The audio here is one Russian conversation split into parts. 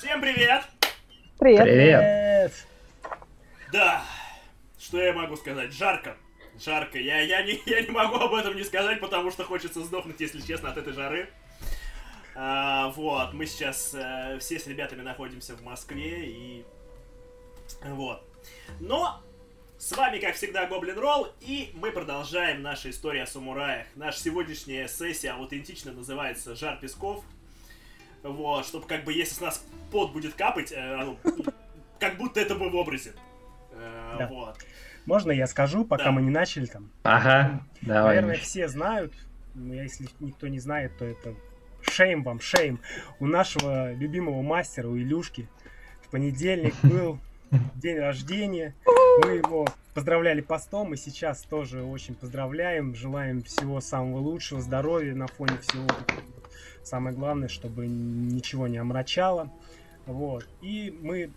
Всем привет! Привет. Привет. Да, что я могу сказать? Жарко. Жарко. Я, я, не, я не могу об этом не сказать, потому что хочется сдохнуть, если честно, от этой жары. А, вот, мы сейчас э, все с ребятами находимся в Москве и... Вот. Но с вами, как всегда, Гоблин Ролл, и мы продолжаем нашу историю о самураях. Наша сегодняшняя сессия аутентично называется «Жар песков». Вот, чтобы как бы, если с нас пот будет капать, э, оно- как будто это мы в образе. Э, Да. Вот. Можно я скажу, пока Да. мы не начали там? Ага, давай. Наверное, все знают, но если никто не знает, то это шейм вам, шейм. У нашего любимого мастера, у Илюшки, в понедельник был день рождения. Мы его поздравляли постом, и сейчас тоже очень поздравляем. Желаем всего самого лучшего, здоровья на фоне всего. Самое главное, чтобы ничего не омрачало. Вот. И мы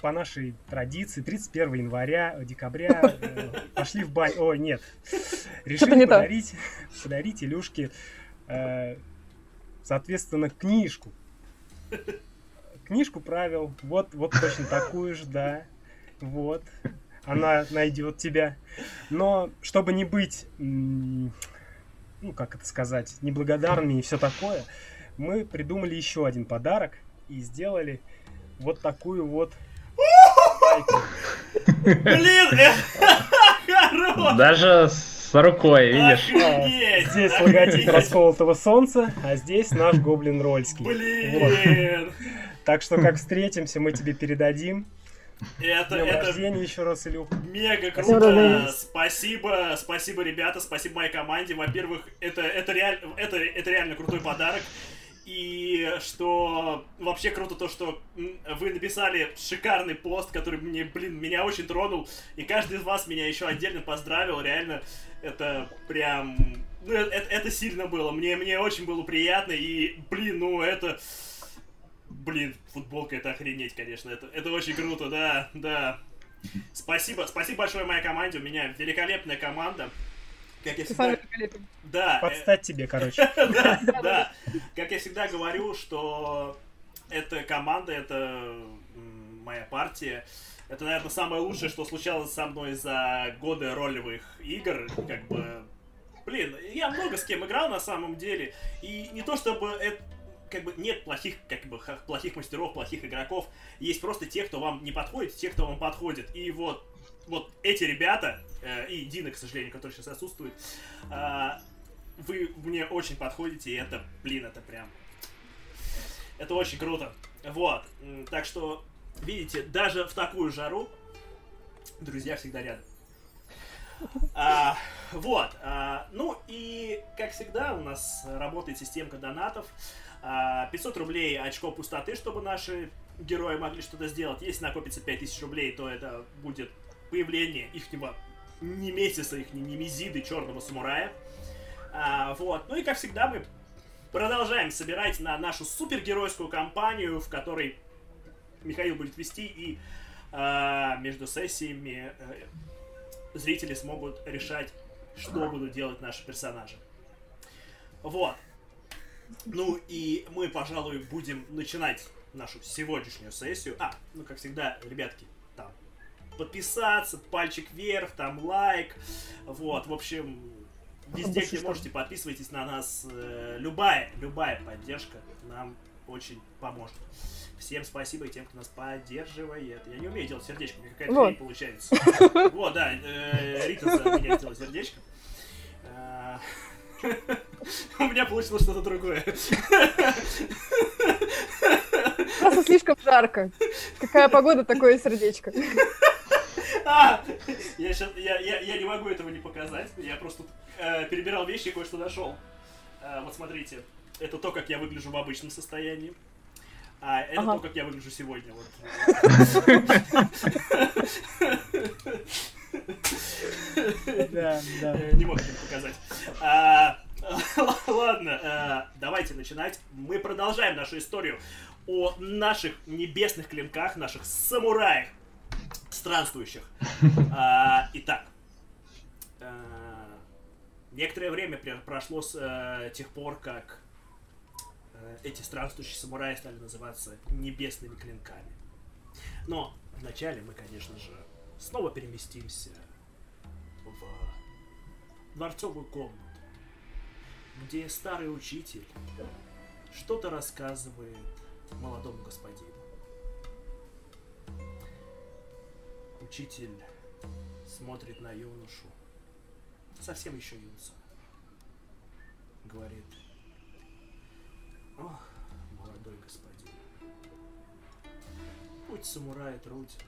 по нашей традиции 31 января, э, декабря э, пошли в баню. О, нет. Решили не подарить, подарить Илюшке, э, соответственно, книжку. Книжку правил. Вот, вот точно такую же, да. Вот. Она найдет тебя. Но чтобы не быть, ну как это сказать, неблагодарными и все такое, мы придумали еще один подарок и сделали вот такую вот. Блин, э, хорош! Даже с рукой, видишь? Офигеть! Здесь логотип расколотого солнца, а здесь наш гоблин рольский. Блин! Так что как встретимся, мы тебе передадим. Это, Днем это рождения еще раз, Илюх. мега круто. Спасибо, спасибо, ребята, спасибо моей команде. Во-первых, это, это, реаль- это, это реально крутой подарок. И что вообще круто то, что вы написали шикарный пост, который мне, блин, меня очень тронул. И каждый из вас меня еще отдельно поздравил. Реально, это прям... Ну, это, это сильно было. Мне, мне очень было приятно. И, блин, ну это... Блин, футболка это охренеть, конечно. Это, это очень круто, да, да. Спасибо, спасибо большое моей команде. У меня великолепная команда. Как я всегда... Да, э, Подстать тебе, короче. да, да. Как я всегда говорю, что эта команда, это моя партия. Это, наверное, самое лучшее, что случалось со мной за годы ролевых игр. Как бы, блин, я много с кем играл на самом деле. И не то чтобы это как бы нет плохих, как бы, плохих мастеров, плохих игроков. Есть просто те, кто вам не подходит, те, кто вам подходит. И вот, вот эти ребята, э, и Дина, к сожалению, который сейчас отсутствует, а, вы мне очень подходите, и это, блин, это прям... Это очень круто. Вот. Так что, видите, даже в такую жару друзья всегда рядом. А, вот. а, ну и, как всегда, у нас работает системка донатов. 500 рублей очко пустоты, чтобы наши герои могли что-то сделать. Если накопится 5000 рублей, то это будет появление ихнего немесиса, их немезиды черного самурая. А, вот. Ну и как всегда мы продолжаем собирать на нашу супергеройскую кампанию, в которой Михаил будет вести и а, между сессиями э, зрители смогут решать, что будут делать наши персонажи. Вот. Ну и мы, пожалуй, будем начинать нашу сегодняшнюю сессию. А, ну как всегда, ребятки, там подписаться, пальчик вверх, там лайк. Вот, в общем, везде, где можете, подписывайтесь на нас. Э, Любая, любая поддержка нам очень поможет. Всем спасибо и тем, кто нас поддерживает. Я не умею делать сердечко, мне какая-то Вот. получается. Вот, да, э, Рита за меня сделала сердечко. У меня получилось что-то другое. Просто слишком жарко. Какая погода, такое сердечко. А, я, щас- я, я, я не могу этого не показать. Я просто э, перебирал вещи и кое-что нашел. Э, вот смотрите. Это то, как я выгляжу в обычном состоянии. А это Ага. то, как я выгляжу сегодня. Вот. Да, да. Э, Не мог тебе показать. А, Ладно, э, давайте начинать. Мы продолжаем нашу историю о наших небесных клинках, наших самураях, странствующих. А, Итак, э, некоторое время прошло с тех пор, как эти странствующие самураи стали называться небесными клинками. Но вначале мы, конечно же, снова переместимся в дворцовую комнату, где старый учитель что-то рассказывает молодому господину. Учитель смотрит на юношу, совсем еще юноша, говорит, ох, молодой господин, путь самурая труден,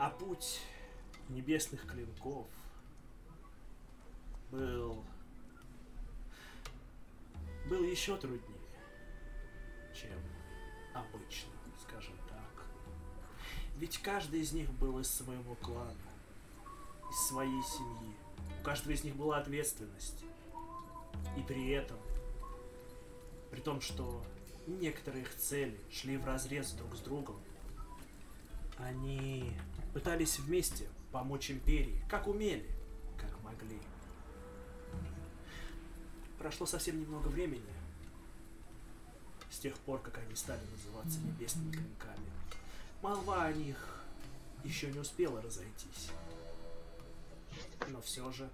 а путь небесных клинков был был еще труднее, чем обычно, скажем так. Ведь каждый из них был из своего клана, из своей семьи. У каждого из них была ответственность. И при этом, при том, что некоторые их цели шли в разрез друг с другом, они пытались вместе помочь империи, как умели, как могли. Прошло совсем немного времени с тех пор, как они стали называться небесными клинками. Молва о них еще не успела разойтись. Но все же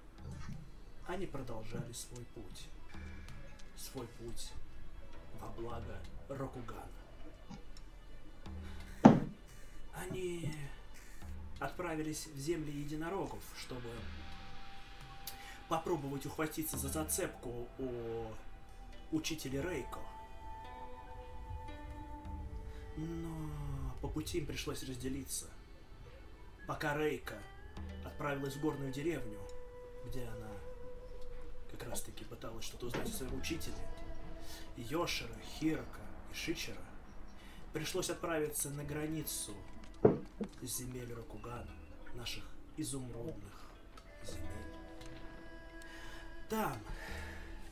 они продолжали свой путь. Свой путь во благо Рокугана. Они отправились в земли единорогов, чтобы попробовать ухватиться за зацепку у учителя Рейко. Но по пути им пришлось разделиться. Пока Рейка отправилась в горную деревню, где она как раз таки пыталась что-то узнать о своем учителе, Йошера, Хирока и Шичера, пришлось отправиться на границу земель Рокугана, наших изумрудных земель. Там,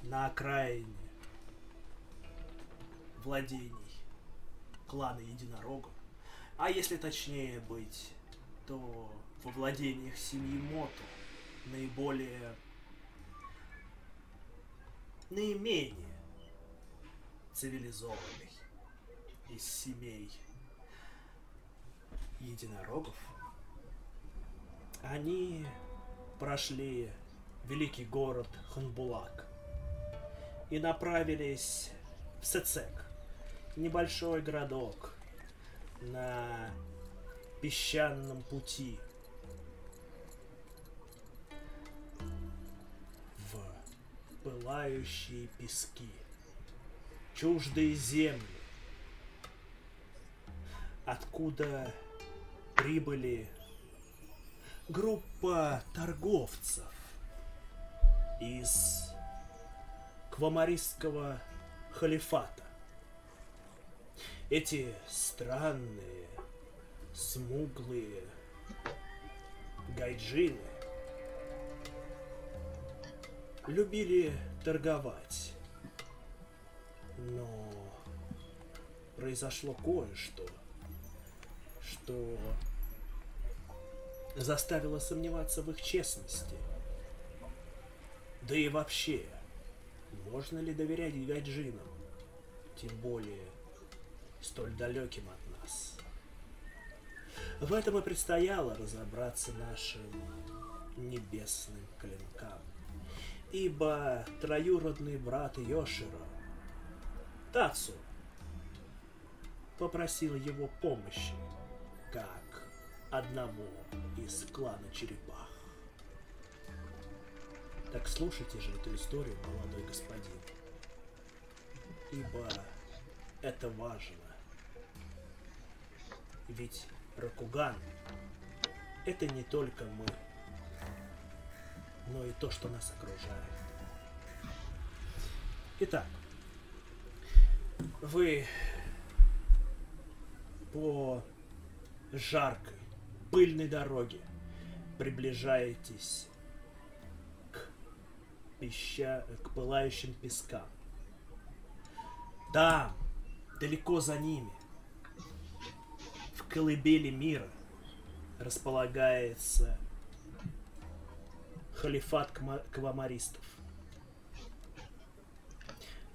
на окраине владений клана единорогов, а если точнее быть, то во владениях семьи Мото наиболее наименее цивилизованной из семей единорогов, они прошли великий город Ханбулак и направились в Сецек, небольшой городок на песчаном пути в пылающие пески, чуждые земли, откуда прибыли группа торговцев из Квамаристского халифата. Эти странные, смуглые гайджины любили торговать. Но произошло кое-что – что заставило сомневаться в их честности. Да и вообще, можно ли доверять гаджинам, тем более столь далеким от нас? В этом и предстояло разобраться нашим небесным клинкам. Ибо троюродный брат Йоширо, Тацу, попросил его помощи как одного из клана черепах. Так слушайте же эту историю, молодой господин. Ибо это важно. Ведь Ракуган — это не только мы, но и то, что нас окружает. Итак, вы по жаркой, пыльной дороге приближаетесь к, пища... к пылающим пескам. Там, далеко за ними, в колыбели мира, располагается халифат квамаристов.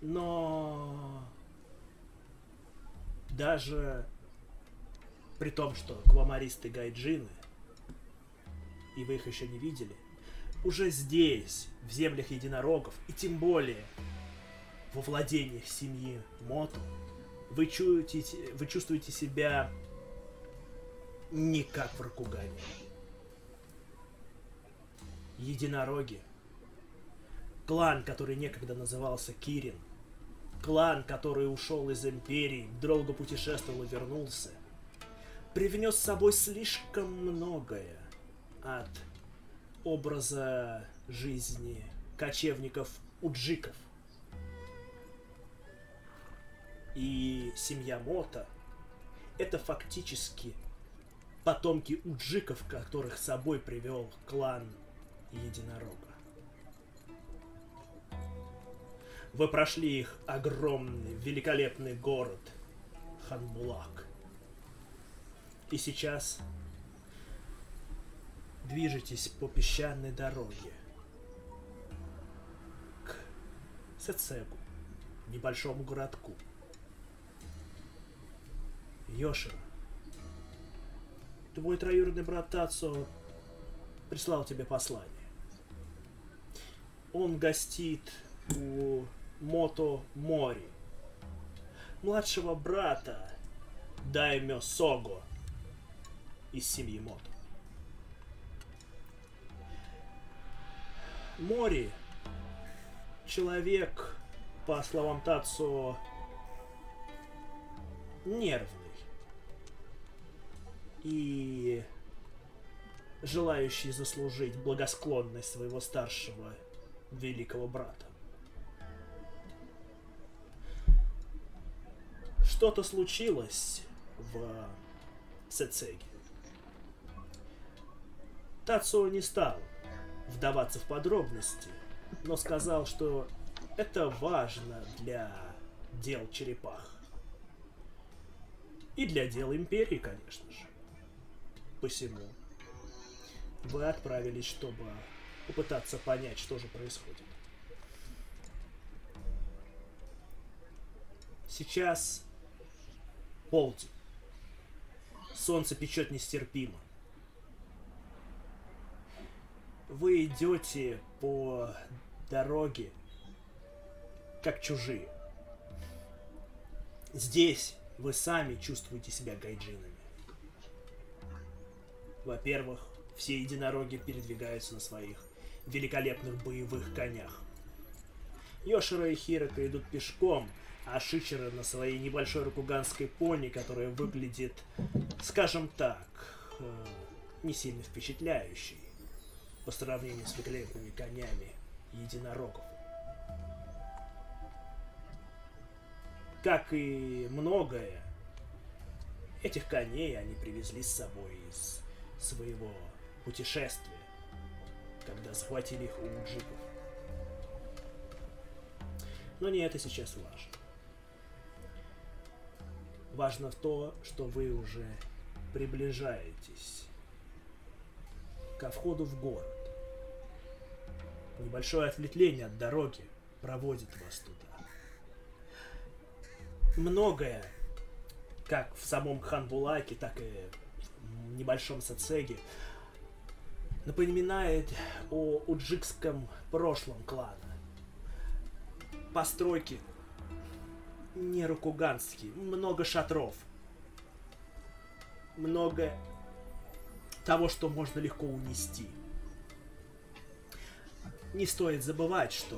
Но даже при том, что квамаристы гайджины, и вы их еще не видели, уже здесь, в землях единорогов, и тем более во владениях семьи Мото, вы чувствуете, вы чувствуете себя не как в Ракугане. Единороги. Клан, который некогда назывался Кирин. Клан, который ушел из Империи, долго путешествовал и вернулся. Привнес с собой слишком многое от образа жизни кочевников-уджиков. И семья Мота — это фактически потомки уджиков, которых с собой привел клан Единорога. Вы прошли их огромный, великолепный город Ханбулак. И сейчас движетесь по песчаной дороге к Сецегу, небольшому городку. Йошира, твой троюродный брат Тацо прислал тебе послание. Он гостит у Мото Мори, младшего брата Даймё Сого из семьи Мото. Мори человек, по словам Тацу, нервный и желающий заслужить благосклонность своего старшего великого брата. Что-то случилось в Сецеге. Тацуо не стал вдаваться в подробности, но сказал, что это важно для дел черепах. И для дел империи, конечно же. Посему вы отправились, чтобы попытаться понять, что же происходит. Сейчас полдень. Солнце печет нестерпимо. Вы идете по дороге, как чужие. Здесь вы сами чувствуете себя гайджинами. Во-первых, все единороги передвигаются на своих великолепных боевых конях. Йошира и Хирока идут пешком, а Шичера на своей небольшой рукуганской пони, которая выглядит, скажем так, э, не сильно впечатляющей по сравнению с великолепными конями единорогов. Как и многое, этих коней они привезли с собой из своего путешествия, когда захватили их у джипов. Но не это сейчас важно. Важно то, что вы уже приближаетесь ко входу в город. Небольшое ответвление от дороги проводит вас туда. Многое, как в самом Ханбулаке, так и в небольшом Сацеге, напоминает о уджикском прошлом клана. Постройки не рукуганские, много шатров, много того, что можно легко унести не стоит забывать, что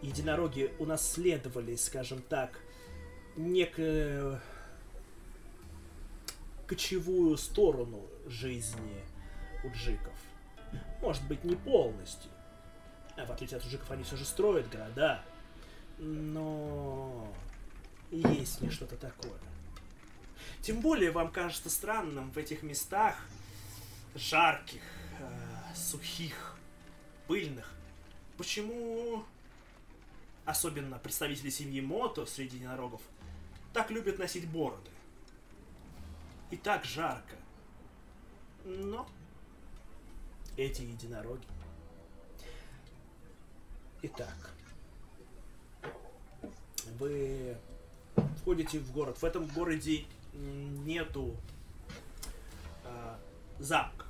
единороги унаследовали, скажем так, некую кочевую сторону жизни у джиков. Может быть, не полностью. А в отличие от джиков, они все же строят города. Но есть них что-то такое. Тем более вам кажется странным в этих местах жарких, э, сухих, пыльных. Почему особенно представители семьи Мото среди единорогов так любят носить бороды? И так жарко. Но эти единороги. Итак, Вы входите в город. В этом городе нету э, замка.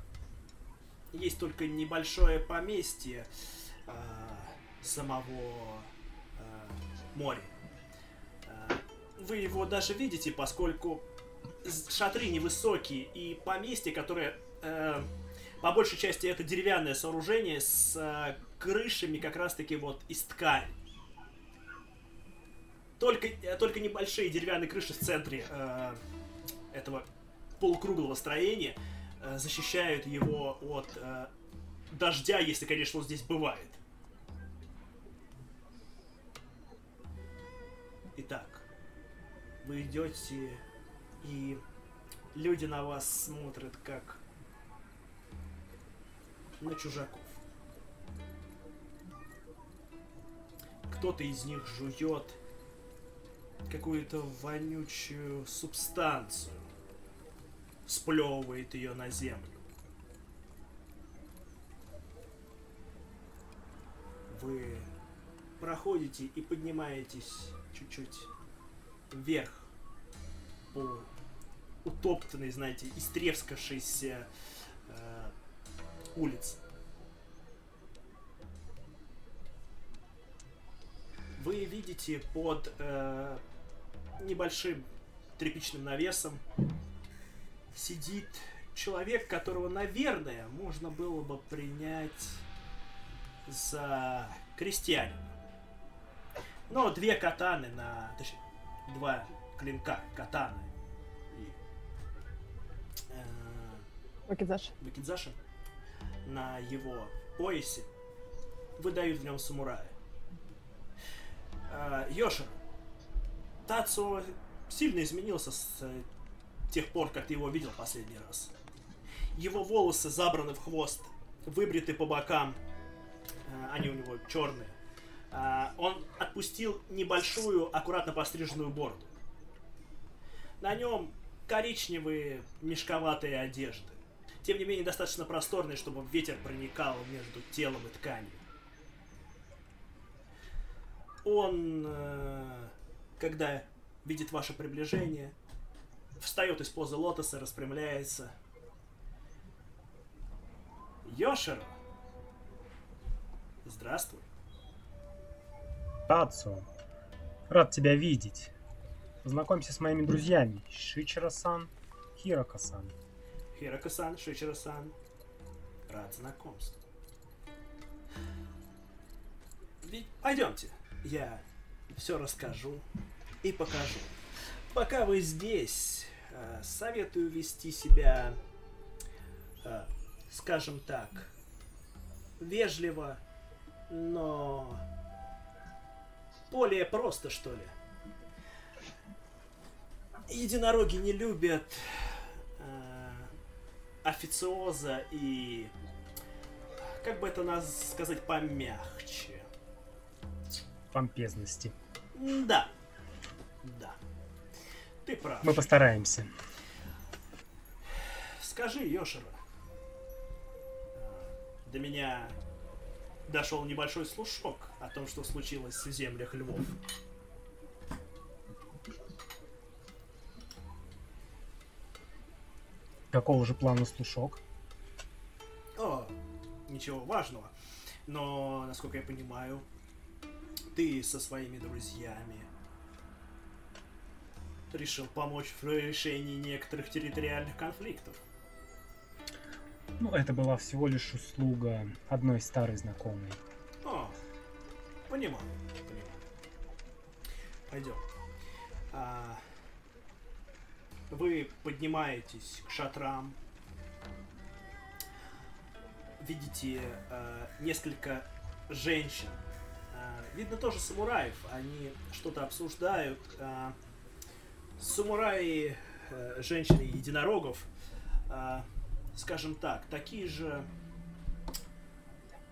Есть только небольшое поместье э, самого э, моря. Э, вы его даже видите, поскольку шатры невысокие и поместье, которое э, по большей части это деревянное сооружение с э, крышами как раз-таки вот из ткани. Только, э, только небольшие деревянные крыши в центре э, этого полукруглого строения защищают его от э, дождя, если, конечно, он здесь бывает. Итак, вы идете, и люди на вас смотрят как на чужаков. Кто-то из них жует какую-то вонючую субстанцию, сплевывает ее на землю. Вы проходите и поднимаетесь чуть-чуть вверх по утоптанной, знаете, истрескавшейся э, улице. Вы видите под э, небольшим тряпичным навесом сидит человек, которого, наверное, можно было бы принять за крестьянина. Но две катаны на... Точнее, два клинка катаны и... Э, Вакидзаши. Вакидзаши на его поясе выдают в нем самурая. Э, Йоши, Тацу сильно изменился с тех пор, как ты его видел последний раз. Его волосы забраны в хвост, выбриты по бокам, э, они у него черные. Э, он отпустил небольшую, аккуратно постриженную бороду. На нем коричневые мешковатые одежды. Тем не менее, достаточно просторные, чтобы ветер проникал между телом и тканью. Он, э, когда видит ваше приближение, встает из позы лотоса, распрямляется. Йоширо! Здравствуй. Тацу, рад тебя видеть. Познакомься с моими друзьями. Шичера-сан, Хирока-сан. Хирока-сан, Шичера-сан. Рад знакомству. Пойдемте, я все расскажу и покажу. Пока вы здесь, советую вести себя, э, скажем так, вежливо, но более просто, что ли. Единороги не любят э, официоза и, как бы это нас сказать, помягче. Помпезности. Да. Да. Ты прав. Мы постараемся. Скажи, Йошера. До меня дошел небольшой слушок о том, что случилось в землях львов. Какого же плана слушок? О, ничего важного. Но, насколько я понимаю, ты со своими друзьями решил помочь в решении некоторых территориальных конфликтов. Ну, это была всего лишь услуга одной старой знакомой. О, понимаю, понимаю. Пойдем. А, вы поднимаетесь к шатрам. Видите а, несколько женщин. А, видно тоже самураев. Они что-то обсуждают. А, самураи, а, женщины единорогов, а, скажем так, такие же,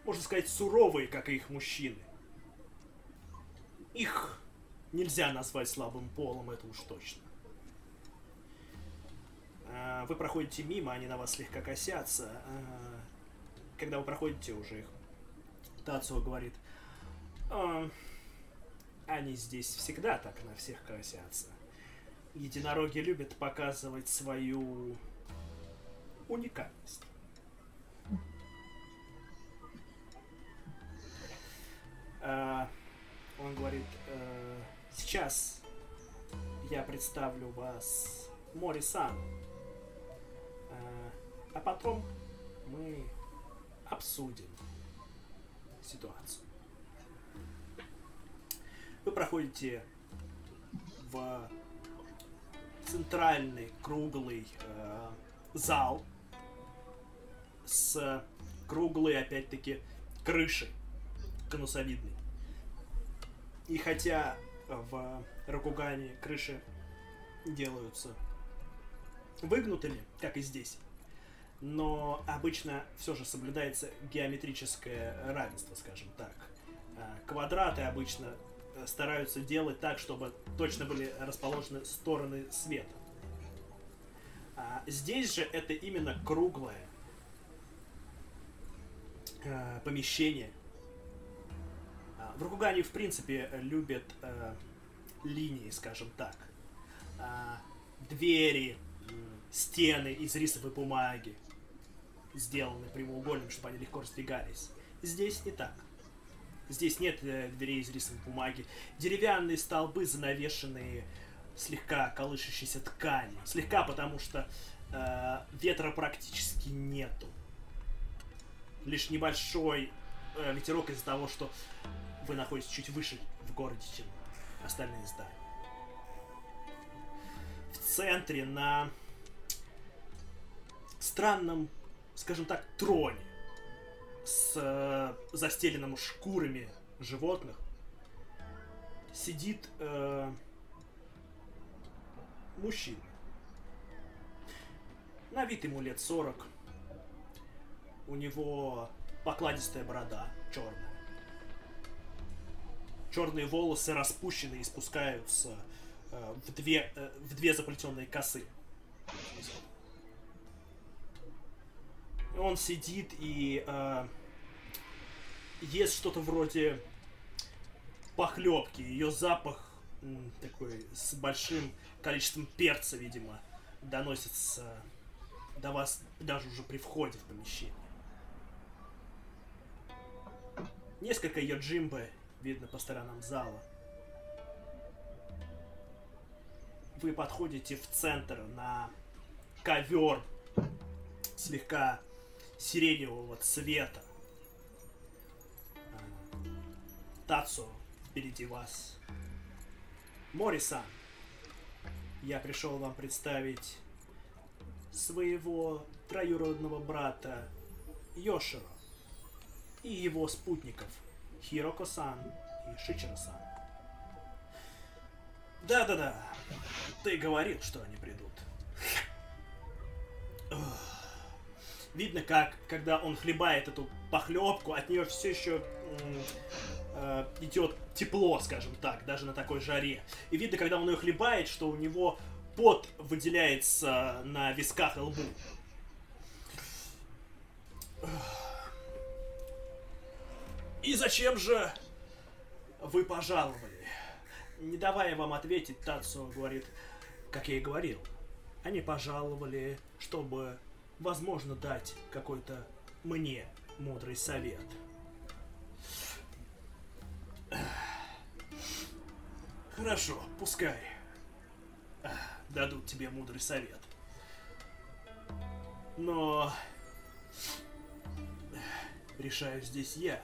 можно сказать, суровые, как и их мужчины. Их нельзя назвать слабым полом, это уж точно. А, Вы проходите мимо, они на вас слегка косятся. А, Когда вы проходите уже их, Тацио говорит. «А, Они здесь всегда так на всех красятся. Единороги любят показывать свою уникальность. А, он говорит, «Э, сейчас я представлю вас Мори-сан, А, а потом мы обсудим ситуацию. Вы проходите в центральный круглый э, зал с круглой, опять-таки, крышей конусовидной. И хотя в Ракугане крыши делаются выгнутыми, как и здесь, но обычно все же соблюдается геометрическое равенство, скажем так. А, Квадраты обычно э, стараются делать так, чтобы точно были расположены стороны света. А здесь же это именно круглое э, помещение. А, В Рукугане, в принципе, любят э, линии, скажем так. А, Двери, стены из рисовой бумаги сделаны прямоугольными, чтобы они легко раздвигались. Здесь не так. Здесь нет э, дверей из рисовой бумаги. Деревянные столбы, занавешенные слегка колышащейся тканью. Слегка, потому что э, ветра практически нету. Лишь небольшой э, ветерок из-за того, что вы находитесь чуть выше в городе, чем остальные здания. В центре на странном, скажем так, троне с э, застеленным шкурами животных сидит э, мужчина. На вид ему лет 40. У него покладистая борода, черная. Черные волосы распущены и спускаются э, в, две, э, в две заплетенные косы. Он сидит и э, ест что-то вроде похлебки. Ее запах такой с большим количеством перца, видимо, доносится до вас даже уже при входе в помещение. Несколько ее джимбы видно по сторонам зала. Вы подходите в центр на ковер слегка сиреневого цвета. Тацу впереди вас. Морисан, я пришел вам представить своего троюродного брата Йоширо и его спутников Хироко-сан и Шичиро-сан. Да-да-да, ты говорил, что они придут. Видно, как, когда он хлебает эту похлебку, от нее все еще э, идет тепло, скажем так, даже на такой жаре. И видно, когда он ее хлебает, что у него пот выделяется на висках и лбу. И зачем же вы пожаловали? Не давая вам ответить, Тацу говорит, как я и говорил, они пожаловали, чтобы, возможно, дать какой-то мне мудрый совет. Хорошо, пускай дадут тебе мудрый совет. Но решаю здесь я.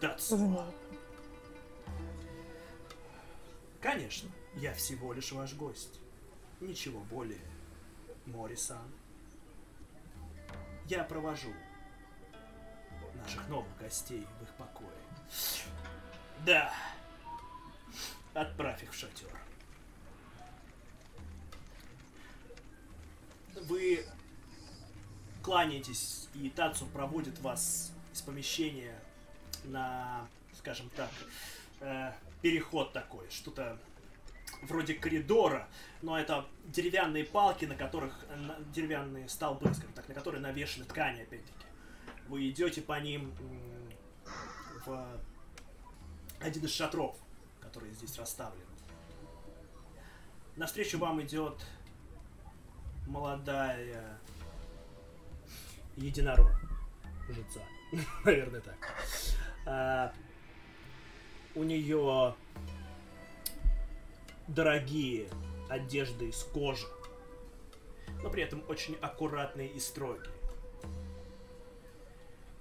Тацуо. Конечно, я всего лишь ваш гость. Ничего более, Морисан. Я провожу наших новых гостей в их покое. Да. Отправь их в шатер. Вы кланяетесь, и Тацу проводит вас из помещения на, скажем так, э, переход такой, что-то вроде коридора, но это деревянные палки, на которых деревянные столбы, скажем так, на которые навешаны ткани, опять-таки. Вы идете по ним в один из шатров, которые здесь расставлены. Навстречу вам идет молодая единорог. Жица. Наверное, так. А, у нее дорогие одежды из кожи, но при этом очень аккуратные и строгие.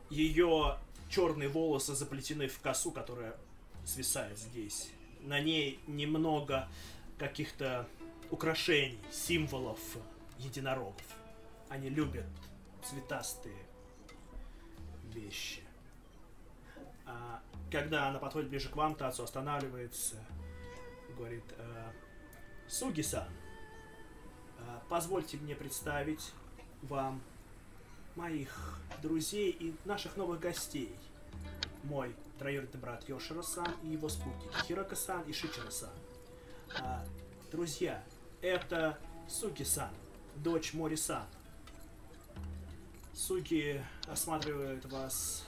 Ее черные волосы заплетены в косу, которая свисает здесь. На ней немного каких-то украшений, символов единорогов. Они любят цветастые вещи. А когда она подходит ближе к вам, Тацу останавливается, говорит, «Э, Суги-сан, э, позвольте мне представить вам моих друзей и наших новых гостей. Мой троюродный брат Йоширо-сан и его спутник Хирока-сан и Шичиро-сан. А, друзья, это Суки-сан, дочь Мори-сан. Суки осматривает вас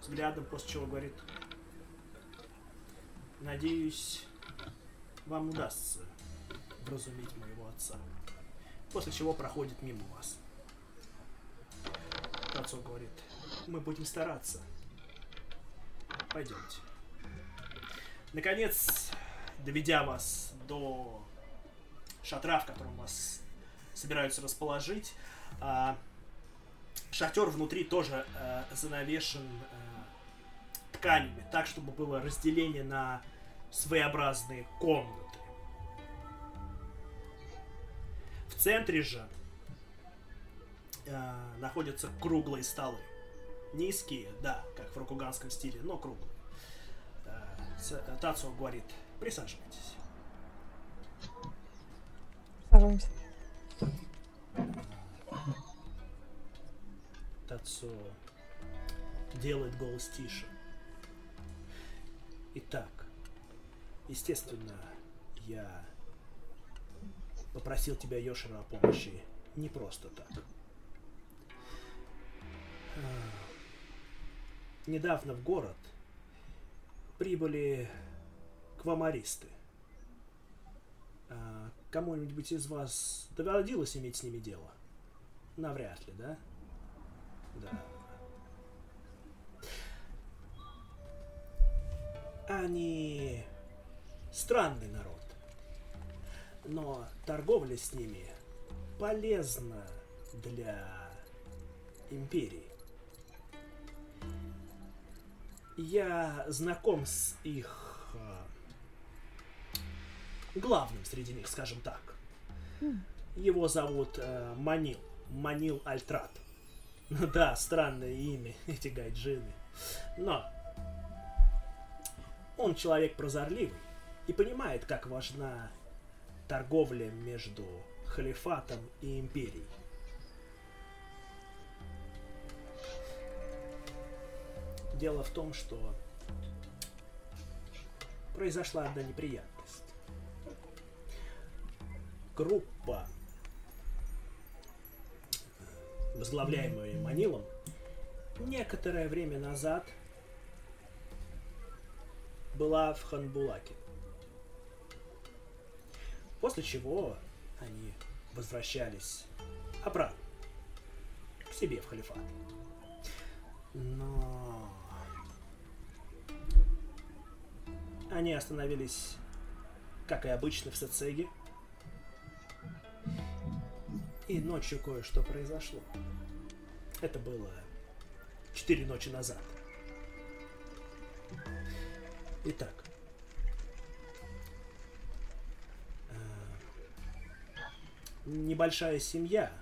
взглядом, после чего говорит, надеюсь, вам удастся вразумить моего отца. После чего проходит мимо вас. Отцов говорит, мы будем стараться. Пойдемте. Наконец, доведя вас до шатра, в котором вас собираются расположить, а, шатер внутри тоже а, занавешен а, тканями, так, чтобы было разделение на своеобразные комнаты. В центре же э, находятся круглые столы. Низкие, да, как в рокуганском стиле, но круглые. Э, Тацуо говорит, присаживайтесь. Сажаемся. Тацуо делает голос тише. Итак, естественно, я попросил тебя, Йошира, о помощи не просто так. А, Недавно в город прибыли квамаристы. А, Кому-нибудь из вас доводилось иметь с ними дело? Навряд ли, да? Да. Они странный народ. Но торговля с ними полезна для империи. Я знаком с их э, главным среди них, скажем так. Его зовут э, Манил. Манил Альтрат. Да, странное имя, эти гайджины. Но он человек прозорливый и понимает, как важна торговля между халифатом и империей. Дело в том, что произошла одна неприятность. Группа, возглавляемая Манилом, некоторое время назад была в Ханбулаке. После чего они возвращались обратно к себе в халифат. Но они остановились, как и обычно, в Сацеге. И ночью кое-что произошло. Это было четыре ночи назад. Итак. э, Небольшая семья.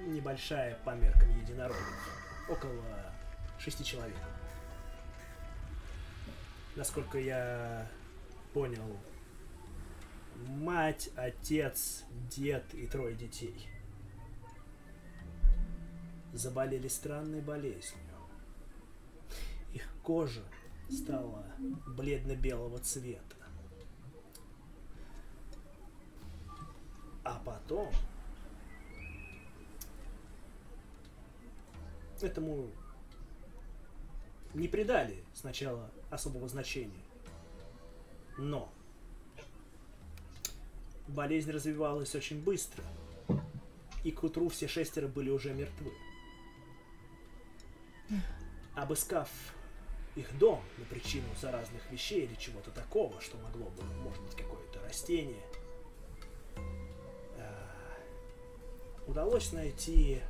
Небольшая по меркам единорогов. Около шести человек. Насколько я понял, мать, отец, дед и трое детей заболели странной болезнью. Их кожа стала бледно-белого цвета. А потом этому не придали сначала особого значения. Но болезнь развивалась очень быстро, и к утру все шестеро были уже мертвы. Обыскав их дом на причину заразных вещей или чего-то такого, что могло бы, может быть, какое-то растение, э, удалось найти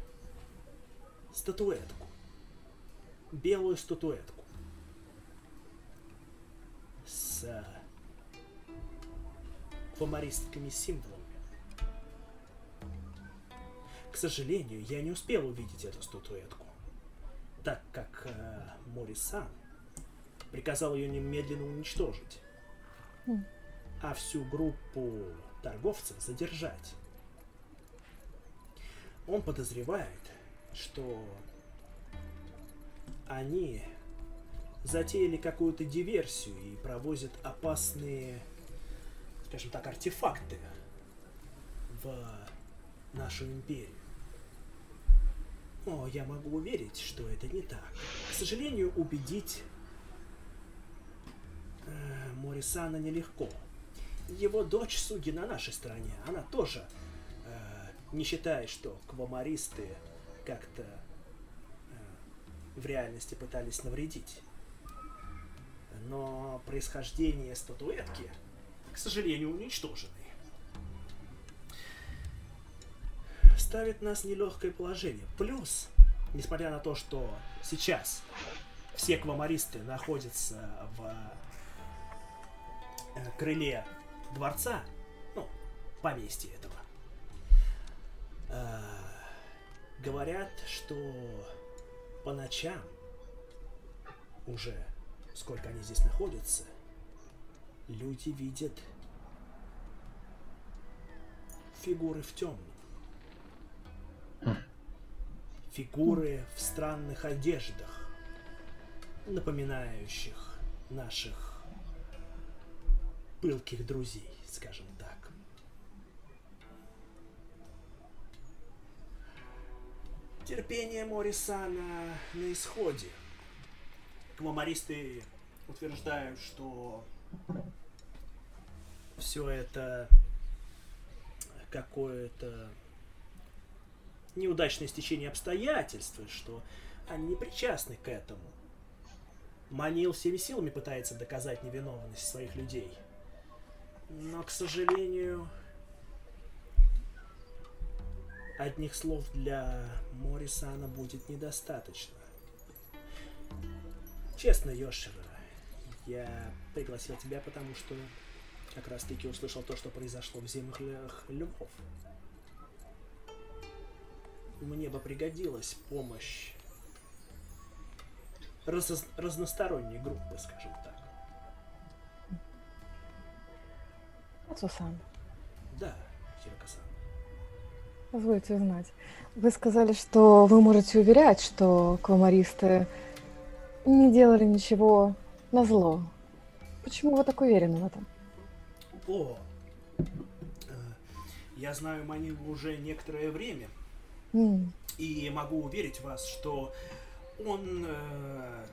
статуэтку. Белую статуэтку. С э, фомаристскими символами. К сожалению, я не успел увидеть эту статуэтку, так как э, Морисан приказал ее немедленно уничтожить, Хм. а всю группу торговцев задержать. Он подозревает, что они затеяли какую-то диверсию и провозят опасные, скажем так, артефакты в нашу империю. Но я могу уверить, что это не так. К сожалению, убедить Морисана нелегко. Его дочь судьи на нашей стороне. Она тоже э, не считает, что квамаристы как-то э, в реальности пытались навредить. Но происхождение статуэтки, к сожалению, уничтожены. Ставит нас в нелегкое положение. Плюс, несмотря на то, что сейчас все квамаристы находятся в э, крыле дворца, ну, поместье этого, э, говорят, что по ночам уже сколько они здесь находятся, люди видят фигуры в темном. Фигуры в странных одеждах, напоминающих наших пылких друзей, скажем так. Терпение Морисана на исходе. Квамаристы утверждают, что все это какое-то неудачное стечение обстоятельств, что они не причастны к этому. Манил всеми силами пытается доказать невиновность своих людей. Но, к сожалению, одних слов для Морисана будет недостаточно. Честно, Йошира, я пригласил тебя, потому что как раз таки услышал то, что произошло в землях львов. Мне бы пригодилась помощь раз- разносторонней группы, скажем так. Ацусан, Да, Хирокасан. позвольте узнать. Вы сказали, что вы можете уверять, что квамаристы не делали ничего на зло. Почему вы так уверены в этом? О, э, я знаю Манилу уже некоторое время, М, и могу уверить вас, что он э,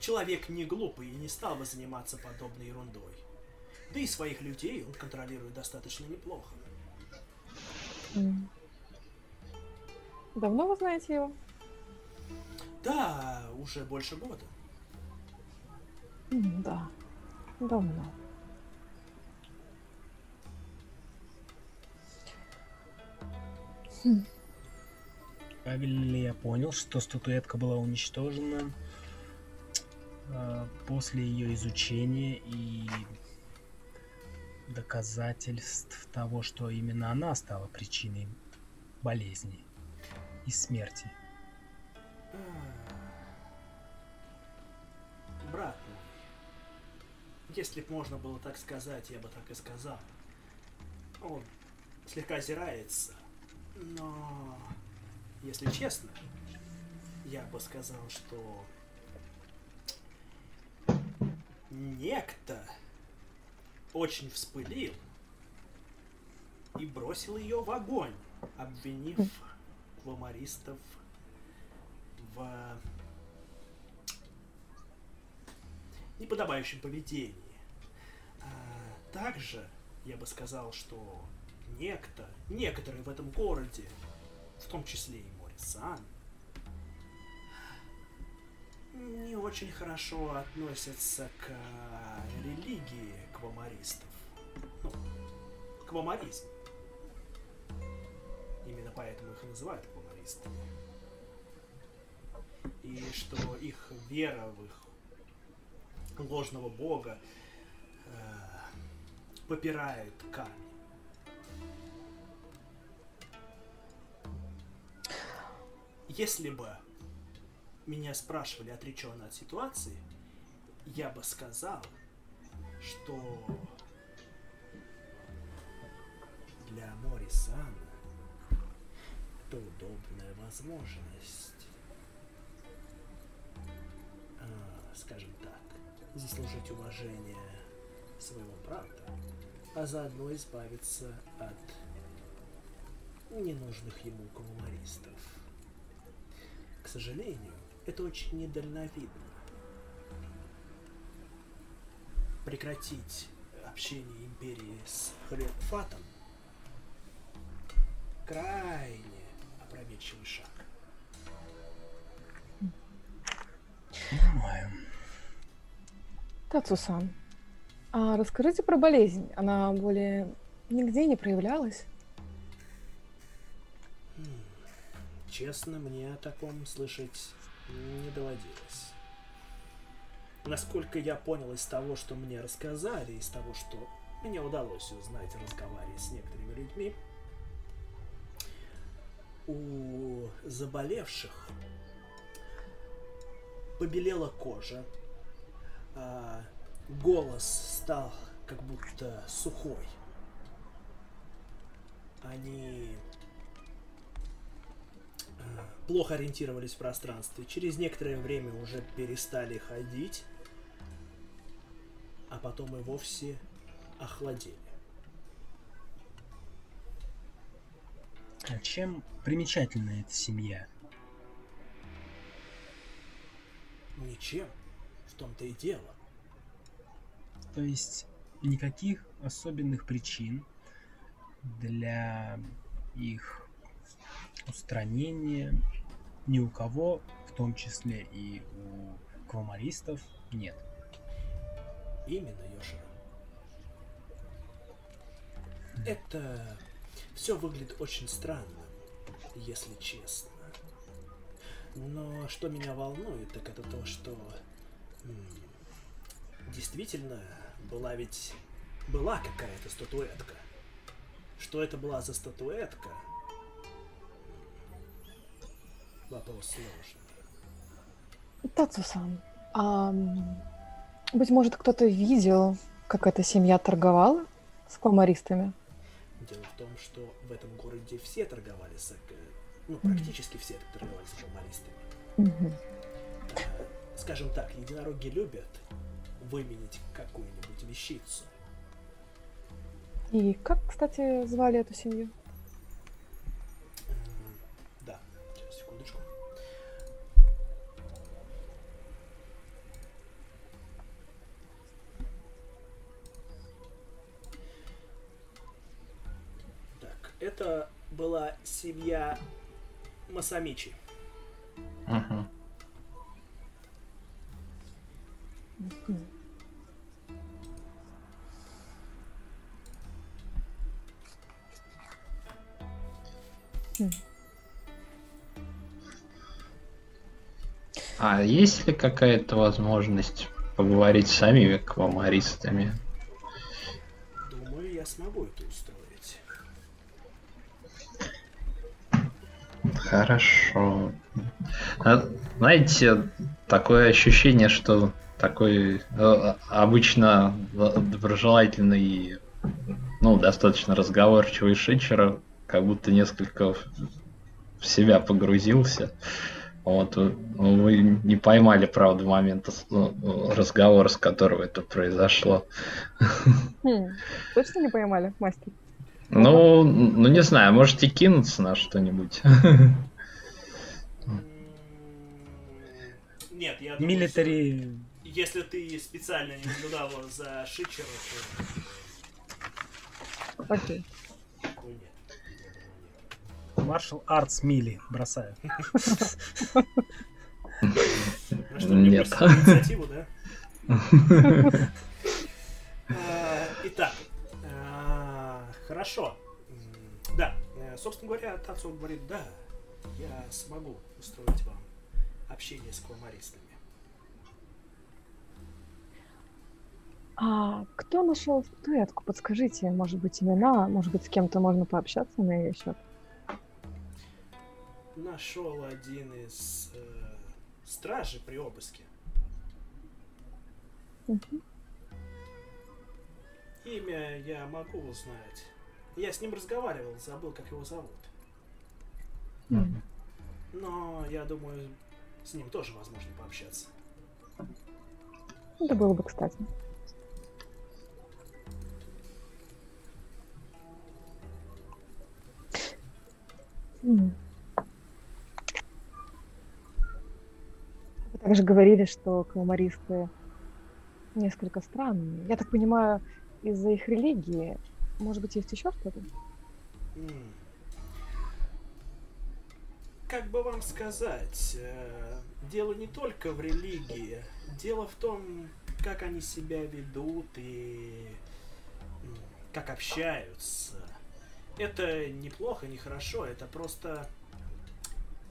человек не глупый и не стал бы заниматься подобной ерундой. Да и своих людей он контролирует достаточно неплохо. Давно вы знаете его? Да, уже больше года. Да, давно. Правильно ли я понял, что статуэтка была уничтожена э, после ее изучения и доказательств того, что именно она стала причиной болезни и смерти? Брат мой, если б можно было так сказать, я бы так и сказал. Он слегка озирается, но, если честно, я бы сказал, что некто очень вспылил и бросил ее в огонь, обвинив квамаристов в неподобающем поведении. А, также я бы сказал, что некто, некоторые в этом городе, в том числе и Морисан, не очень хорошо относятся к религии квамаристов. Ну, квамаризм. Именно поэтому их и называют квамаристами. И что их вера в их ложного бога э, попирает камень. Если бы меня спрашивали отреченно от ситуации, я бы сказал, что для Морисана это удобная возможность, а, скажем так, заслужить уважение своего брата, а заодно избавиться от ненужных ему коммунаристов. К сожалению, это очень недальновидно. Прекратить общение империи с Халифатом крайне опрометчивый шаг. Понимаю. Тацусан, а расскажите про болезнь. Она более нигде не проявлялась? Хм. Честно, мне о таком слышать не доводилось. Насколько я понял из того, что мне рассказали, из того, что мне удалось узнать, разговаривая с некоторыми людьми, у заболевших побелела кожа, а голос стал как будто сухой. Они а, плохо ориентировались в пространстве. Через некоторое время уже перестали ходить, а потом и вовсе охладели. А чем примечательна эта семья? Ничем. В том-то и дело. То есть никаких особенных причин для их устранения ни у кого, в том числе и у квамаристов, нет. Именно, Йошира. Это все выглядит очень странно, если честно. Но что меня волнует, так это то, что действительно была ведь была какая-то статуэтка. Что это была за статуэтка? Вопрос сложный. Тацусан, а быть может, кто-то видел, как эта семья торговала с квамаристами? Дело в том, что в этом городе все торговали с... э, Ну, практически все торговали с. Мгм. Э, Скажем так, единороги любят выменить какую-нибудь вещицу. И как, кстати, звали эту семью? Это была семья Масамичи. А есть ли какая-то возможность поговорить с самими квамаристами? Думаю, я смогу это устроить. Хорошо. А, Знаете, такое ощущение, что такой э, обычно доброжелательный, ну, достаточно разговорчивый Шичера, как будто несколько в себя погрузился. Вот, вы не поймали, правда, момента э, разговора, с которого это произошло. Хм. Точно не поймали, мастер? Ну, ну не знаю, можете кинуться на что-нибудь. Нет, я думаю, Милитари что- если ты специально не наблюдала за Шичером, то... Окей. нет. Маршал Артс Мили бросаю. Ну что, мне Нет. просто инициативу, да? А, Итак, хорошо. Да, э, собственно говоря, Тацу говорит, да, я смогу устроить вам общение с кламаристами. А кто нашел статуэтку? Подскажите, может быть, имена, может быть, с кем-то можно пообщаться на ее счет? Нашел один из э, стражей при обыске. Мгм. Имя я могу узнать. Я с ним разговаривал, забыл, как его зовут. Но я думаю, с ним тоже возможно пообщаться. Это было бы кстати. Вы также говорили, что кламаристы несколько странные. Я так понимаю, из-за их религии. Может быть, есть еще что-то? Как бы вам сказать, э, дело не только в религии, дело в том, как они себя ведут и м, как общаются. Это неплохо, не хорошо, это просто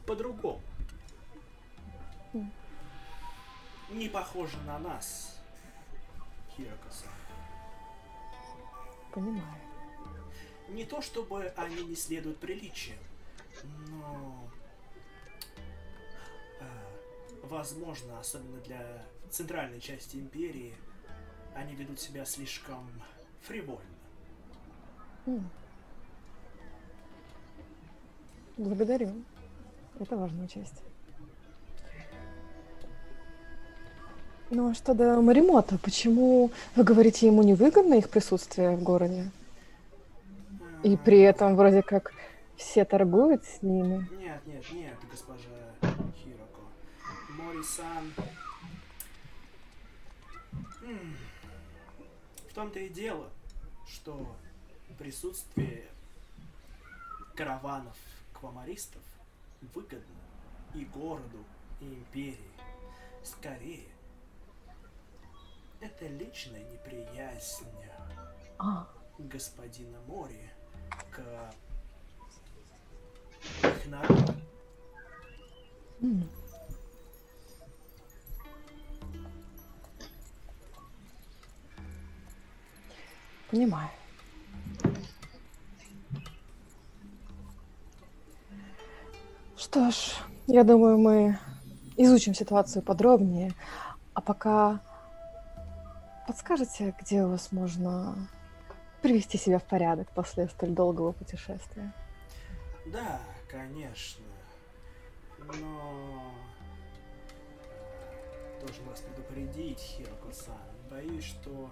по-другому. Не похоже на нас, Хирокосан. Понимаю. Не то чтобы они не следуют приличиям, но э, возможно, особенно для центральной части империи, они ведут себя слишком фривольно. Благодарю. Это важная часть. Ну а что до Маримота? Почему вы говорите, ему невыгодно их присутствие в городе? И при этом вроде как все торгуют с ними. Нет, нет, нет, госпожа Хироко. Мори-сан... М, В том-то и дело, что присутствие караванов квамаристов выгодно и городу, и империи. Скорее, это личная неприязнь А, господина Мори к их народу. м. Понимаю. Что ж, я думаю, мы изучим ситуацию подробнее. А пока подскажете, где у вас можно привести себя в порядок после столь долгого путешествия? Да, конечно. Но э, должен вас предупредить, Хироко-сан. Боюсь, что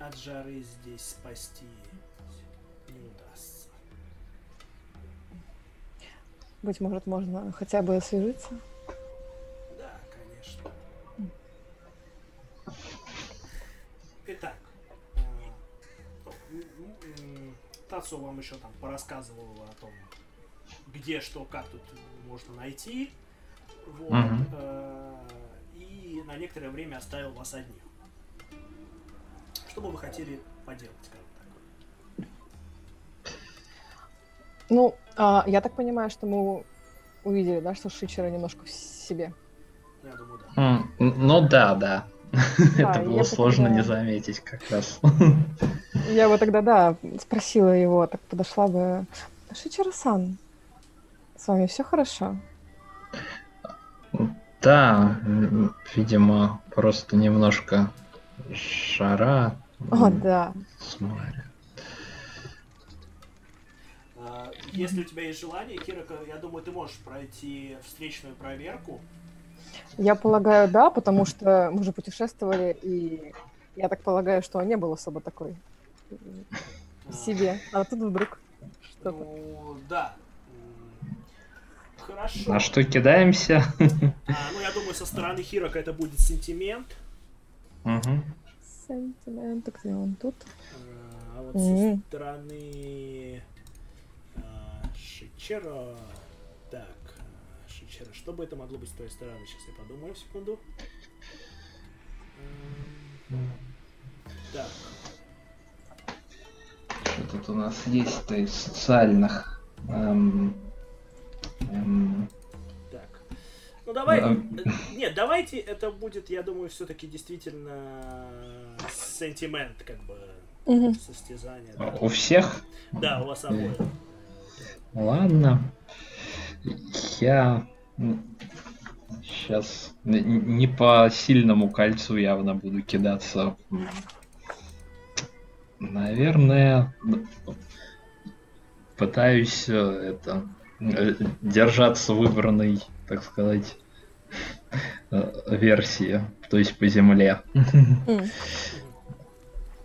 от жары здесь спасти не удастся. Быть может, можно хотя бы освежиться? Итак, э, ну, Тацу вам еще там порассказывал о том, где что, как тут можно найти. Вот. Э, И на некоторое время оставил вас одних. Что бы вы хотели поделать, скажем так? Ну, а, я так понимаю, что мы увидели, да, что Шичера немножко в себе. Ну, Я думаю, да. М, Ну да, да. Это было бы сложно не заметить как раз. Я бы тогда, да, спросила его, так подошла бы. Шичера-сан, с вами все хорошо? Да, видимо, просто немножко жара. О, да. с моря. А, Если у тебя есть желание, Кирака, я думаю, ты можешь пройти встречную проверку. Я полагаю, да, потому что мы же путешествовали, и я так полагаю, что не был особо такой себе. А тут вдруг что-то. Ну, да. Хорошо. На что кидаемся? А, ну, я думаю, со стороны Хирока это будет сентимент. Мгм. Сентимент, где он тут? А вот Мгм. со стороны а, Шичера. А, Шичера. Что бы это могло быть с той стороны? Сейчас я подумаю секунду. М, Так, Что тут у нас есть-то из социальных? Эм, эм, так. Ну давай. Да. э, Нет, давайте это будет, я думаю, все-таки действительно сентимент, как бы состязание. Да, у всех? Да, у вас обоих. Ладно. Я сейчас не по сильному кольцу явно буду кидаться. Наверное, пытаюсь э, это э, держаться выбранной, так сказать, э, версии, то есть по земле.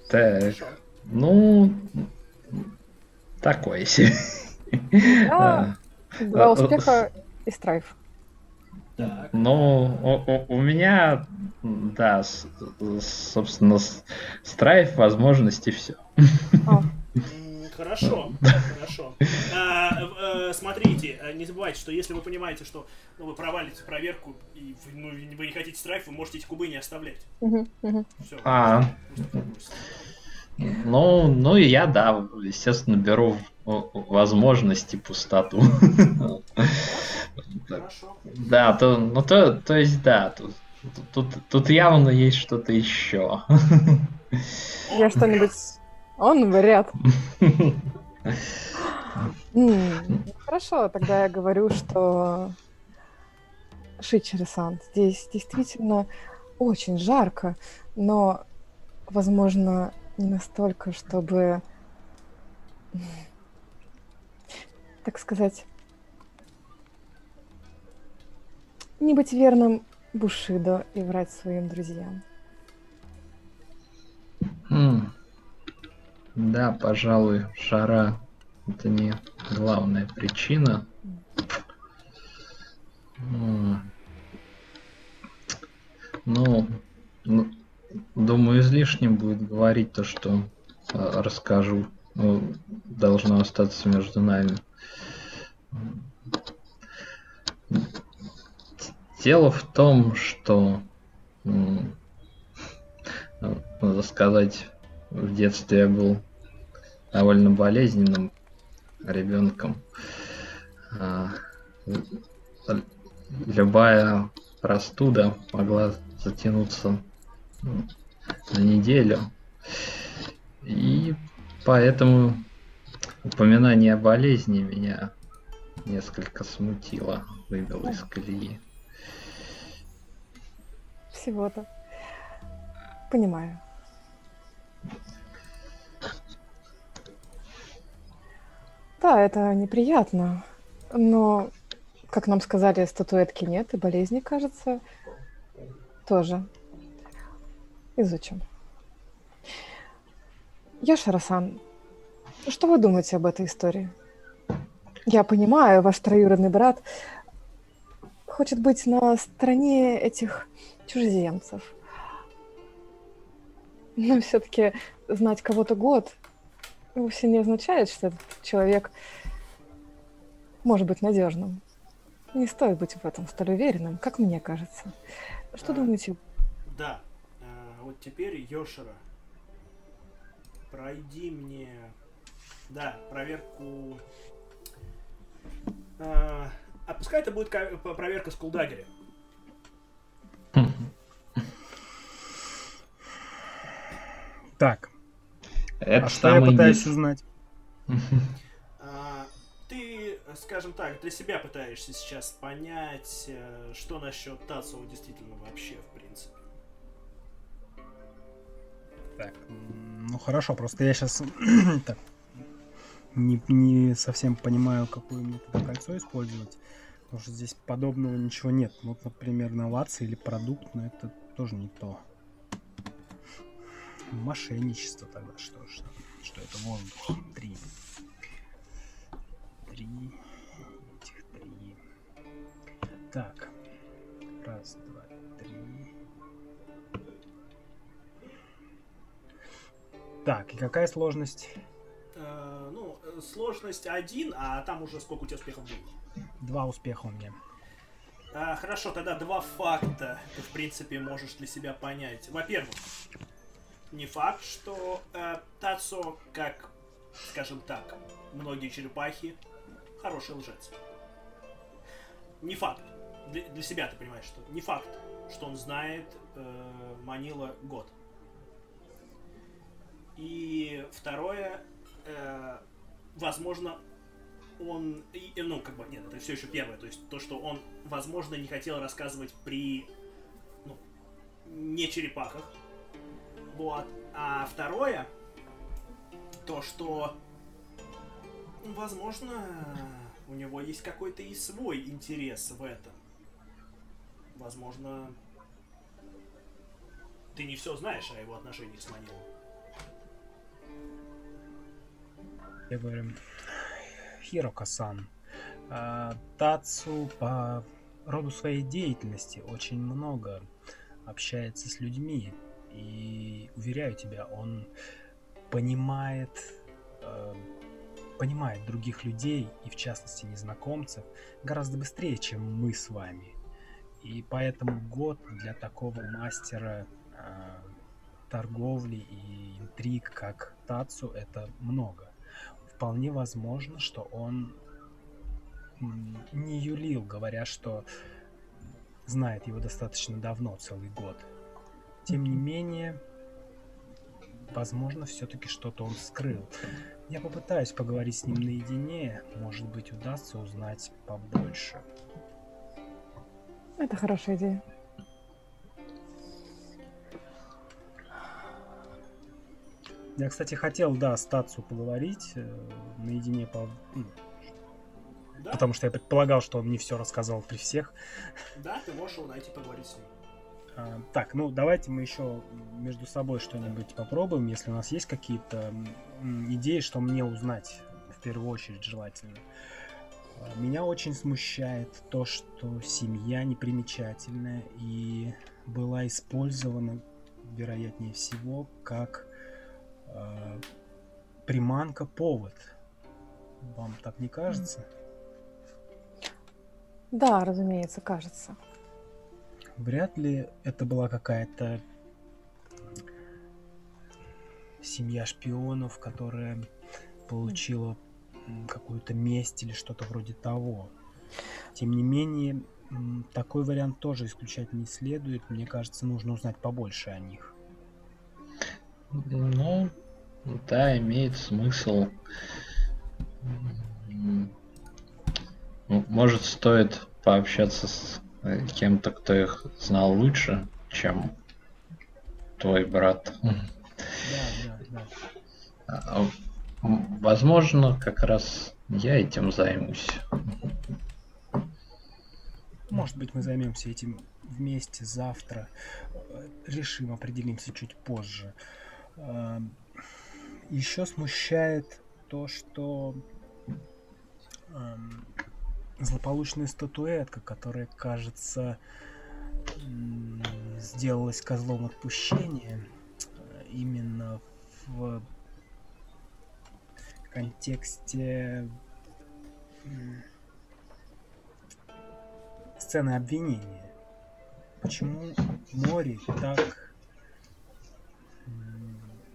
Так, ну, такое себе. Да, Два а, успеха и страйф. Так. Ну, у, у- у меня, да, с- собственно, с- страйф, возможности, все. Хорошо, хорошо. А, э, смотрите, э, не забывайте, что если вы понимаете, что ну, вы провалите проверку и вы, ну, вы не хотите страйф, вы можете эти кубы не оставлять. Все. А. Ну, ну и я, да, естественно, беру возможности пустоту. Хорошо. Да, то, ну то, то есть, да, тут, тут, тут явно есть что-то еще. Я что-нибудь... Он вряд. Хорошо, тогда я говорю, что Шичерисан, здесь действительно очень жарко, но, возможно, не настолько, чтобы, так сказать, не быть верным Бушидо и врать своим друзьям. М. Да, пожалуй, жара это не главная причина. Ну, ну, думаю, излишним будет говорить то, что э, расскажу. Ну, должно остаться между нами. Дело в том, что надо сказать, в детстве я был довольно болезненным ребенком. А, Любая простуда могла затянуться ну, на неделю. И поэтому упоминание о болезни меня несколько смутило, выбило из колеи. Всего-то. Понимаю. Да, это неприятно, но, как нам сказали, статуэтки нет, и болезни, кажется, тоже изучим. Йошара-сан, что вы думаете об этой истории? Я понимаю, ваш троюродный брат хочет быть на стороне этих чужеземцев. Но все-таки знать кого-то год вовсе не означает, что этот человек может быть надежным. Не стоит быть в этом столь уверенным, как мне кажется. Что А. думаете? Да. А, вот теперь Йошера. Пройди мне. Да, проверку. А, а пускай это будет проверка с Кулдагеря. Так, Это а что я пытаюсь низ. узнать? А, ты, скажем так, для себя пытаешься сейчас понять, э, что насчет Тацуо действительно вообще, в принципе. Так, ну хорошо, просто я сейчас так, не, не совсем понимаю, какое мне тут кольцо использовать. Потому что здесь подобного ничего нет. Вот, например, новация или продукт, но это тоже не то. Мошенничество тогда что? Что, что это воздух? Три. Три. Этих три. Так. Раз, два, три. Так, и какая сложность? Сложность один, а там уже сколько у тебя успехов будет. Два успеха у меня. А, хорошо, тогда два факта ты, в принципе, можешь для себя понять. Во-первых, не факт, что э, Тацо, как, скажем так, многие черепахи, хороший лжец. Не факт. Для, для себя ты понимаешь, что не факт, что он знает э, Манила год. И второе, э, возможно, он, и, ну, как бы, нет, это все еще первое, то есть то, что он, возможно, не хотел рассказывать при, ну, не черепахах, вот, а второе, то, что, возможно, у него есть какой-то и свой интерес в этом. Возможно, ты не все знаешь о его отношениях с Манилом. Я говорю, Хирока-сан, а, Тацу по роду своей деятельности очень много общается с людьми. И уверяю тебя, он понимает, э, понимает других людей, и в частности незнакомцев, гораздо быстрее, чем мы с вами. И поэтому год для такого мастера э, торговли и интриг, как Тацу, это много вполне возможно, что он не юлил, говоря, что знает его достаточно давно, целый год. Тем не менее, возможно, все-таки что-то он скрыл. Я попытаюсь поговорить с ним наедине, может быть, удастся узнать побольше. Это хорошая идея. Я, кстати, хотел, да, с Тацу поговорить э, наедине по... ну, Да? Потому что я предполагал, что он не все рассказал при всех. Да, ты можешь его найти, поговорить с ним. А, так, ну давайте мы еще между собой что-нибудь попробуем, если у нас есть какие-то идеи, что мне узнать в первую очередь желательно. А, Меня очень смущает то, что семья непримечательная и была использована, вероятнее всего, как э, приманка, повод. Вам так не кажется? Да, разумеется, кажется. Вряд ли это была какая-то семья шпионов, которая получила какую-то месть или что-то вроде того. Тем не менее, такой вариант тоже исключать не следует. Мне кажется, нужно узнать побольше о них. Ну, да, имеет смысл. Может, стоит пообщаться с э, кем-то, кто их знал лучше, чем твой брат. Да, да, да. Возможно, как раз я этим займусь. Может быть, мы займемся этим вместе завтра. Э, Решим, определимся чуть позже. Еще смущает то, что эм, злополучная статуэтка, которая, кажется, сделалась козлом отпущения э, именно в контексте сцены обвинения. Почему Мори так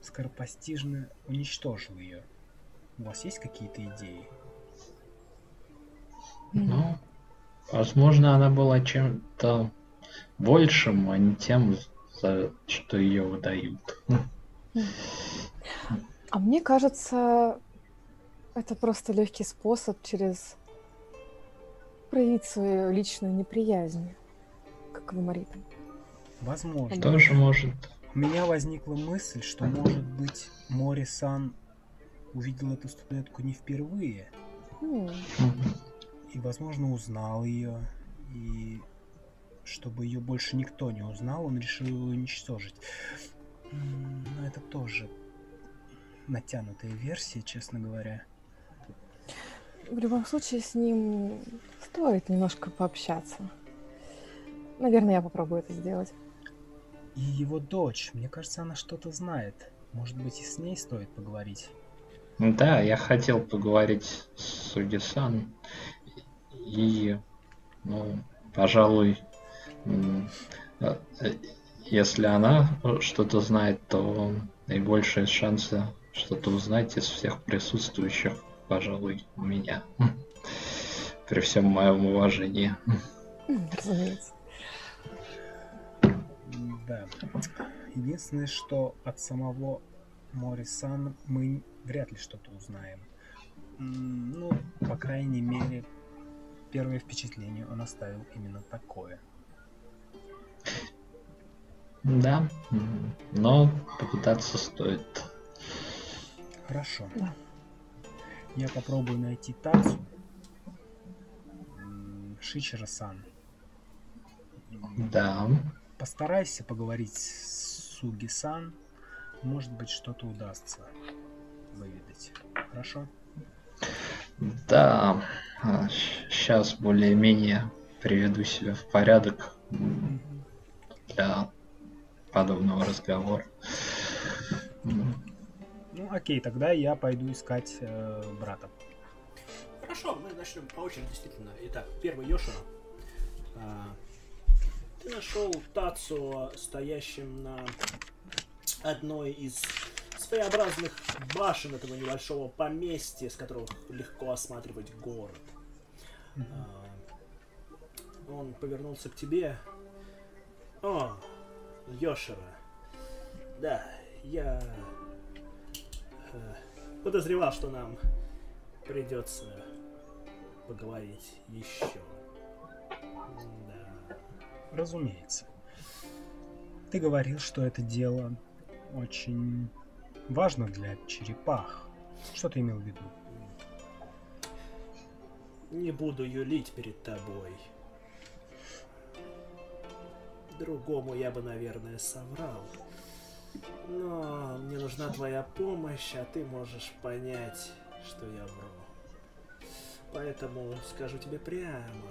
скоропостижно уничтожил ее? У вас есть какие-то идеи? Ну, возможно, она была чем-то большим, а не тем, за что ее выдают. А мне кажется, это просто легкий способ через проявить свою личную неприязнь к аквамаритам. Возможно. Тоже может. У меня возникла мысль, что, может быть, Мори-сан увидел эту статуэтку не впервые, М, и, возможно, узнал ее, и чтобы ее больше никто не узнал, он решил ее уничтожить. Но это тоже натянутая версия, честно говоря. В любом случае, с ним стоит немножко пообщаться. Наверное, я попробую это сделать. И его дочь, мне кажется, она что-то знает. Может быть, и с ней стоит поговорить? Да, я хотел поговорить с Сугисан. И, ну, пожалуй, э, э, если она что-то знает, то наибольшие шансы что-то узнать из всех присутствующих, пожалуй, у меня. При всем моем уважении. Разумеется. Да. Единственное, что от самого Морисан мы вряд ли что-то узнаем. Ну, по крайней мере, первое впечатление он оставил именно такое. Да, но попытаться стоит. Хорошо. Я попробую найти Тацу. Шичера-сан. Да. Постарайся поговорить с Суги-сан. Может быть, что-то удастся выведать. Хорошо? Да, сейчас более-менее приведу себя в порядок для подобного разговора. Ну, окей, тогда я пойду искать э, брата. Хорошо, мы начнем по очереди, действительно. Итак, первый Йошина. Ты нашел Тацу стоящим на одной из своеобразных башен этого небольшого поместья, с которого легко осматривать город. А, Он повернулся к тебе. О, Йошера. Да, я э, подозревал, что нам придется поговорить еще. Разумеется. Ты говорил, что это дело очень важно для черепах. Что ты имел в виду? Не буду юлить перед тобой. Другому я бы, наверное, соврал. Но мне нужна твоя помощь, а ты можешь понять, что я вру. Поэтому скажу тебе прямо,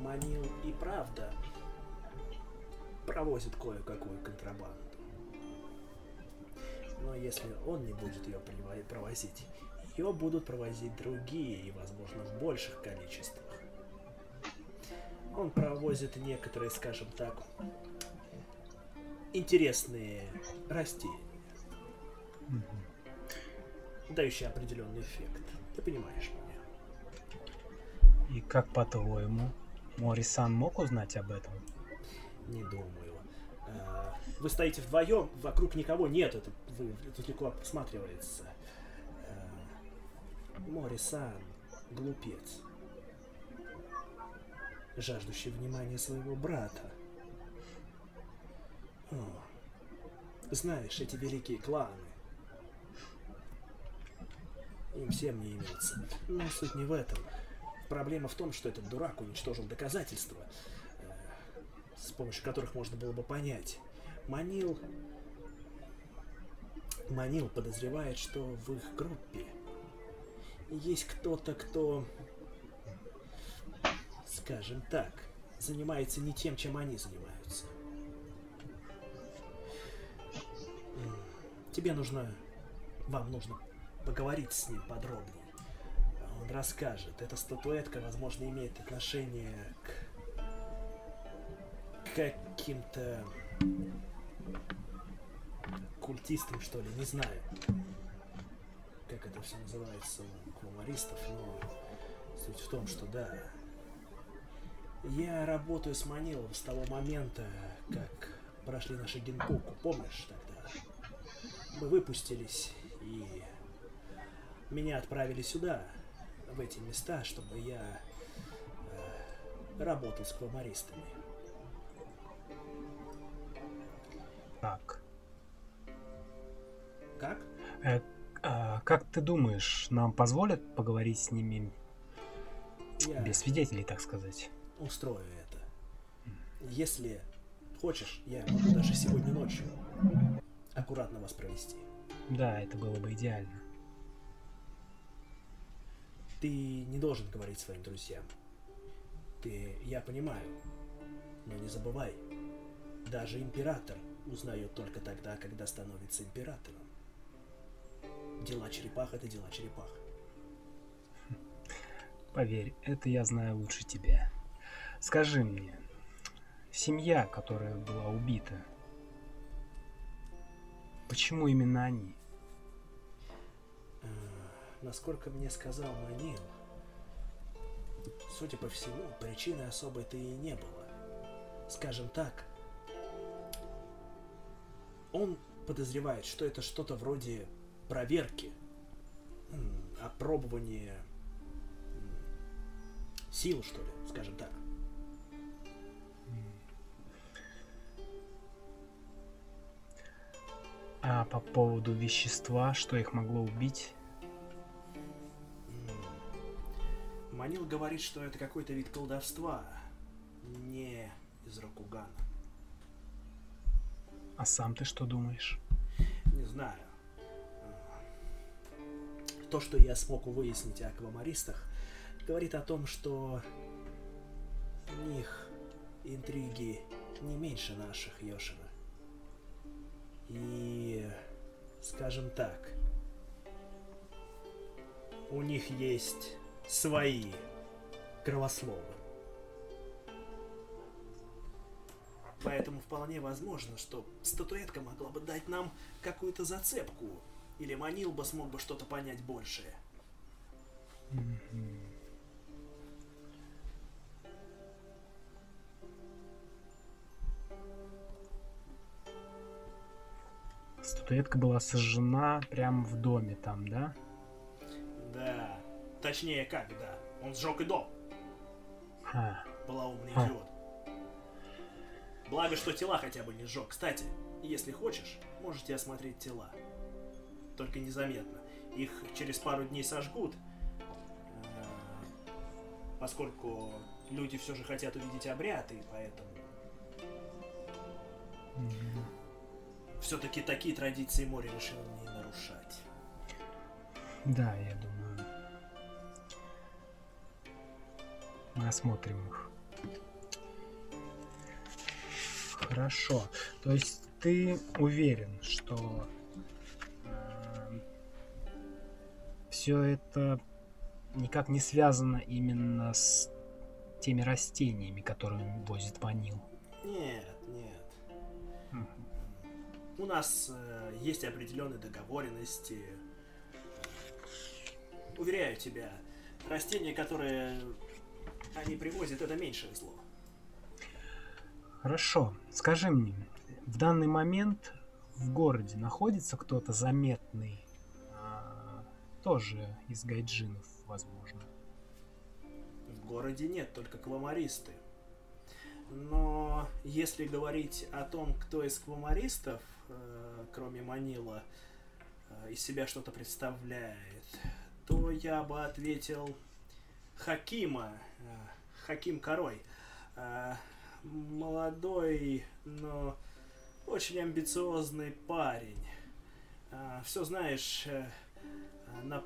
Манил и правда провозит кое-какую контрабанду. Но если он не будет ее провозить, ее будут провозить другие и, возможно, в больших количествах. Он провозит некоторые, скажем так, интересные растения, дающие определенный эффект. Ты понимаешь меня? И как по-твоему, Морисан мог узнать об этом? Не думаю. А, Вы стоите вдвоем, вокруг никого нет, это, вы, это легко просматривается. А, Мори-сан, глупец. Жаждущий внимания своего брата. О, знаешь, эти великие кланы. Им всем не имется. Но суть не в этом. Проблема в том, что этот дурак уничтожил доказательства, э, с помощью которых можно было бы понять. Манил... Манил подозревает, что в их группе есть кто-то, кто, скажем так, занимается не тем, чем они занимаются. Тебе нужно... Вам нужно поговорить с ним подробнее. Он расскажет. Эта статуэтка, возможно, имеет отношение к каким-то культистам, что ли, не знаю. Как это все называется у кумаристов, но суть в том, что да. Я работаю с Манилом с того момента, как прошли наши генпуку, помнишь тогда? Мы выпустились и меня отправили сюда, в эти места, чтобы я э, работал с квамаристами. Так. Как? Э, а, как ты думаешь, нам позволят поговорить с ними Я без свидетелей, так сказать? устрою это. Если хочешь, я могу даже сегодня ночью аккуратно вас провести. Да, это было бы идеально. Ты не должен говорить своим друзьям. Ты, я понимаю, но не забывай, даже император узнает только тогда, когда становится императором. дела черепах это дела черепах. Поверь, это я знаю лучше тебя. Скажи мне, семья, которая была убита, почему именно они? Э, насколько мне сказал Манил, судя по всему, причины особой-то и не было. Скажем так, он подозревает, что это что-то вроде проверки, опробования сил, что ли, скажем так. А по поводу вещества, что их могло убить? Манил говорит, что это какой-то вид колдовства, не из Рокугана. А сам ты что думаешь? Не знаю. То, что я смог выяснить о аквамаристах, говорит о том, что у них интриги не меньше наших, Йошина. И, скажем так, у них есть свои кровословы. Поэтому вполне возможно, что статуэтка могла бы дать нам какую-то зацепку. Или Манил бы смог бы что-то понять большее. Статуэтка была сожжена прямо в доме там, да? Да. Точнее, как, да. Он сжег и дом. А. Была умный идиот. Благо, что тела хотя бы не сжег. Кстати, если хочешь, можете осмотреть тела. Только незаметно. Их через пару дней сожгут, э, поскольку люди все же хотят увидеть обряд, и поэтому... Все-таки такие традиции море решил не нарушать. Да, я думаю. Мы осмотрим их. Хорошо. То есть ты уверен, что э, все это никак не связано именно с теми растениями, которые возит Манил? Нет, нет. У нас э, есть определенные договоренности. Уверяю тебя, растения, которые они привозят, это меньшее зло. Хорошо. Скажи мне, в данный момент в городе находится кто-то заметный, а, тоже из гайджинов, возможно? В городе нет, только квамаристы. Но если говорить о том, кто из квамаристов, э, кроме Манила, э, из себя что-то представляет, то я бы ответил Хакима, э, Хаким Корой. Молодой, но очень амбициозный парень. А, все знаешь, э, она,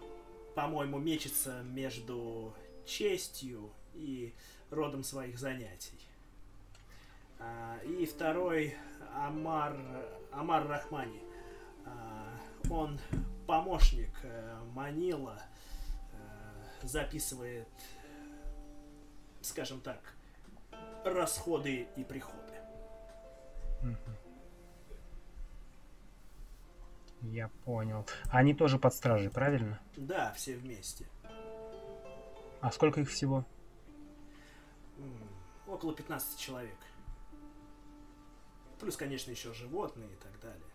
по-моему, мечется между честью и родом своих занятий. А, и второй Амар, Амар Рахмани. А, он помощник э, Манила, э, записывает, скажем так, расходы и приходы. Я понял. Они тоже под стражей, правильно? Да, все вместе. А сколько их всего? Около 15 человек. Плюс, конечно, еще животные и так далее.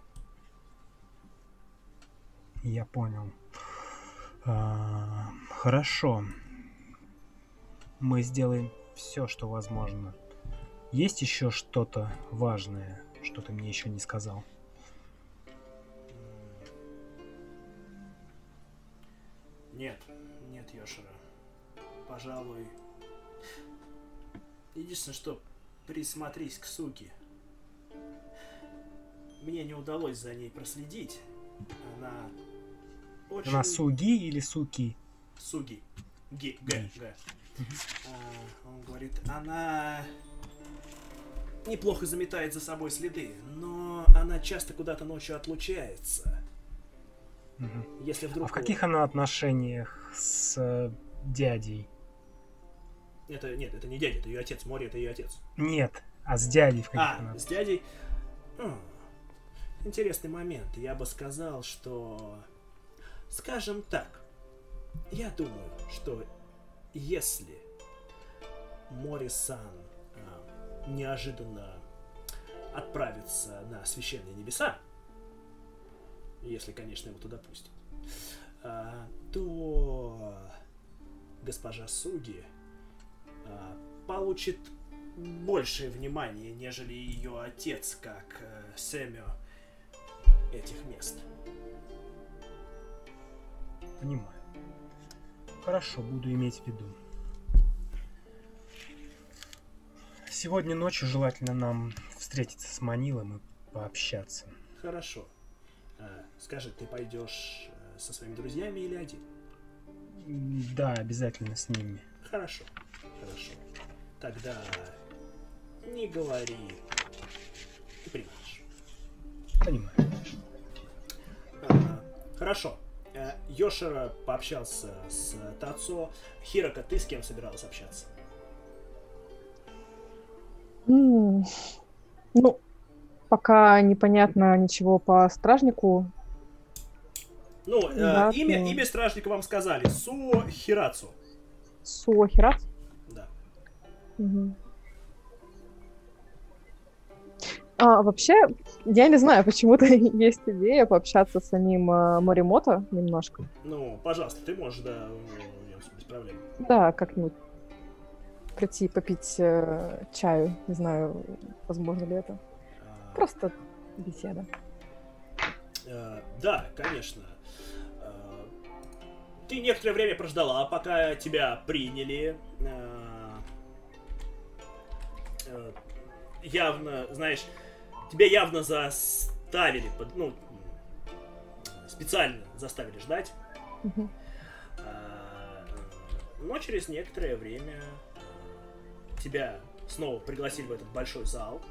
Я понял. А, хорошо. Мы сделаем все, что возможно. Есть еще что-то важное, что ты мне еще не сказал? Нет, нет, Йошера. Пожалуй. Единственное, что присмотрись к Суки. Мне не удалось за ней проследить. Она очень... Она Суги или Суки? Суги. Г, Г, Г. А, он говорит, она неплохо заметает за собой следы, но она часто куда-то ночью отлучается. Если А вдруг... в каких она отношениях с э, дядей? Это, нет, это не дядя, это ее отец. Мори это ее отец. Нет, а с дядей в каких А, она с дядей... М, Интересный момент. Я бы сказал, что... Скажем так. Я думаю, что если Мори-сан а, неожиданно отправится на священные небеса, если, конечно, его туда пустят, а, то госпожа Суги а, получит большее внимание, нежели ее отец, как э, Сэмё этих мест. Понимаю. Хорошо, буду иметь в виду. Сегодня ночью желательно нам встретиться с Манилом и пообщаться. Хорошо. А, скажи, ты пойдешь э, со своими друзьями или один? Да, обязательно с ними. Хорошо, хорошо. Тогда не говори. Ты понимаешь. Понимаю. А, хорошо. Э, Йошера пообщался с Тацо. Хирока, ты с кем собиралась общаться? Ну, пока непонятно ничего по стражнику. Ну, э, Да, имя, ну. имя стражника вам сказали. Суо Хирацу. Суохират. Да. Мгм. А, вообще, я не знаю, почему-то есть идея пообщаться с самим э, Моримото немножко. Ну, пожалуйста, ты можешь, да, без проблем. Да, как-нибудь прийти попить э, чаю. Не знаю, возможно ли это. А, Просто беседа. Э, да, конечно. Э, ты некоторое время прождала, пока тебя приняли. Э, явно, знаешь, тебя явно заставили, ну, специально заставили ждать. А, Но через некоторое время тебя снова пригласили в этот большой зал.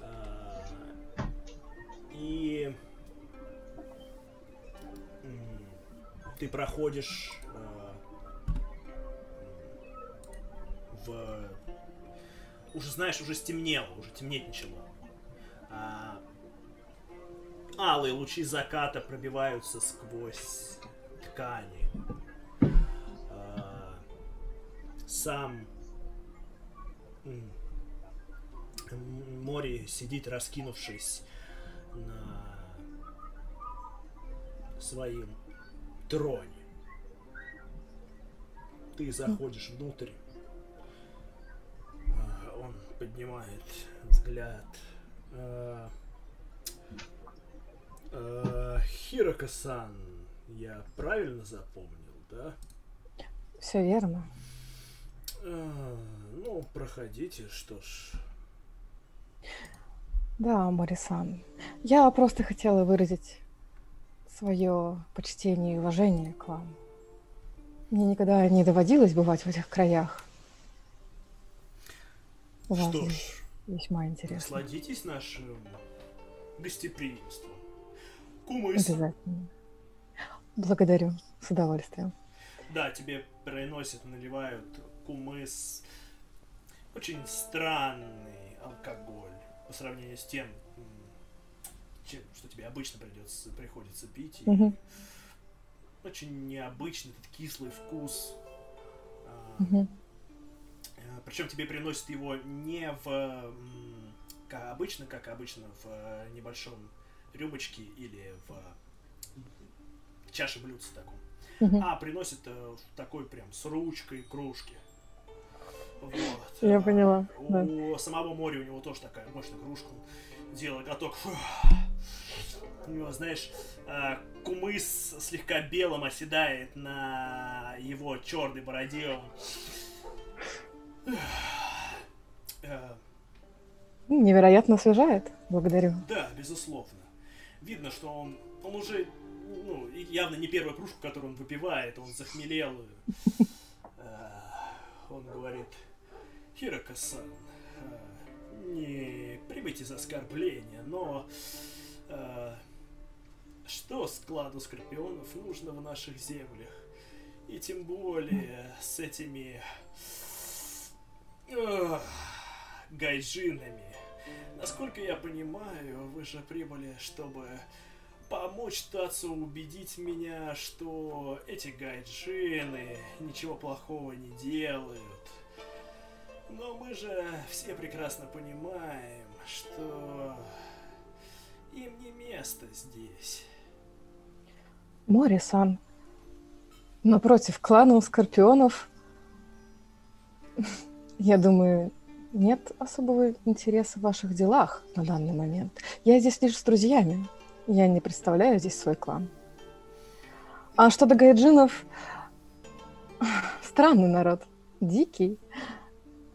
А, И ты проходишь э, в... Уже знаешь, уже стемнело, уже темнеть начало. А, Алые лучи заката пробиваются сквозь ткани. А, Сам м, м, Мори сидит, раскинувшись на своем троне. Ты заходишь внутрь. Поднимает взгляд. А, а, Хирока-сан, я правильно запомнил, да? Все верно. А, ну, проходите, что ж. Да, Морисан. Я просто хотела выразить свое почтение и уважение к вам. Мне никогда не доводилось бывать в этих краях. Что ж, весьма интересно. насладитесь нашим гостеприимством. Кумыс. Обязательно. Благодарю. С удовольствием. Да, тебе приносят, наливают кумыс. Очень странный алкоголь по сравнению с тем, чем, что тебе обычно придется, приходится пить. И Мгм. Очень необычный этот кислый вкус. Мгм. Причем тебе приносят его не в как обычно, как обычно в э, небольшом рюмочке или в чаше блюдце таком, Мгм. а приносят э, такой прям с ручкой кружки. Вот. Я А, поняла, да. У самого моря у него тоже такая мощная кружка. Делает глоток. У него, знаешь, э, кумыс слегка белым оседает на его черной бороде. Он... Э, Невероятно освежает. Благодарю. Да, безусловно. Видно, что он, он уже, ну, явно не первая кружка, которую он выпивает, он захмелел. э, Он говорит, Хирока-сан, э, не примите за оскорбление, но э, что складу скорпионов нужно в наших землях. И тем более с этими гайджинами. Насколько я понимаю, вы же прибыли, чтобы помочь Тацу убедить меня, что эти гайджины ничего плохого не делают. Но мы же все прекрасно понимаем, что им не место здесь. Морисан, напротив клана Скорпионов, я думаю, нет особого интереса в ваших делах на данный момент. Я здесь лишь с друзьями. Я не представляю здесь свой клан. А что до гайджинов... Странный народ. Дикий.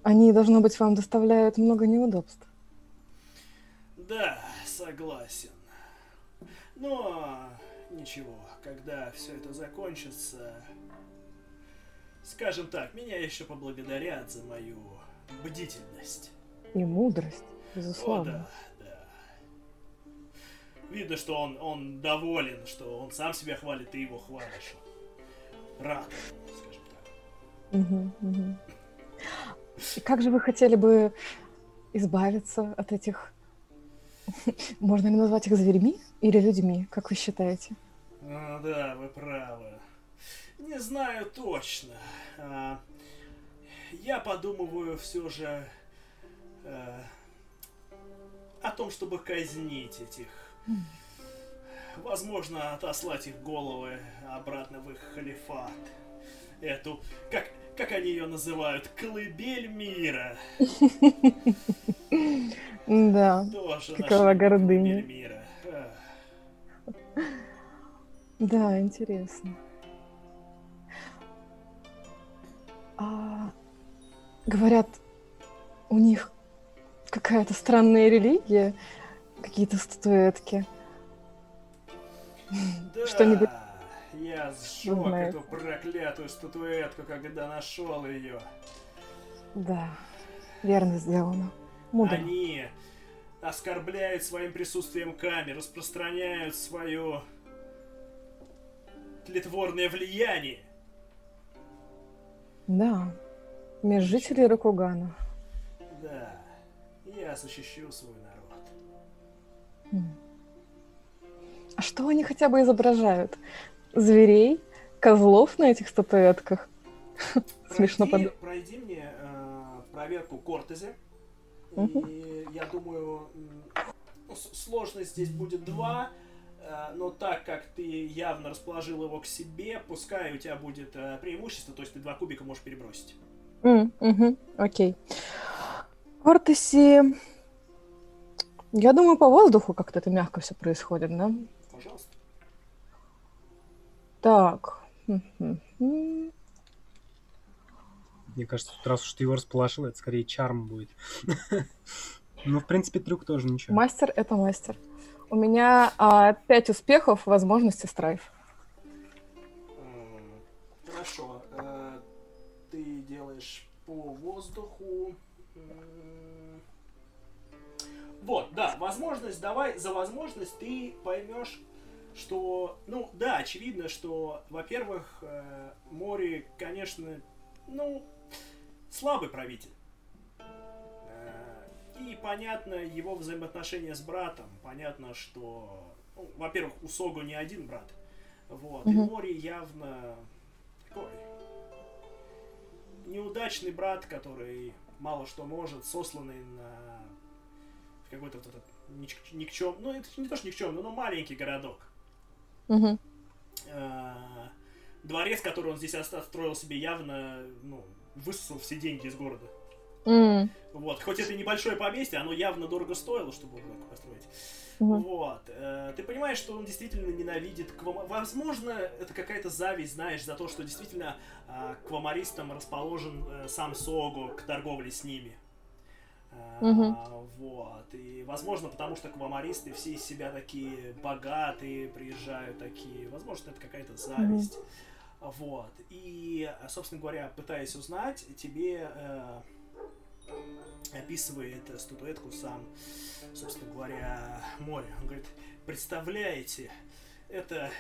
Они, должно быть, вам доставляют много неудобств. Да, согласен. Но ничего, когда все это закончится, скажем так, меня еще поблагодарят за мою бдительность. И мудрость, О, безусловно. да, да. Видно, что он, он доволен, что он сам себя хвалит, ты его хвалишь. Рад, скажем так. Мгм. И как же вы хотели бы избавиться от этих... Можно ли назвать их зверьми или людьми, как вы считаете? А, да, вы правы. Не знаю точно. А, я подумываю все же э, о том, чтобы казнить этих. Возможно, отослать их головы обратно в их халифат. Эту, как, как они ее называют, колыбель мира. Да, Какова гордыня. Ах. да, интересно. А, говорят, у них какая-то странная религия, какие-то статуэтки. Да, Что-нибудь- я сжег эту проклятую статуэтку, когда нашел ее. Да, верно сделано. Мудро. Они оскорбляют своим присутствием камер, распространяют свое тлетворное влияние. Да, меж жителей Ракугана. Да, я защищу свой народ. А что они хотя бы изображают? Зверей? Козлов на этих статуэтках? Смешно Пройди, подумать. пройди мне э, проверку Кортезе. Мгм. И я думаю, сложность здесь будет 2. Но так как ты явно расположил его к себе, пускай у тебя будет э, преимущество, то есть ты два кубика можешь перебросить. М, мгм, Окей. Кортеси... Я думаю, по воздуху как-то это мягко все происходит, да? Пожалуйста. Так. Мгм. М. Мне кажется, раз уж ты его расположил, это скорее чарм будет. Ну, в принципе, трюк тоже ничего. Мастер — это мастер. У меня а, пять успехов, возможности страйф. М, Хорошо. э, Ты делаешь по воздуху. Вот, да, возможность, давай за возможность ты поймешь, что, ну, да, очевидно, что, во-первых, э, Мори, конечно, ну, слабый правитель. И понятно его взаимоотношения с братом. Понятно, что, ну, во-первых, у Согу не один брат. Вот. И Мгм. Мори явно такой неудачный брат, который мало что может, сосланный на какой-то вот этот ник- никчем, ну это не то что никчемный, но маленький городок. Э, Дворец, который он здесь оста- строил себе, явно, ну, высосал все деньги из города. М, Вот, хоть это небольшое поместье, оно явно дорого стоило, чтобы его так построить. мгм. Вот. э, Ты понимаешь, что он действительно ненавидит Квама... Возможно, это какая-то зависть, знаешь, за то, что действительно а, квамаристам расположен э, сам Согу к торговле с ними. Мгм. Вот. И, возможно, потому что квамаристы все из себя такие богатые, приезжают такие. Возможно, это какая-то зависть. Вот. И, собственно говоря, пытаясь узнать, тебе описывает статуэтку сам, собственно говоря, море. Он говорит, представляете, это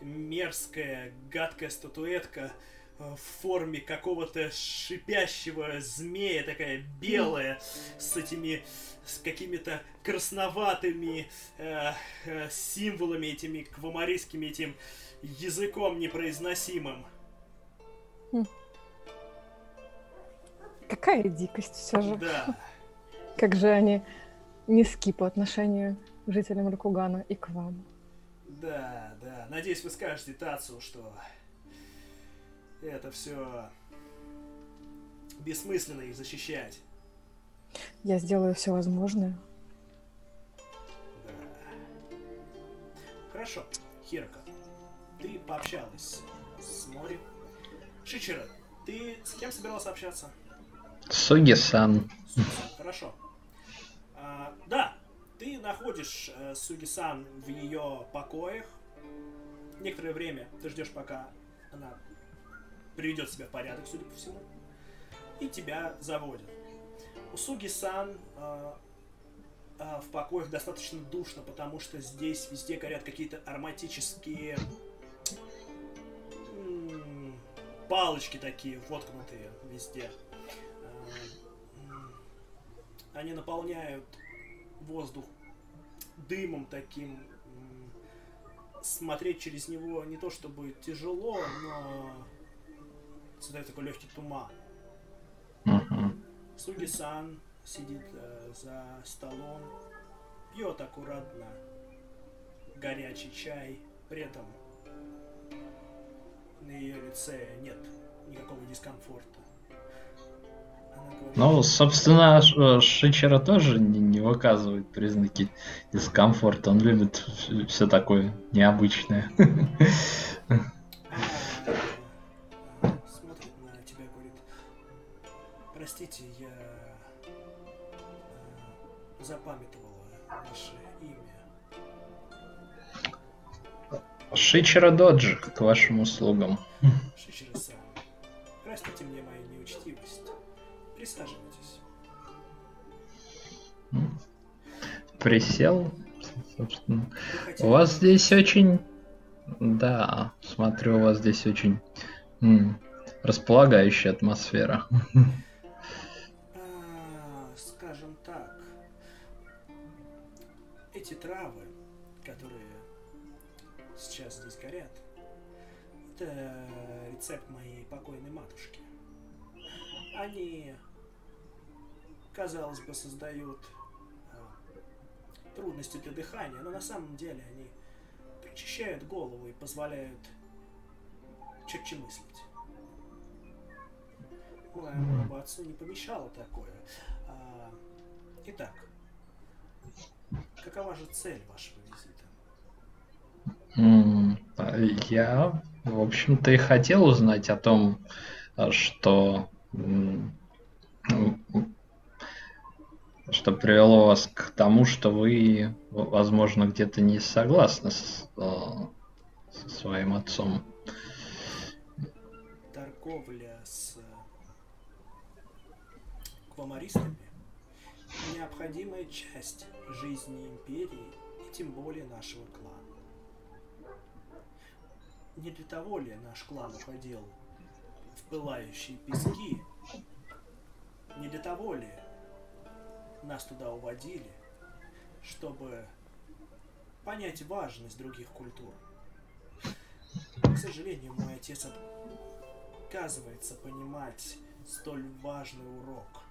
мерзкая, гадкая статуэтка в форме какого-то шипящего змея, такая белая, с этими, с какими-то красноватыми э, э, символами, этими квамарийскими, этим языком непроизносимым. Какая дикость все же. Да. Как же они низки по отношению к жителям Ракугана и к вам. Да, да. Надеюсь, вы скажете Тацу, что это все бессмысленно их защищать. Я сделаю все возможное. Да. Хорошо, Хирока, ты пообщалась с Мори. Шичера, ты с кем собирался общаться? Суги-сан. Хорошо. А, да, ты находишь э, Суги-сан в ее покоях. Некоторое время ты ждешь, пока она приведет себя в порядок, судя по всему. И тебя заводят. У Суги-сан э, э, в покоях достаточно душно, потому что здесь везде горят какие-то ароматические палочки такие, воткнутые везде. Они наполняют воздух дымом таким. Смотреть через него не то чтобы тяжело, но создает такой легкий туман. Мгм. Суги-сан сидит э, за столом, пьет аккуратно горячий чай, при этом на ее лице нет никакого дискомфорта. Ну, собственно, Ш- Шичера тоже не, не выказывает признаки дискомфорта. Он любит все такое необычное. э, смотрит на тебя, говорит, простите, я э, запамятовала ваше имя. Шичера Доджи к вашим услугам. Простите Присел, собственно. У вас здесь очень... Да, смотрю, у вас здесь очень м, располагающая атмосфера. А, скажем так, эти травы, которые сейчас здесь горят, это рецепт моей покойной матушки. Они, казалось бы, создают трудности для дыхания, но на самом деле они прочищают голову и позволяют четче мыслить. Моему отцу не помешало такое. А, итак, какова же цель вашего визита? Я, в общем-то, и хотел узнать о том, что что привело вас к тому, что вы, возможно, где-то не согласны с, а, со своим отцом. Торговля с квамаристами необходимая часть жизни империи и тем более нашего клана. Не для того ли наш клан уходил в пылающие пески? Не для того ли нас туда уводили, чтобы понять важность других культур? К сожалению, мой отец отказывается понимать столь важный урок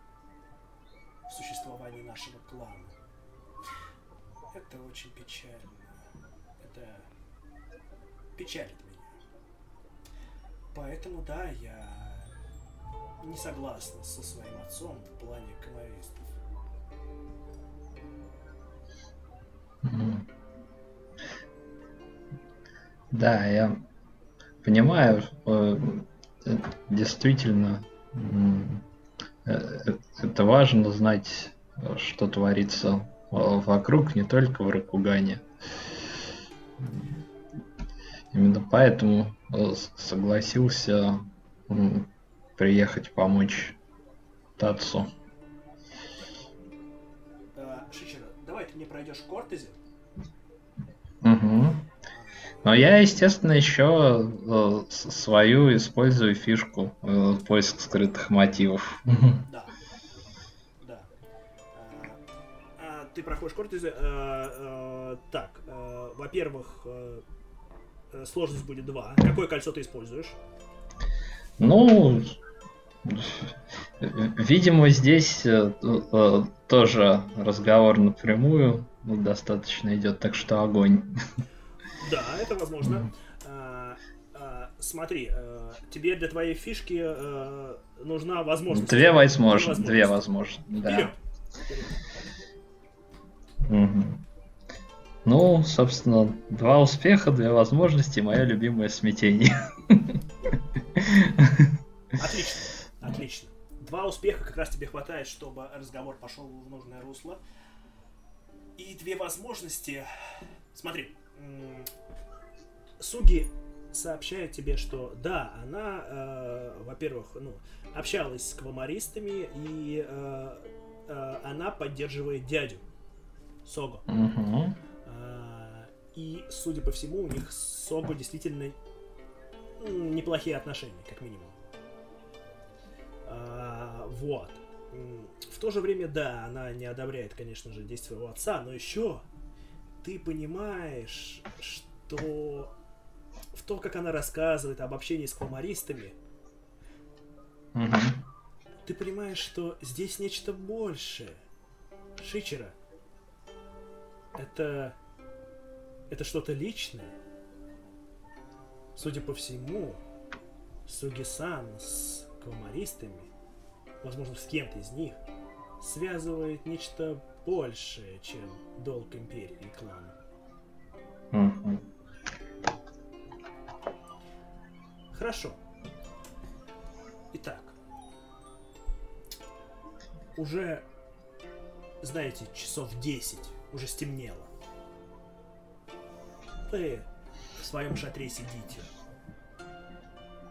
в существовании нашего клана. Это очень печально. Это печалит меня. Поэтому, да, я не согласна со своим отцом в плане комаристов. Да, я понимаю, э, действительно, э, э, это важно знать, что творится в- вокруг, не только в Ракугане. Именно поэтому согласился приехать помочь Тацу. Шичера, давай ты мне пройдешь кортези. Угу. Но я, естественно, еще э, свою использую фишку э, поиск скрытых мотивов. Да. Да. А, а, ты проходишь корт из... а, а, так, во-первых, э, сложность будет 2. Какое кольцо ты используешь? Ну, видимо, здесь э, э, тоже разговор напрямую достаточно идет, так что огонь. Да, это возможно. А, а, смотри, а, тебе для твоей фишки а, нужна возможность. Две возможности. Две возможности. Да. Вперед. Угу. Ну, собственно, два успеха, две возможности, мое любимое смятение. Отлично, отлично. Два успеха как раз тебе хватает, чтобы разговор пошел в нужное русло. И две возможности. Смотри, Суги сообщает тебе, что да, она, э, во-первых, ну, общалась с квамаристами, и э, э, она поддерживает дядю Сого. Угу. А, И, судя по всему, у них с Сого действительно неплохие отношения, как минимум. А, Вот. В то же время, да, она не одобряет, конечно же, действия своего отца, но еще ты понимаешь, что в то, как она рассказывает об общении с квамаристами, Угу. ты понимаешь, что здесь нечто большее. Шичера. Это... Это что-то личное. Судя по всему, Суги-сан с квамаристами, возможно, с кем-то из них, связывает нечто большее, чем долг Империи и клана. Хорошо. Итак. Уже, знаете, часов 10. Уже стемнело. Вы в своем шатре сидите.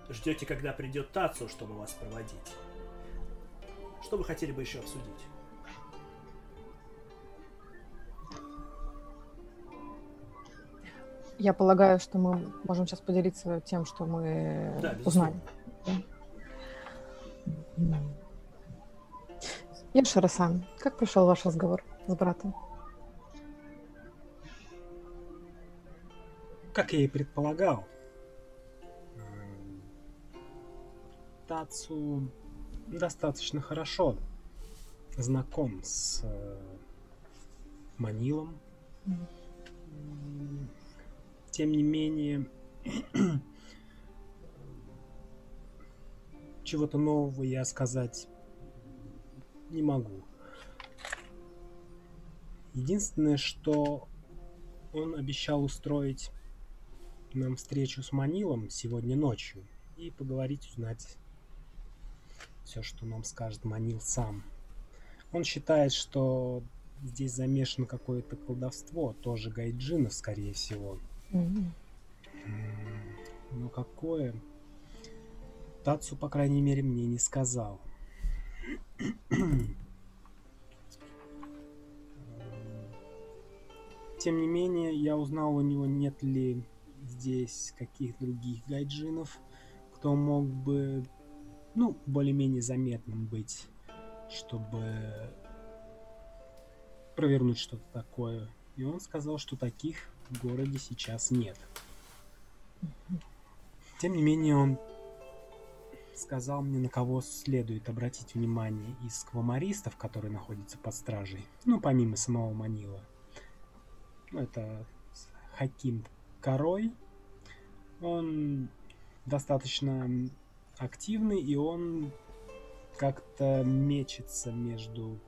Ждете, когда придет Тацу, чтобы вас проводить. Что вы хотели бы еще обсудить? Я полагаю, что мы можем сейчас поделиться тем, что мы Да, узнали. Яшира-сан, как прошел ваш разговор с братом? Как я и предполагал, Тацу достаточно хорошо знаком с э, Манилом. Тем не менее, чего-то нового я сказать не могу. Единственное, что он обещал устроить нам встречу с Манилом сегодня ночью и поговорить, узнать все, что нам скажет Манил сам. Он считает, что здесь замешано какое-то колдовство, тоже гайджинов, скорее всего. Но какое? Тацу, по крайней мере, мне не сказал. Тем не менее, я узнал у него, нет ли здесь каких других гайджинов, кто мог бы, ну, более-менее заметным быть, чтобы провернуть что-то такое. И он сказал, что таких в городе сейчас нет. Тем не менее, он сказал мне, на кого следует обратить внимание из квамаристов, которые находятся под стражей. Ну, помимо самого Манила. Ну, это Хаким Корой. Он достаточно активный, и он как-то мечется между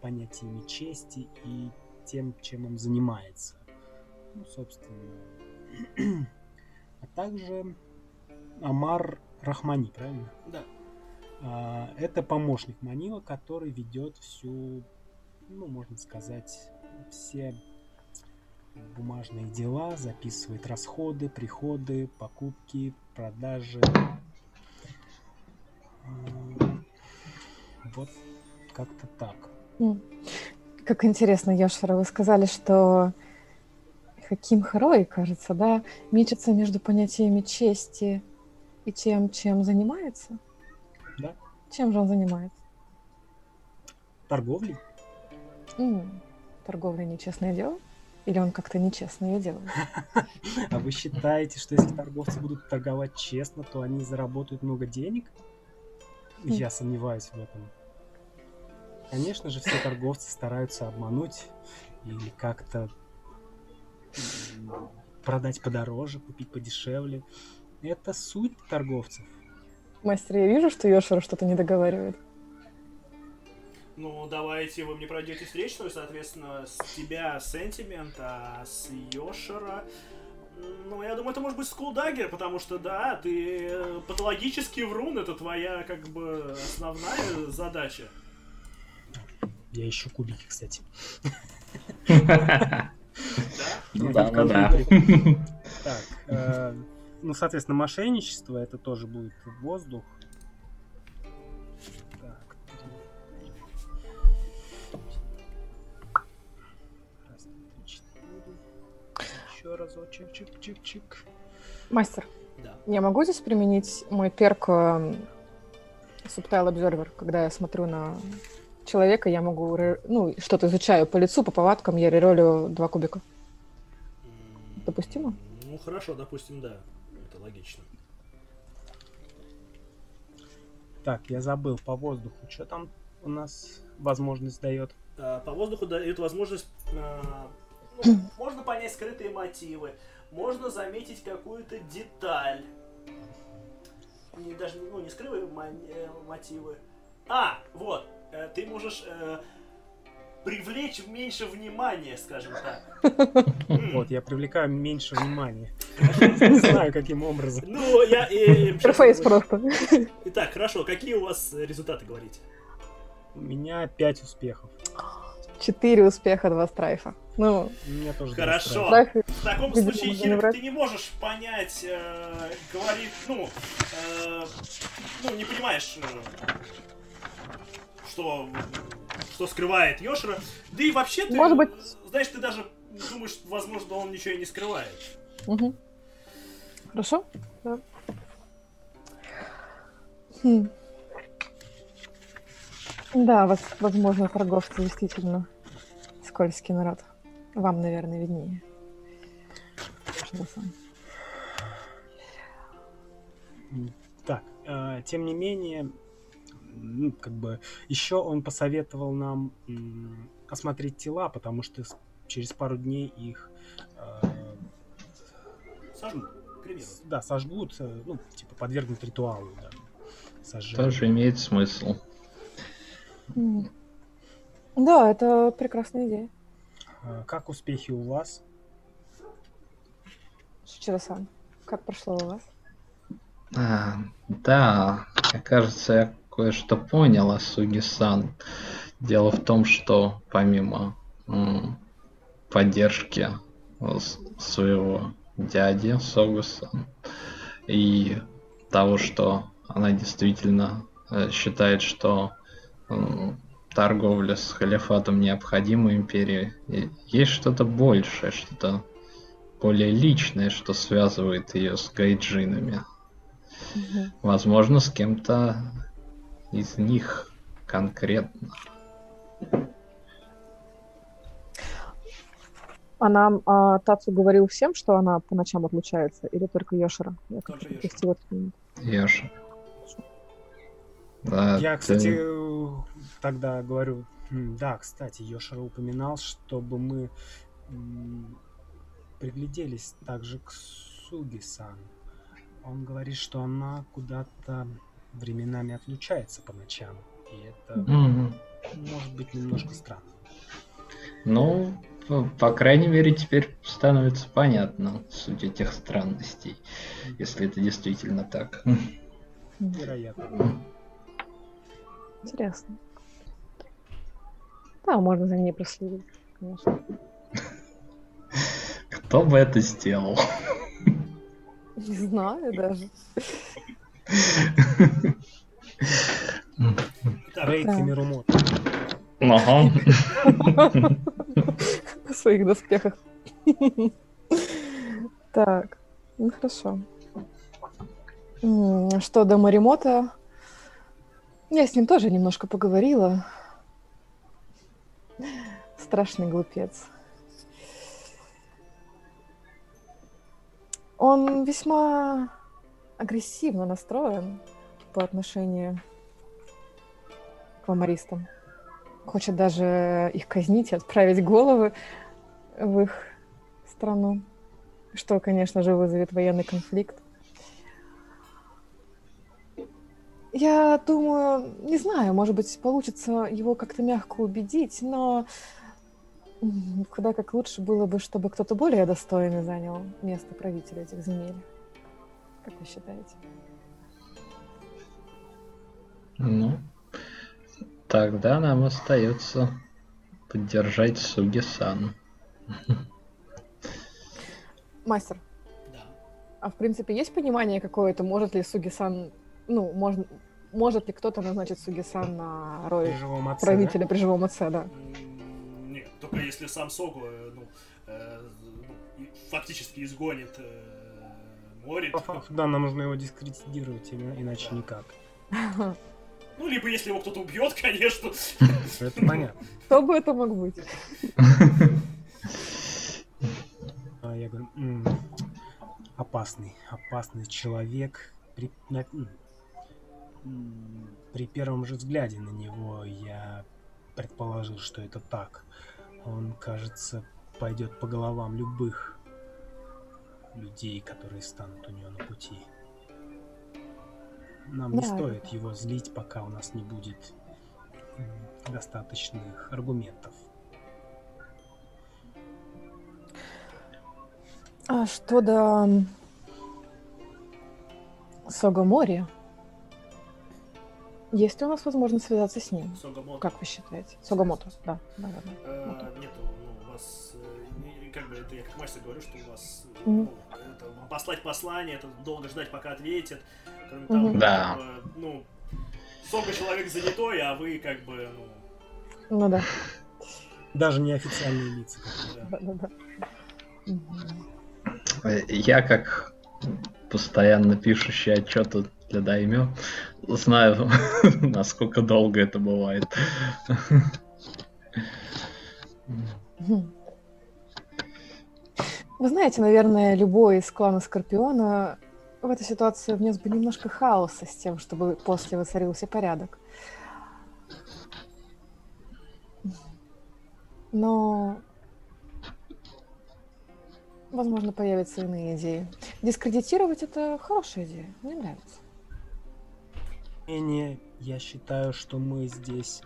понятиями чести и тем, чем он занимается. Ну, собственно. А также Амар Рахмани, правильно? Да. А, Это помощник Манила, который ведет всю, ну, можно сказать, все бумажные дела, записывает расходы, приходы, покупки, продажи. А, Вот как-то так. Как интересно, Йошера, вы сказали, что Хаким Харой, кажется, да, мечется между понятиями чести и тем, чем занимается. Да. Чем же он занимается? Торговлей? М, Торговля нечестное дело? Или он как-то нечестно ее делает? А вы считаете, что если торговцы будут торговать честно, то они заработают много денег? Я сомневаюсь в этом. Конечно же, все торговцы стараются обмануть или как-то продать подороже, купить подешевле. Это суть торговцев. Мастер, я вижу, что Йошера что-то не договаривает. Ну, давайте вы мне пройдете встречную, соответственно, с тебя сентимент, а с Йошера... Ну, я думаю, это может быть скулдагер, потому что, да, ты э, патологический врун, это твоя, как бы, основная задача. Я ищу кубики, кстати. Да? Ну да, ну да. рубрику. Так, э, ну, соответственно, мошенничество, это тоже будет воздух. Так, три. Раз, два, три, четыре. Еще разочек, чик-чик-чик. Мастер, Да. я могу здесь применить мой перк эм, Subtile Observer, когда я смотрю на человека, я могу, ну, что-то изучаю по лицу, по повадкам, я реролю два кубика. Допустимо? Ну, хорошо, допустим, да. Это логично. Так, я забыл по воздуху. Что там у нас возможность дает? А, По воздуху дает возможность... а, ну, можно понять скрытые мотивы, можно заметить какую-то деталь. Не, даже ну, не скрытые э, мотивы. А, вот, э, ты можешь э, привлечь меньше внимания, скажем так. Вот, я привлекаю меньше внимания. Не знаю, каким образом. Ну, я... э, Интерфейс просто. Итак, хорошо, какие у вас результаты, говорите? У меня 5 успехов. Четыре успеха, два страйфа. Ну, меня тоже Хорошо. В таком случае, Хирк, ты не можешь понять, э, говорит, ну, э, ну, не понимаешь, э, что, что скрывает Йошера. Да и вообще ты, Может быть- знаешь, ты даже думаешь, возможно, он ничего и не скрывает. Мгм. Хорошо? Да. Хм. Да, воз- возможно, торговцы действительно скользкий народ. Вам, наверное, виднее. Так, э, тем не менее, ну, как бы еще он посоветовал нам осмотреть тела, потому что через пару дней их э, Сожгу, к примеру. с- да, сожгут, э, ну, типа подвергнут ритуалу, да. Сожжения. Тоже имеет смысл. Да, это прекрасная идея. Э, Как успехи у вас? Шичиро-сан, как прошло у вас? А, да, мне кажется, я кое-что понял о Суги-сан. Дело в том, что помимо поддержки э, своего дяди Согусан и того, что она действительно э, считает, что торговля с халифатом необходима империи, есть что-то большее, что-то более личное, что связывает ее с гайджинами. Мгм. Возможно, с кем-то из них конкретно. Она, а, Тацу говорил всем, что она по ночам отлучается, или только Йошера? Я Только Йошера. Ёж. Да, Я, ты- кстати, тогда говорю, «М, да, кстати, Йошера упоминал, чтобы мы пригляделись также к Суги-сан. Он говорит, что она куда-то временами отлучается по ночам. И это Мгм. может быть немножко странно. Ну, по, по крайней мере, теперь становится понятно суть этих странностей, если это действительно так. Вероятно. Интересно. Да, можно за ней проследить, конечно. Кто бы это сделал? Не знаю даже. Да. Камерумото. Ага. В своих доспехах. Так, ну хорошо. Что до Маримота, я с ним тоже немножко поговорила. Страшный глупец. Он весьма агрессивно настроен по отношению к ламаристам. Хочет даже их казнить и отправить головы в их страну, что, конечно же, вызовет военный конфликт. Я думаю, не знаю, может быть, получится его как-то мягко убедить, но куда как лучше было бы, чтобы кто-то более достойный занял место правителя этих земель. Как вы считаете? Ну, тогда нам остается поддержать Суги-сан. Мастер, Да. а в принципе есть понимание какое-то, может ли Сугисан, ну, можно, может ли кто-то назначить Сугисан на роль При живом отце, да? правителя при живом отце, да? Нет, только если сам Согу, э, ну, э, ну, фактически изгонит э, Мори. Да, нам нужно его дискредитировать, иначе никак. Ну, либо если его кто-то убьет, конечно. Это понятно. Кто бы это мог быть? А я говорю, «М, опасный, опасный человек. На- при первом же взгляде на него я предположил, что это так. Он, кажется, пойдет по головам любых людей, которые станут у него на пути. Нам не Да, стоит его злить, пока у нас не будет достаточных аргументов. А что до Согомори? Есть ли у нас возможность связаться с ним? Согамото. Как вы считаете? Согомото, да. да, да, да. Мото. Нету, ну, у вас, э, не- как бы, это я как мастер говорю, что у вас, э, ну, это, послать послание, это долго ждать, пока ответит. Кроме того, Да. как бы, ну, Сога человек занятой, а вы, как бы, ну, Ну да. Даже неофициальные лица. да. да, да, Я, как постоянно пишущий отчеты для Даймё, знаю, насколько долго это бывает. Вы знаете, наверное, любой из клана Скорпиона в этой ситуации внес бы немножко хаоса с тем, чтобы после воцарился порядок. Но, возможно, появятся иные идеи. Дискредитировать это хорошая идея. Мне нравится. менее, я считаю, что мы здесь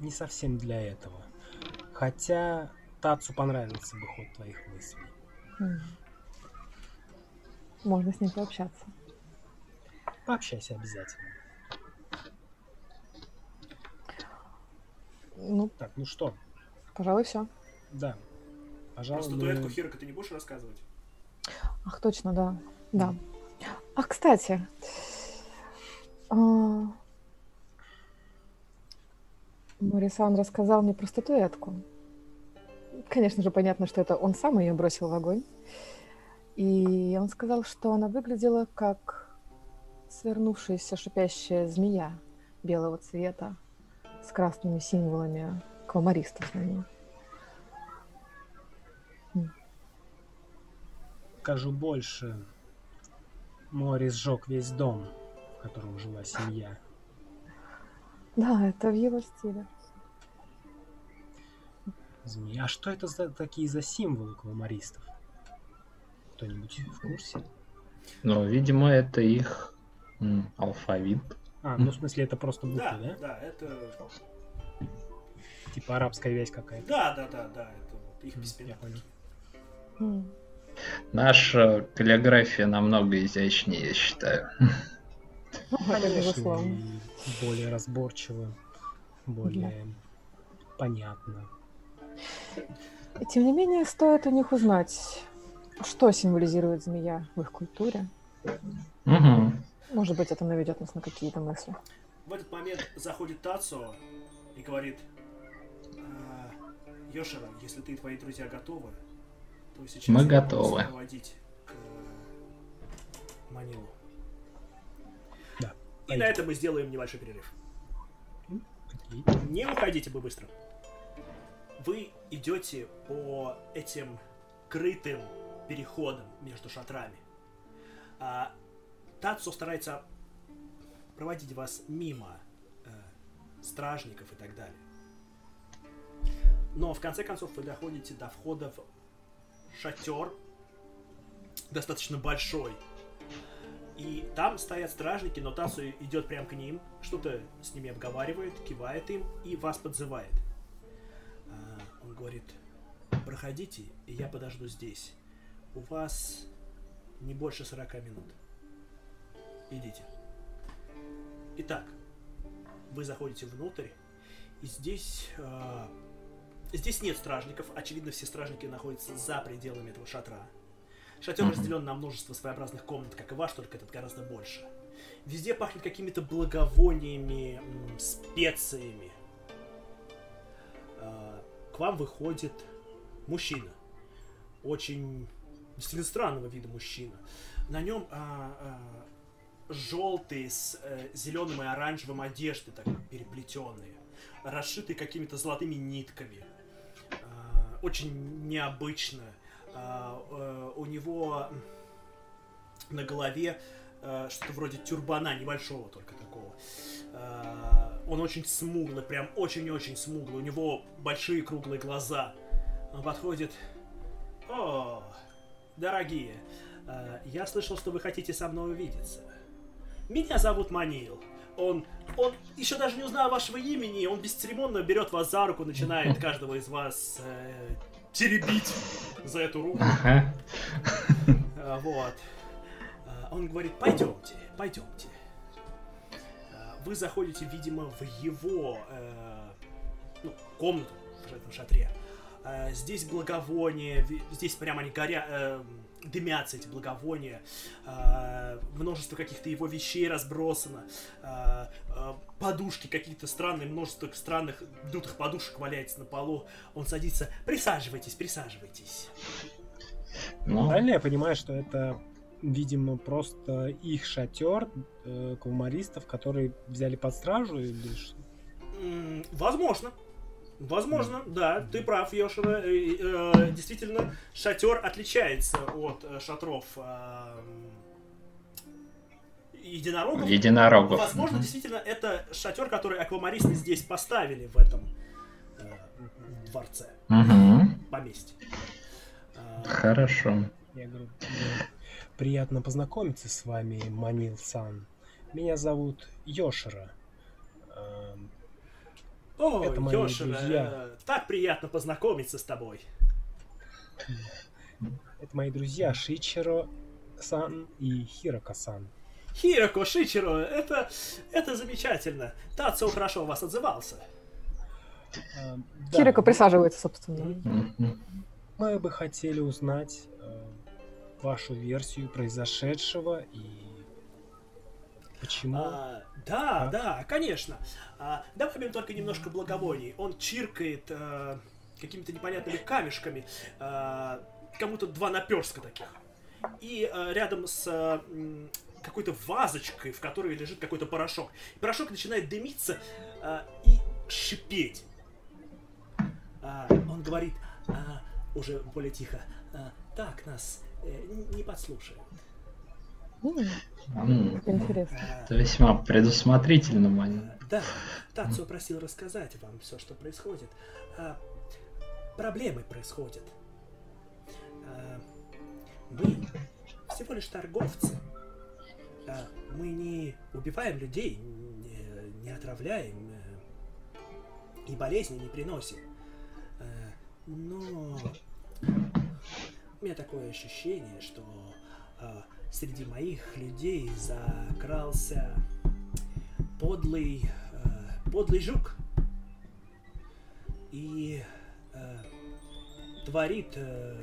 не совсем для этого. Хотя Тацу понравился бы ход твоих мыслей. М. Можно с ним пообщаться. Пообщайся обязательно. Ну, Так, ну что, пожалуй, все. да. Про Пожалуй, статуэтку мы... Хирока ты не будешь рассказывать? Ах, точно, да. Да. Ах, кстати. а, Морисан рассказал мне про статуэтку. Конечно же, понятно, что это он сам ее бросил в огонь. И он сказал, что она выглядела как свернувшаяся шипящая змея белого цвета с красными символами квамаристов на ней. Скажу больше. Море сжег весь дом, в котором жила семья. Да, это в его стиле. Змея. А что это за такие за символы квамаристов? Кто-нибудь в курсе? Ну, видимо, это их м, алфавит. А, ну в смысле это просто буквы, Да, да? да, это... Типа арабская вязь какая-то. Да, да, да, да, это вот их М, письмена. я понял. М. Наша каллиграфия намного изящнее, я считаю. И более разборчиво, более понятно. И тем не менее, стоит у них узнать, что символизирует змея в их культуре. Мгм. Может быть, это наведет нас на какие-то мысли. В этот момент заходит Тацо и говорит, «А, Йошера, если ты и твои друзья готовы, то сейчас Мы готовы. проводить к э, Манилу. Да. И Пойдем. на этом мы сделаем небольшой перерыв. Не уходите вы быстро. Вы идете по этим крытым переходам между шатрами. А, Тацу старается проводить вас мимо э, стражников и так далее. Но в конце концов вы доходите до входа в шатер, достаточно большой. И там стоят стражники, но Тасу идет прямо к ним, что-то с ними обговаривает, кивает им и вас подзывает. Говорит, проходите, и я подожду здесь. У вас не больше 40 минут. Идите. Итак, вы заходите внутрь, и здесь... а, Здесь нет стражников. Очевидно, все стражники находятся за пределами этого шатра. Шатер разделен на множество своеобразных комнат, как и ваш, только этот гораздо больше. Везде пахнет какими-то благовониями, специями. К вам выходит мужчина. Очень действительно странного вида мужчина. На нем желтые с э, зеленым и оранжевым одежды, так переплетенные, расшитые какими-то золотыми нитками. А, Очень необычно. А, э, У него на голове э, что-то вроде тюрбана, небольшого только такого. А, Он очень смуглый, прям очень-очень смуглый. У него большие круглые глаза. Он подходит. О, дорогие, э, я слышал, что вы хотите со мной увидеться. Меня зовут Манил. Он, он еще даже не узнал вашего имени, он бесцеремонно берет вас за руку, начинает каждого из вас э, теребить за эту руку. Ага. А, Вот. Он говорит, пойдемте, пойдемте. Вы заходите, видимо, в его э, ну, комнату в этом шатре. А, Здесь благовония, здесь прямо они горя, э, дымятся эти благовония. А, Множество каких-то его вещей разбросано. А, а, Подушки какие-то странные, множество странных дутых подушек валяется на полу. Он садится. Присаживайтесь, присаживайтесь. Ну, Правильно я понимаю, что это, видимо, просто их шатер э, кавмаристов, которые взяли под стражу или что? Возможно. Возможно, да, ты прав, Йошина. Э, э, Действительно, шатер отличается от э, шатров э, единорогов. единорогов. Возможно, Мгм. действительно, это шатер, который аквамаристы здесь поставили в этом э, дворце, Мгм. поместье. Хорошо. Я говорю, «Да, приятно познакомиться с вами, Манил-сан. Меня зовут Йошира. Эм, О, это мои Йошина, друзья. э, так приятно познакомиться с тобой. Это мои друзья Шичиро-сан и Хирока-сан. Хироко Шичиро, это, это замечательно. Тацио хорошо о вас отзывался. Эм, да, Кирико присаживается, собственно. Мы бы хотели узнать вашу версию произошедшего и почему. А, да, А? да, конечно. А, добавим только немножко благовоний. Он чиркает э, какими-то непонятными камешками. э, кому-то два наперска таких. И э, рядом с м, какой-то вазочкой, в которой лежит какой-то порошок. И порошок начинает дымиться э, и шипеть. А, он говорит а, уже более тихо. «А, так, нас не подслушают. Интересно. А, Это весьма предусмотрительно, Мань. Да, Тацу просил рассказать вам все, что происходит. А, проблемы происходят. А, мы всего лишь торговцы. А, мы не убиваем людей, не, не отравляем э, и болезни не приносим. А, но у меня такое ощущение, что а, среди моих людей закрался подлый, э, подлый жук и э, творит э,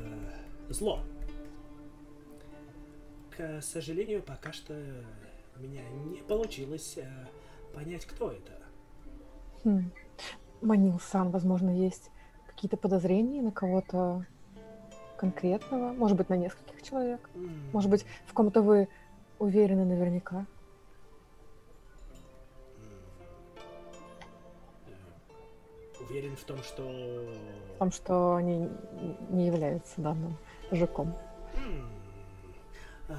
зло. К сожалению, пока что у меня не получилось э, понять, кто это. Хм. Манил-сан, возможно, есть какие-то подозрения на кого-то конкретного? Может быть, на нескольких человек? Может быть, в ком-то вы уверены наверняка? э, Уверен в том, что... В том, что они не являются данным жуком. А,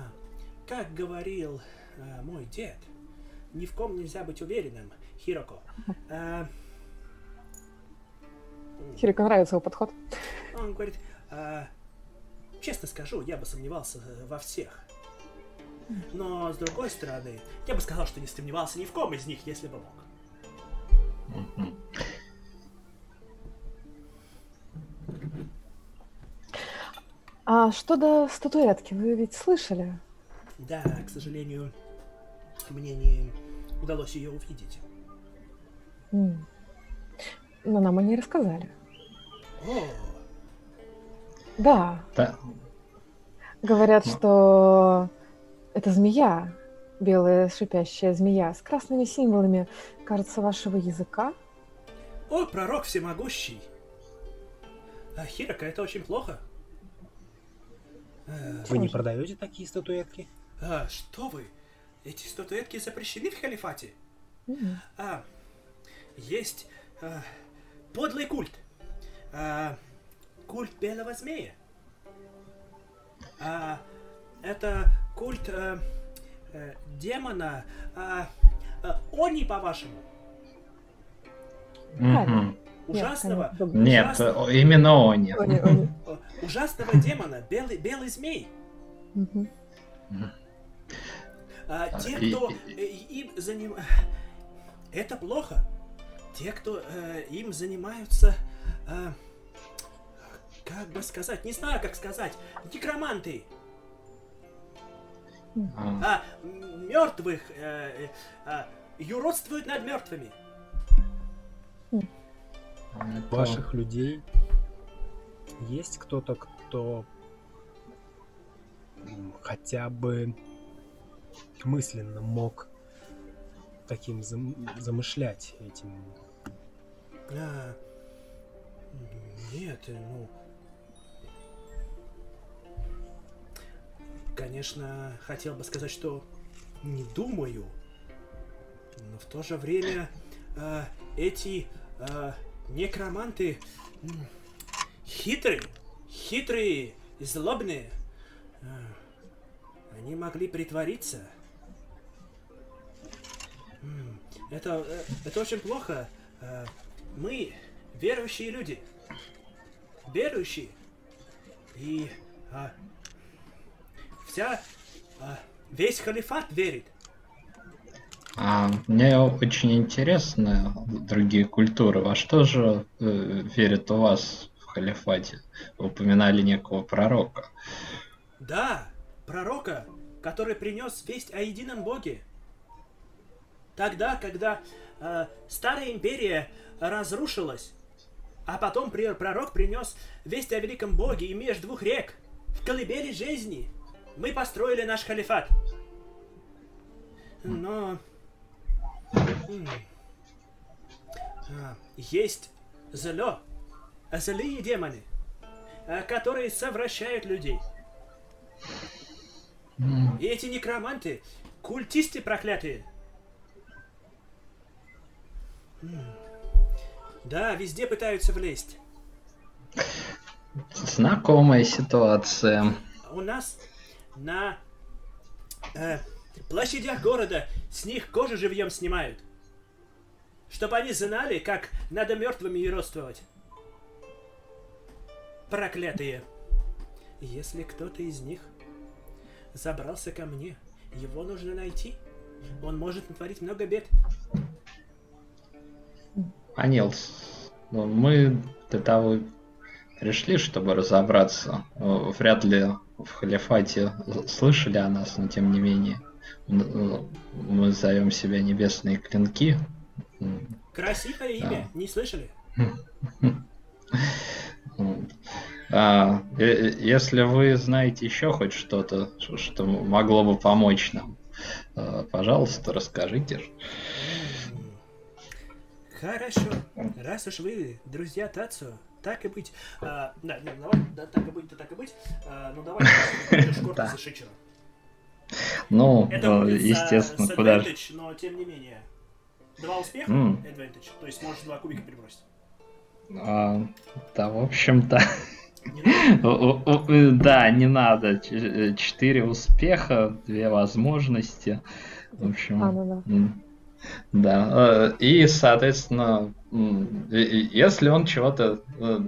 Как говорил а, мой дед, ни в ком нельзя быть уверенным, Хироко. А, Хирико нравится его подход. Он говорит, «А, честно скажу, я бы сомневался э, во всех. Но, с другой стороны, я бы сказал, что не сомневался ни в ком из них, если бы мог. А что до статуэтки? Вы ведь слышали? Да, к сожалению, мне не удалось ее увидеть. Но нам они рассказали. О, Да, Да, говорят, Ну. что это змея, белая шипящая змея с красными символами, кажется, вашего языка. о, пророк всемогущий. А, Хирока, это очень плохо. Э, Вы не продаете такие статуэтки? а, что вы? Эти статуэтки запрещены в халифате? М. А, есть а, подлый культ. А, культ белого змея. А, это культ а, э, демона. А, а, Они, по-вашему. Ужасного, Нет, именно они. Они- они- э, ужасного демона, белый, белый змей. А, те, кто э, им заним... Это плохо. Те, кто э, им занимаются... э, как бы сказать? Не знаю, как сказать. Некроманты. А, А мертвых э, э, а, юродствуют над мертвыми. Ваших людей есть кто-то, кто хотя бы мысленно мог таким зам- замышлять этим. А, нет, ну... Конечно, хотел бы сказать, что не думаю, но в то же время а, эти а, некроманты м, хитрые, хитрые, злобные. А, они могли притвориться. Это, э, это очень плохо. А, мы верующие люди. Верующие. И а, вся а, весь халифат верит. А, мне очень интересны другие культуры. Во что же э, верят у вас в халифате? Вы упоминали некого пророка. Да, пророка, который принес весть о едином Боге. Тогда, когда э, старая империя разрушилась, а потом пророк принес весть о великом Боге и меж двух рек, в колыбели жизни, мы построили наш халифат. Но м, а, есть зло, злые демоны, а, которые совращают людей. М, И эти некроманты, культисты проклятые. Да, везде пытаются влезть. Знакомая ситуация. У нас на э, площадях города с них кожу живьем снимают. Чтобы они знали, как надо мертвыми и родствовать. Проклятые. Если кто-то из них забрался ко мне, его нужно найти. Он может натворить много бед. Анил, мы для того пришли, чтобы разобраться. Вряд ли в халифате слышали о нас, но тем не менее. Э, Мы зовем себя Небесные Клинки. Красивое имя, не слышали? А, э, э, если вы знаете еще хоть что-то, что могло бы помочь нам, пожалуйста, расскажите. Хорошо. Раз уж вы друзья Тацу, Так и быть. А, да, не, давай, да, так и быть, да так и быть. А, ну давай, Да. за Шичера. Ну, Это э, естественно, куда же. advantage, но тем не менее. Два успеха, М. advantage, то есть можешь два кубика перебросить. А, Да, в общем-то. У- Да, не надо. Э, Четыре успеха, две возможности. В общем, А, ну да. Да. э, И, соответственно, если он чего-то э,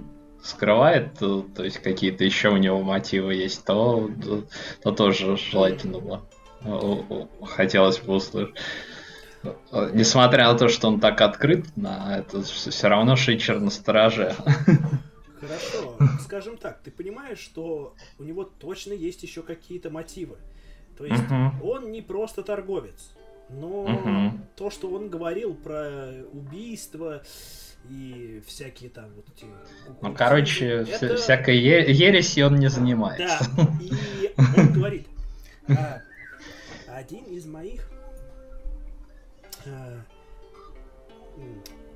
скрывает, то, то есть какие-то еще у него мотивы есть, то, то, то тоже желательно бы. э, э, Хотелось бы услышать. Э, Несмотря на то, что он так открыт, на это все равно Шичер на страже. Хорошо, скажем так, ты понимаешь, что у него точно есть еще какие-то мотивы. То есть Мгм. он не просто торговец, но Мгм. то, что он говорил про убийства и всякие там вот эти... Ну, короче, это- всякой е- ересью он не занимается. Да, и он говорит, «А, один из моих а,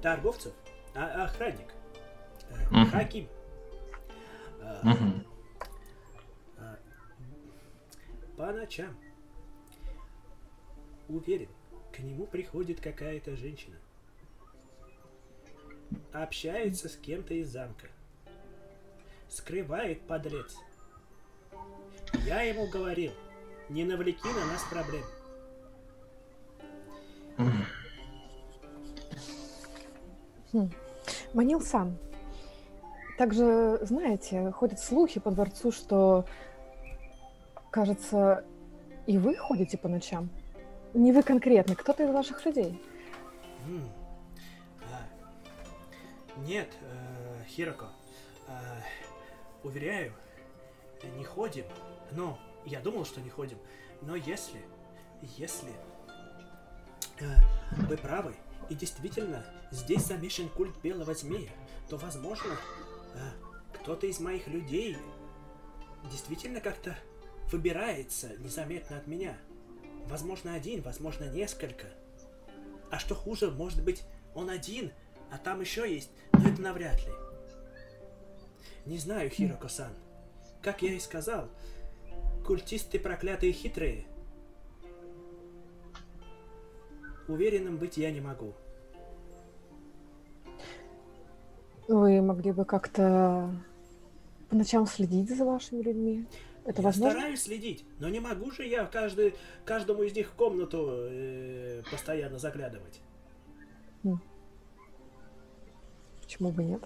торговцев, а- охранник. Хаким, по ночам, уверен, к нему приходит какая-то женщина, общается с кем-то из замка, скрывает подлец. Я ему говорил, не навлеки на нас проблем. Манил-сан, также, знаете, ходят слухи по дворцу, что, кажется, и вы ходите по ночам. Не вы конкретно, кто-то из ваших людей. А, Нет, э, Хироко, а, уверяю, не ходим. Но я думал, что не ходим. Но если, если э, вы правы, и действительно здесь замешан культ белого змея, то, возможно, э, кто-то из моих людей действительно как-то выбирается незаметно от меня. Возможно, один, возможно, несколько. А что хуже, может быть, он один, а там еще есть, но это навряд ли. Не знаю, Хироко-сан. Как я и сказал, культисты проклятые хитрые. Уверенным быть я не могу. Вы могли бы как-то по ночам следить за вашими людьми? Это я возможно? стараюсь следить, но не могу же я каждый, каждому из них в комнату э, постоянно заглядывать. Почему бы нет?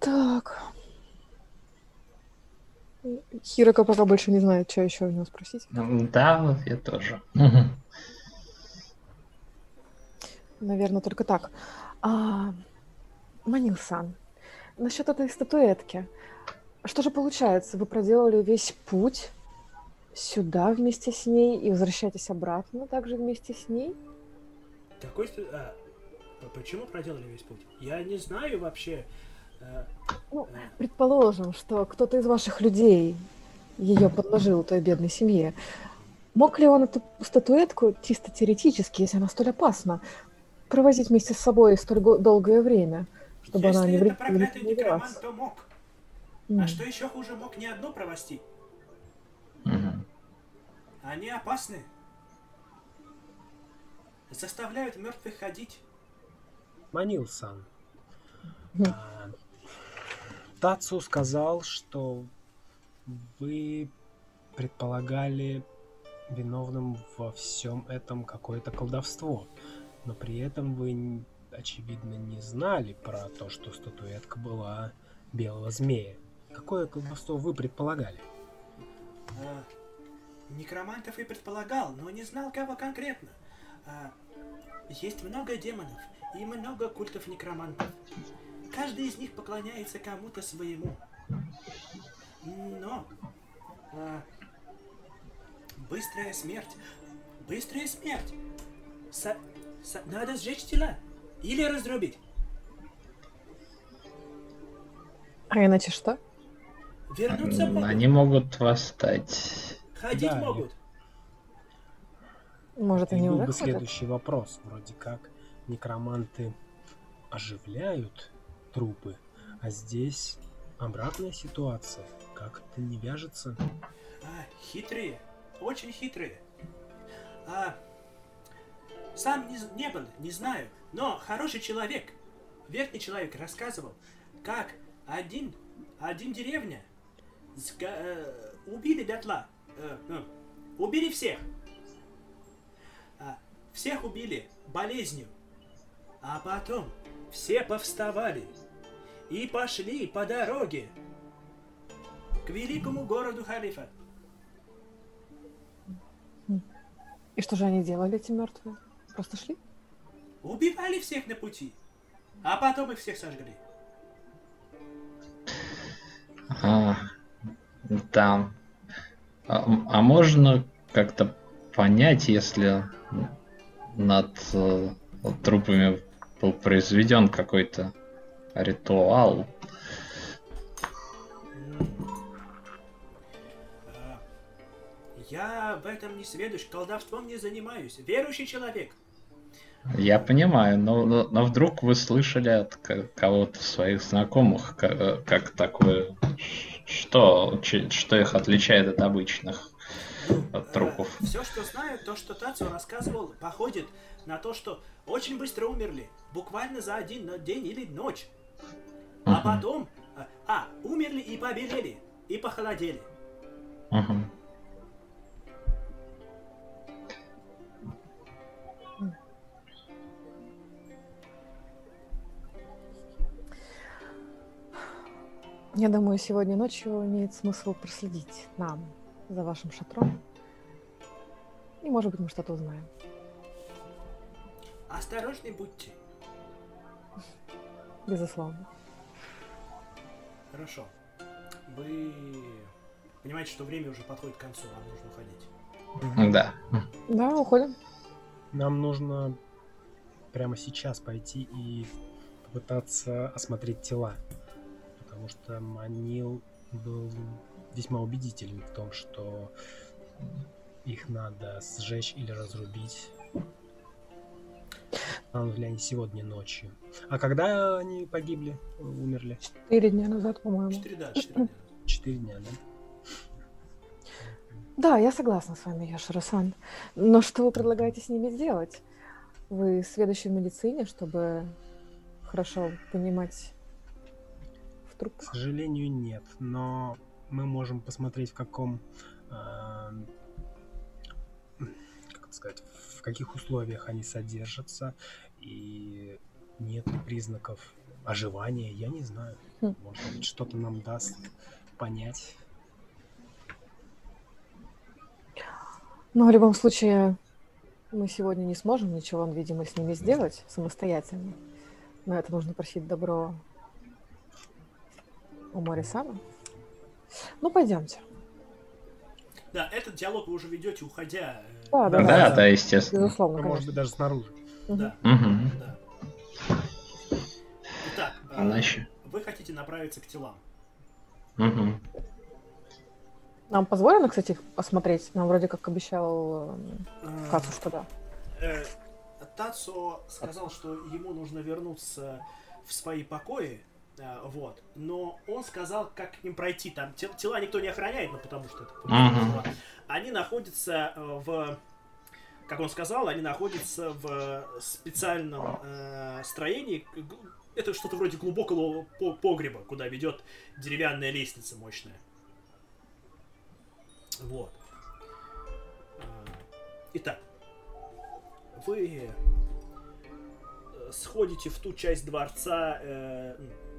Так. Хирока пока больше не знает, что еще у него спросить. Ну, Да, вот я тоже. Наверное, только так. А, Манил-сан, насчет этой статуэтки. Что же получается? Вы проделали весь путь сюда вместе с ней и возвращаетесь обратно также вместе с ней? Какой а, почему проделали весь путь? Я не знаю вообще. э, Ну, э, предположим, что кто-то из ваших людей ее подложил той бедной семье. Мог ли он эту статуэтку, чисто теоретически, если она столь опасна, провозить вместе с собой столь го- долгое время, чтобы Если она не это вредила проклятый не некромант, то мог. М. А что еще хуже, мог не одну провести. Мгм. Они опасны. Заставляют мертвых ходить. Манил-сан. Мгм. а, Тацу сказал, что вы предполагали виновным во всем этом какое-то колдовство, но при этом вы, очевидно, не знали про то, что статуэтка была белого змея. Какое колдовство вы предполагали? А, некромантов и предполагал, но не знал, кого конкретно. А, есть много демонов и много культов некромантов. Каждый из них поклоняется кому-то своему. Но а, быстрая смерть, быстрая смерть. Надо сжечь тела или разрубить. А иначе что? Вернуться могут. Они могут восстать. ходить Да, могут. Может, И они был уже бы следующий вопрос. Вроде как некроманты оживляют трупы, а здесь обратная ситуация. Как это не вяжется? А, хитрые, очень хитрые. А, сам не, не был, не знаю, но хороший человек, верный человек рассказывал, как один, один деревня сга- э, убили дотла, э, ну, убили всех. А, всех убили болезнью. А потом все повставали и пошли по дороге к великому городу Халифа. И что же они делали, эти мертвые? Просто шли? Убивали всех на пути, а потом их всех сожгли. А, да. А, а можно как-то понять, если над э, трупами был произведен какой-то ритуал? А, Я в этом не сведущ, колдовством не занимаюсь. Верующий человек. Я понимаю, но, но, но вдруг вы слышали от ко- кого-то своих знакомых, ка- э, как такое, что, что их отличает от обычных от трупов? Все, что знаю, то, что Тацио рассказывал, походит на то, что очень быстро умерли. Буквально за один день или ночь. А Мгм. потом... а, А, умерли и побелели. И похолодели. Мгм. Я думаю, сегодня ночью имеет смысл проследить нам за вашим шатром. И, может быть, мы что-то узнаем. Осторожны будьте. Безусловно. Хорошо. Вы понимаете, что время уже подходит к концу, нам нужно уходить. Да. Да, уходим. Нам нужно прямо сейчас пойти и попытаться осмотреть тела. Потому что Манил был весьма убедителен в том, что их надо сжечь или разрубить. Станут ли они сегодня ночью? А когда они погибли, умерли? Четыре дня назад, по-моему. Четыре, да, четыре дня. Четыре дня, да? Да, я согласна с вами, Яшира-сан. Но что вы предлагаете с ними сделать? Вы сведущий в медицине, чтобы хорошо понимать в К сожалению, нет. Но мы можем посмотреть, в каком... а, как сказать? В каких условиях они содержатся. И нет признаков оживания, я не знаю. Хм. Может быть, что-то нам даст понять. Но в любом случае, мы сегодня не сможем ничего, видимо, с ними сделать самостоятельно. Но это нужно просить добро у Мори-сана. Ну, пойдемте. Да, этот диалог вы уже ведете, уходя. э, Да, да, Да, Да, естественно. Безусловно, Ну, может быть, даже снаружи. Мгм. Да, Мгм. да. Итак, э, Она еще. вы хотите направиться к телам. Мгм. Нам позволено, кстати, их осмотреть? Нам вроде как обещал э, Кацу, что да. Э, Тацо сказал, что ему нужно вернуться в свои покои, э, вот. Но он сказал, как к ним пройти. Там тел- тела никто не охраняет, ну потому что это Мгм. они находятся э, в, как он сказал, они находятся в специальном э, строении. Это что-то вроде глубокого по- погреба, куда ведет деревянная лестница мощная. Вот. Э, Итак, вы э, сходите в ту часть дворца, э,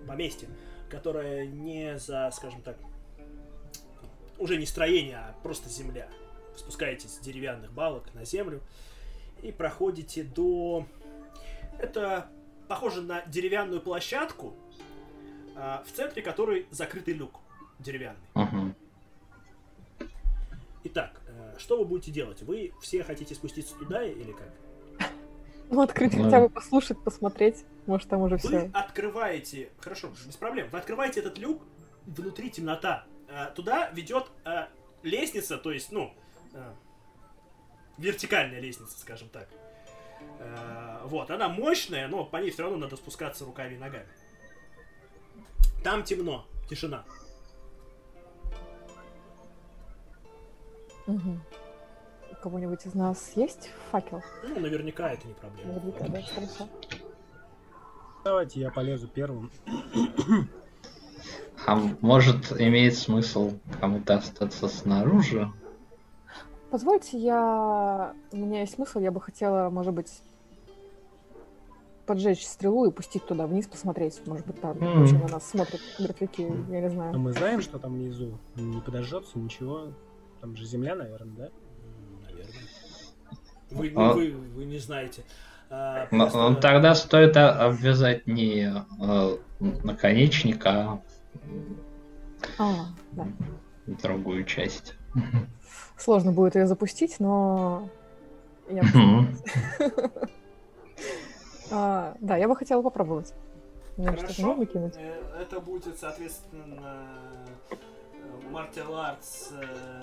м, поместья, которая не за, скажем так, уже не строение, а просто земля. Спускаетесь с деревянных балок на землю и проходите до... Это похоже на деревянную площадку, а, в центре которой закрытый люк деревянный. Мгм. Итак, э, что вы будете делать? Вы все хотите спуститься туда или как? Ну, открыть Ну. хотя бы, послушать, посмотреть. Может, там уже Вы все. открываете, хорошо, без проблем, вы открываете этот люк, внутри темнота. Э, Туда ведет э, лестница, то есть, ну, э, вертикальная лестница, скажем так. Вот, она мощная, но по ней все равно надо спускаться руками и ногами. Там темно, тишина. Мгм. У кого-нибудь из нас есть факел? Ну, наверняка это не проблема. Наверняка, да, хорошо. Давайте я полезу первым. А может, имеет смысл кому-то остаться снаружи? Позвольте, я... У меня есть смысл, я бы хотела, может быть, поджечь стрелу и пустить туда вниз, посмотреть. Может быть, там М. вообще на нас смотрят мертвяки, я не А знаю. мы знаем, что там внизу? Не подожжется ничего. Там же земля, наверное, да? Вы, А- вы, вы не знаете. А, просто- но тогда стоит а, обвязать не э, наконечник, а А, да. другую часть. Сложно будет ее запустить, но... Я. А, да, я бы хотела попробовать. Хорошо. Э, Это будет, соответственно, Martial Arts э,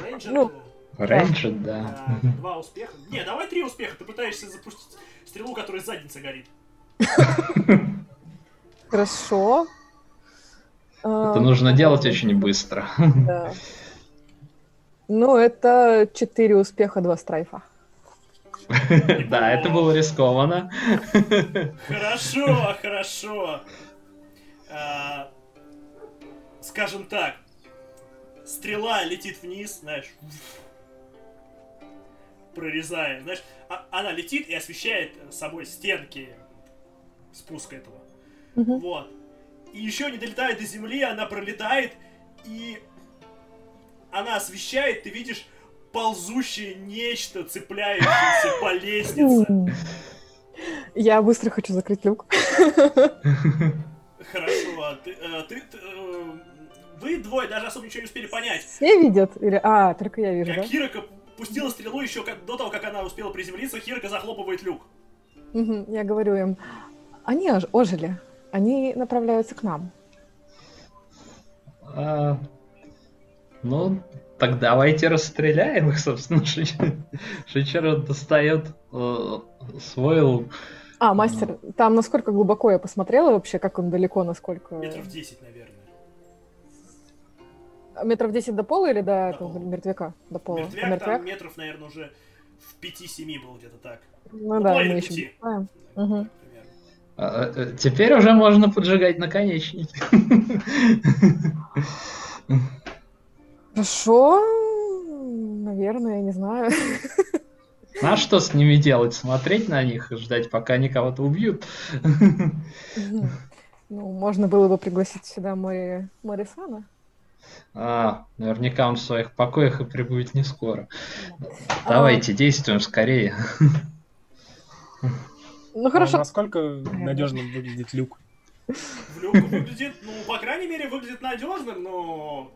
ну, Ranger. Рейнджет, да. э, Два успеха. Не, давай три успеха. Ты пытаешься запустить стрелу, которая задница горит. Хорошо. Это нужно делать очень быстро. Да. Ну, это четыре успеха, два страйфа. Да, это было рискованно. Хорошо, хорошо. А, Скажем так, стрела летит вниз, знаешь, прорезая, знаешь, а- она летит и освещает собой стенки спуска этого. Мгм. Вот. И еще не долетает до земли, она пролетает, и она освещает, ты видишь ползущее нечто, цепляющееся по лестнице. Я быстро хочу закрыть люк. Хорошо, а ты, э, ты- ты, э, вы двое даже особо ничего не успели понять. Все видят? Или... А, только я вижу, Как да? Хирока пустила стрелу еще как, до того, как она успела приземлиться, Хирока захлопывает люк. Мгм, Я говорю им, они ож- ожили. Они направляются к нам. А, Ну, так давайте расстреляем их, собственно. Шич- Шичера достает э, свой лук. А, мастер, там насколько глубоко я посмотрела вообще, как он далеко, насколько... Метров 10, наверное. Метров 10 до пола или до этого пола. мертвяка? До пола. А Мертвяк мертвяк? там метров, наверное, уже в 5-7 был где-то так. Ну да, половина мы еще не знаем. А, э, Теперь уже можно поджигать наконечники. Хорошо, наверное, я не знаю. А что с ними делать? Смотреть на них и ждать, пока они кого-то убьют? Ну, можно было бы пригласить сюда Мори... Морисана. А, наверняка он в своих покоях и прибудет не скоро. А, Давайте, действуем скорее. Ну А хорошо. насколько надежно выглядит люк? Люк выглядит, ну, по крайней мере, выглядит надежным, но...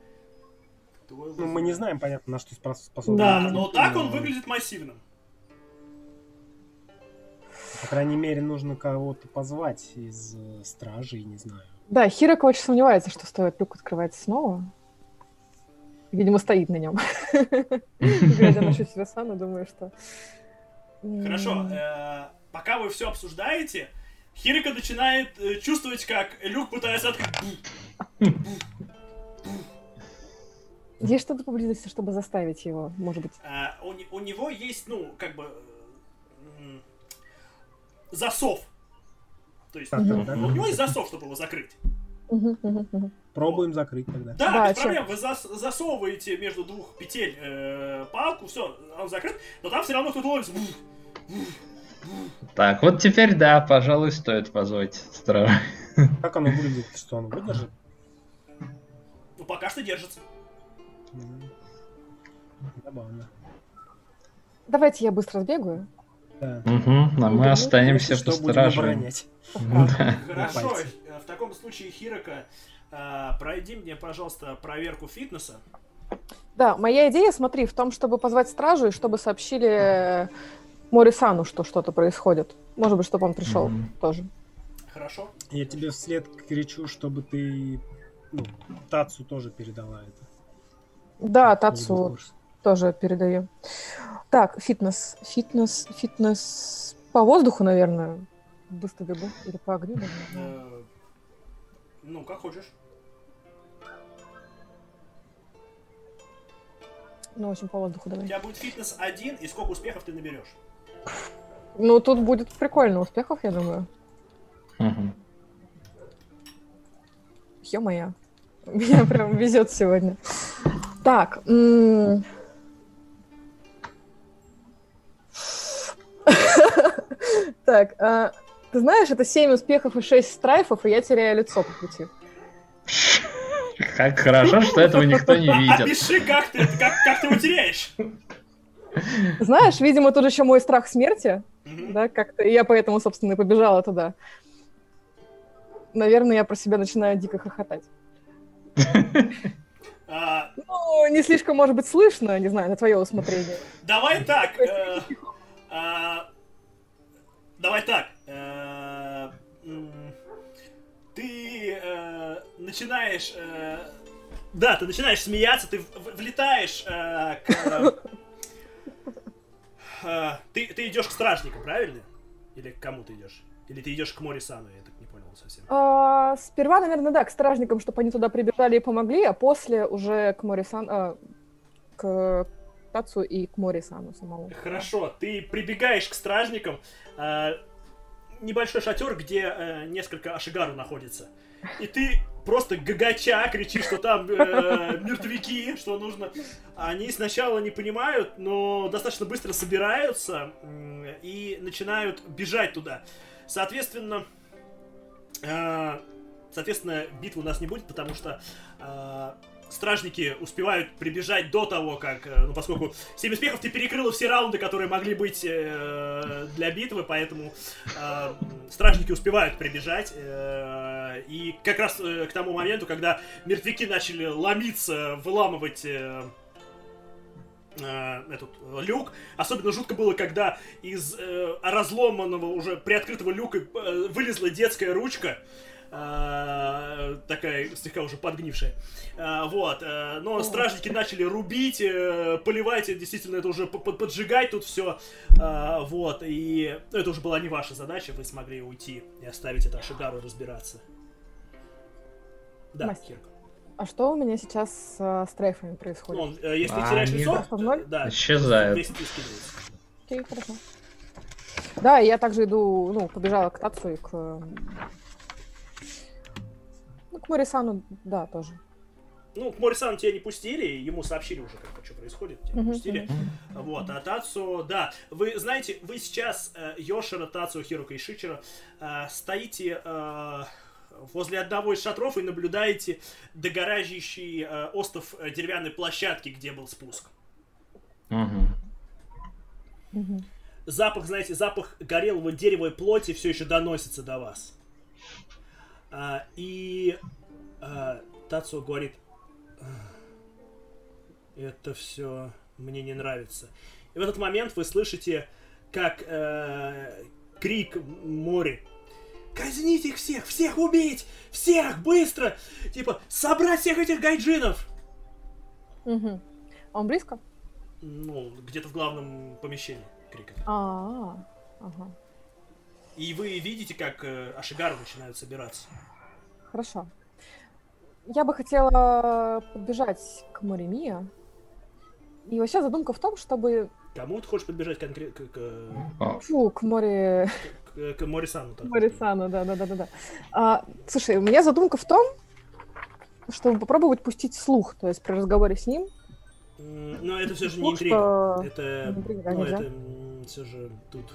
Ну, мы не знаем, понятно, на что спос- способен. Да, но так он выглядит массивным. По крайней мере, нужно кого-то позвать из э, стражей, не знаю. Да, Хирока очень сомневается, что стоит люк открывать снова. Видимо, стоит на нем. Глядя на Шичирасана, думаю, что... Хорошо, э, пока вы все обсуждаете, Хирика начинает э, чувствовать, как люк пытается открыть. Есть что-то поблизости, чтобы заставить его, может быть. А, у, не- у него есть, ну, как бы, засов. То есть, у него есть засов, чтобы его закрыть. Пробуем закрыть тогда. Да, Да, без проблем. Вы зас- засовываете между двух петель э, палку, все, он закрыт, но там все равно кто-то ловится. Так, вот теперь да, пожалуй, стоит позвать стражу. Как оно выглядит? Что оно выдержит? Ну, пока что держится. М, Забавно. Давайте я быстро сбегаю. Да. Угу, а мы останемся что, оборонять. Да. Хорошо, э, в таком случае, Хирока, э, пройди мне, пожалуйста, проверку фитнеса. Да, моя идея, смотри, в том, чтобы позвать стражу и чтобы сообщили Морисану, что что-то происходит. Может быть, чтобы он пришел тоже. Хорошо? Я тебе вслед кричу, чтобы ты ну, Тацу тоже передала это. Да, Тацу тоже передаю. Так, фитнес. Фитнес, фитнес по воздуху, наверное. Быстро бегу. Или по огню, знаю. Э, Ну, как хочешь. Ну, в общем, по воздуху У давай. тебя будет фитнес один, и сколько успехов ты наберешь? Ну, тут будет прикольно успехов, я думаю. Мгм. Ё-моё. Меня прям везет сегодня. Так. м. Так, а, ты знаешь, это 7 успехов и 6 страйфов, и я теряю лицо по пути. Как хорошо, что этого никто не А- видит. Опиши, как ты, как, как ты его теряешь. Знаешь, видимо, тут еще мой страх смерти, Мгм. да, как-то, и я поэтому, собственно, и побежала туда. Наверное, я про себя начинаю дико хохотать. А, Ну, не слишком, может быть, слышно, не знаю, на твое усмотрение. Давай так. Давай так. э, Ты э, начинаешь... э, Да, ты начинаешь смеяться, ты влетаешь к... Ты ты идешь к стражникам, правильно? Или к кому ты идешь? Или ты идешь к Морисану, я так не понял совсем. А, сперва, наверное, да, к стражникам, чтобы они туда прибежали и помогли, а после уже к Морисан... а, к Тацу и к Морисану самому. Хорошо, ты прибегаешь к стражникам, э, небольшой шатер, где э, несколько ашигару находится. И ты просто гагача кричишь, что там э, мертвяки, что нужно. Они сначала не понимают, но достаточно быстро собираются м, и начинают бежать туда. Соответственно, э, соответственно, битвы у нас не будет, потому что э, стражники успевают прибежать до того, как, э, ну, поскольку 7 успехов ты перекрыла все раунды, которые могли быть э, для битвы, поэтому э, стражники успевают прибежать, э, и как раз э, к тому моменту, когда мертвяки начали ломиться, выламывать э, э, этот люк. Особенно жутко было, когда из э, разломанного уже приоткрытого люка э, вылезла детская ручка. э, такая слегка уже подгнившая. Э, вот. э, но стражники начали рубить, э, поливать, и действительно, это уже поджигать тут все. вот. И ну, это уже была не ваша задача, вы смогли уйти и оставить это Ашигару разбираться. Да, Мастер. А что у меня сейчас с э, стрейфами Ну, происходит? он, э, если ты А, теряешь лицо, Просто в ноль? да, Исчезает. 10 скидывается. Окей, хорошо. Да, и я также иду, ну, побежала к Тацу и к... Ну, к Морисану, да, тоже. Ну, к Морисану тебя не пустили, ему сообщили уже, как что происходит, тебя не пустили. Вот, а Тацу, да, вы знаете, вы сейчас, э, Йошера, Тацу, Хирука и Шичера, э, стоите э, возле одного из шатров и наблюдаете догорающий э, остров э, деревянной площадки, где был спуск. Мгм. Мгм. Запах, знаете, запах горелого дерева и плоти все еще доносится до вас. А, и а, Тацу говорит, это все мне не нравится. И в этот момент вы слышите, как э, крик море. Казнить их всех, всех убить, всех, быстро! Типа, собрать всех этих гайджинов! Мгм. А он близко? Ну, где-то в главном помещении крик. этот. А, ага. И вы видите, как э, Ашигару начинают собираться. Хорошо. Я бы хотела подбежать к Моремия. И вообще задумка в том, чтобы... Кому ты хочешь подбежать конкретно к, к, О, Фу, к море... к- к Морисану? так Морисану, да-да-да-да. А, слушай, у меня задумка в том, чтобы попробовать пустить слух, то есть при разговоре с ним. Но это все же не интрига. что- Это, интрига, да, ну, нельзя? это все же тут.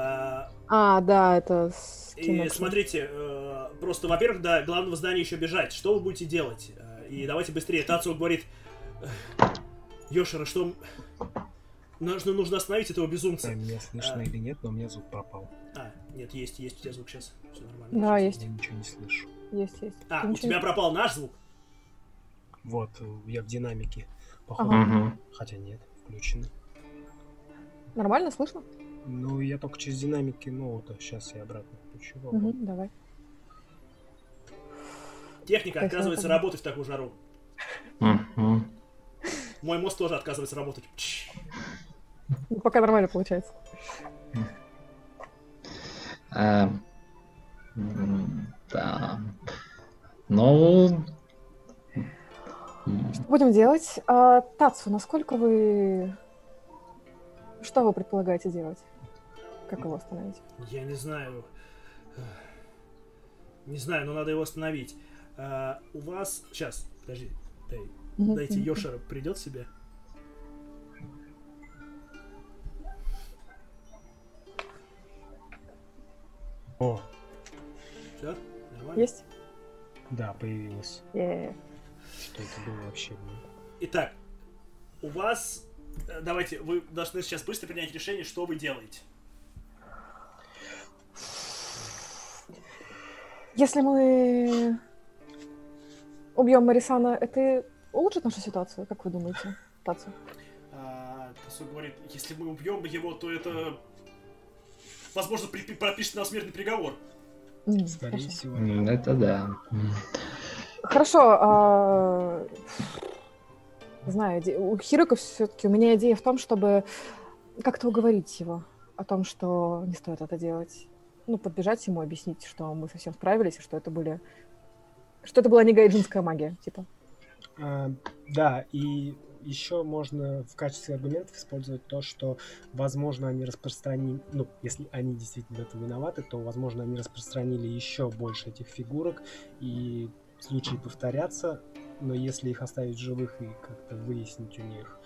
А, А, да, это с и смотрите, э, просто, во-первых, до главного здания еще бежать. Что вы будете делать? Э, И давайте быстрее. Тацу говорит, Йошера, что... Нужно, нужно остановить этого безумца. знаю, меня слышно А. или нет, но у меня звук пропал. А, нет, есть, есть у тебя звук сейчас. Все нормально. Да, Я есть, ничего не слышу. есть, есть. А, Ты у тебя не- пропал наш звук? Вот, э, я в динамике. Походу. Ага. Хотя нет, включено. Нормально слышно? Ну, я только через динамики, ну, вот сейчас я обратно включу. Мгм, давай. Техника Спасибо, отказывается работать в такую жару. Мой мозг тоже отказывается работать. Ну, Пока нормально получается. А, м, Да. Ну... Что будем делать? А, Тацу, насколько вы... Что вы предполагаете делать? Как его остановить? Я не знаю. Не знаю, но надо его остановить. А, у вас... Сейчас, подожди. Дай, дайте мгм. Йошера придет в себя. О, Все? Нормально? Есть? да, появилось. Е. Что это было вообще? Итак, у вас... э, Давайте, вы должны сейчас быстро принять решение, что вы делаете. Если мы убьем Марисана, это улучшит нашу ситуацию, как вы думаете, Тацу? А, Тасу говорит, если мы убьем его, то это... Возможно, при- пропишет нам смертный приговор. Скорее хорошо. всего. Это да. Хорошо, а, знаю, у Хирока все-таки у меня идея в том, чтобы как-то уговорить его о том, что не стоит это делать. Ну, подбежать ему, объяснить, что мы совсем справились, что это были... Что это была не гайджинская магия, типа. А, да, и еще можно в качестве аргументов использовать то, что, возможно, они распространили, ну, если они действительно в этом виноваты, то, возможно, они распространили еще больше этих фигурок, и случаи повторятся, но если их оставить живых и как-то выяснить у них,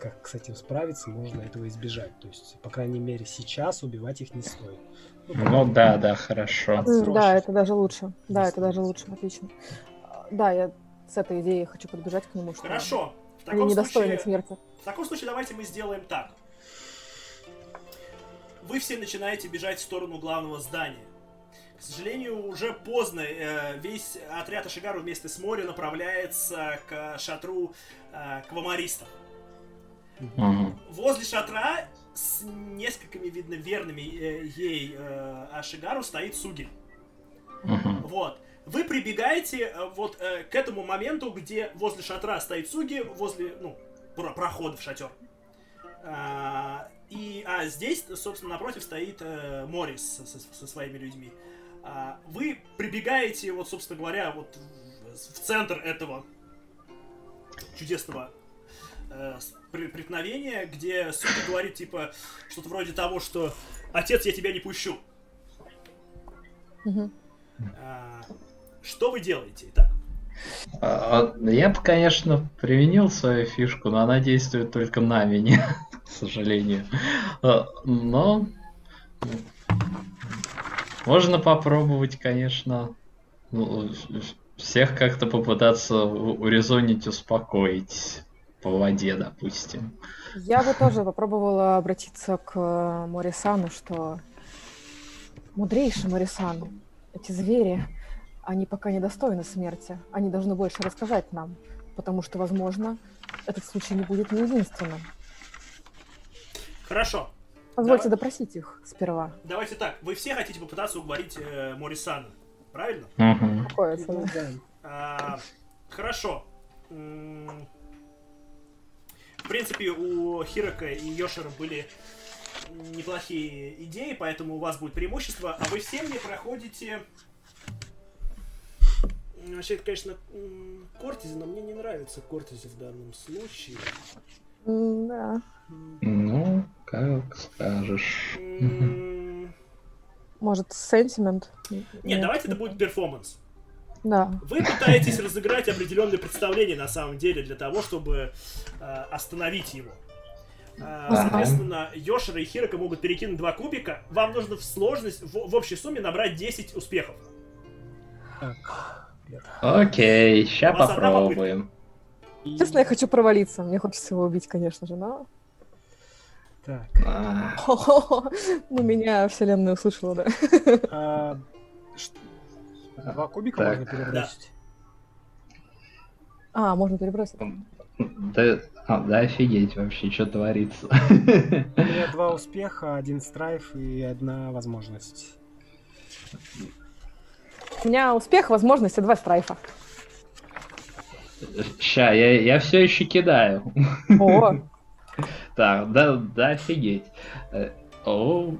как с этим справиться, можно этого избежать. То есть, по крайней мере, сейчас убивать их не стоит. Ну, Ну да, да, хорошо. Да, это даже лучше. Да, это даже лучше, отлично. А, Да, я с этой идеей хочу подбежать к нему, что Хорошо. В они таком, недостойны случае, смерти. в таком случае давайте мы сделаем так. Вы все начинаете бежать в сторону главного здания. К сожалению, уже поздно. э, Весь отряд Ашигару вместе с Мори направляется к шатру э, квамаристов. Мгм. Возле шатра с несколькими, видно, верными э, ей э, Ашигару стоит Суги. Мгм. Вот. Вы прибегаете э, вот э, к этому моменту, где возле шатра стоит Суги, возле, ну, про- прохода в шатер. А, и, а здесь, собственно, напротив стоит э, Морис со, со- со своими людьми. А, вы прибегаете, вот, собственно говоря, вот в, в центр этого чудесного э, с- пре- преткновения, где Суги говорит, типа, что-то вроде того, что «Отец, я тебя не пущу». А, что вы делаете? Итак, А, Я бы, конечно, применил свою фишку, но она действует только на меня, к сожалению. А, Но можно попробовать, конечно, ну, всех как-то попытаться урезонить, успокоить по воде, допустим. Я бы тоже попробовала обратиться к э, Морисану, что мудрейший Морисан, эти звери, они пока недостойны смерти. Они должны больше рассказать нам, потому что, возможно, этот случай не будет не единственным. хорошо. Позвольте Давай. допросить их сперва. Давайте так. Вы все хотите попытаться уговорить э, Морисана, правильно? А, хорошо. М, В принципе, у Хирока и Йошера были неплохие идеи, поэтому у вас будет преимущество, а вы все мне проходите... Вообще, это, конечно, Кортизи, но мне не нравится Кортизи в данном случае. Да. Ну, как скажешь. Может, сентимент? Нет, давайте это будет перформанс. Да. Вы пытаетесь разыграть определенное представление на самом деле для того, чтобы э, остановить его. Э, соответственно, Йошера и Хирока могут перекинуть два кубика. Вам нужно в сложность, в, в общей сумме набрать 10 успехов. Окей, одна попробуем. Честно, я хочу провалиться. Мне хочется его убить, конечно же, но... Так. А, Ну, меня вселенная услышала, да. Два кубика Так. можно перебросить? А, можно перебросить. Да, а, да офигеть вообще, что творится. У меня два успеха, один страйф и одна возможность. У меня успех, возможность и два страйфа. Ща, я, я все еще кидаю. О, Так, да, да офигеть. Э, О.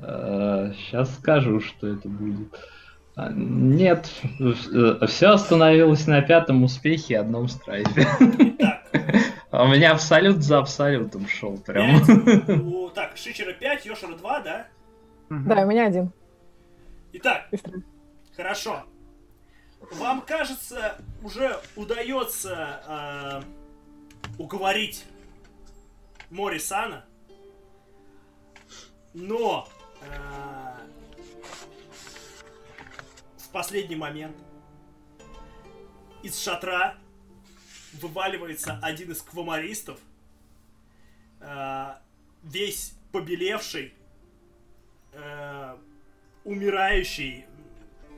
Сейчас скажу, что это будет. А, Нет, все остановилось на пятом успехе и одном страйфе. А У меня абсолют за абсолютом шел прям. Так, Шичера 5, Йошера 2, да? да, у меня один. Итак. Хорошо. Вам кажется, уже удается э, уговорить Морисана, но э, в последний момент из шатра вываливается один из квамаристов, э, весь побелевший, э, умирающий,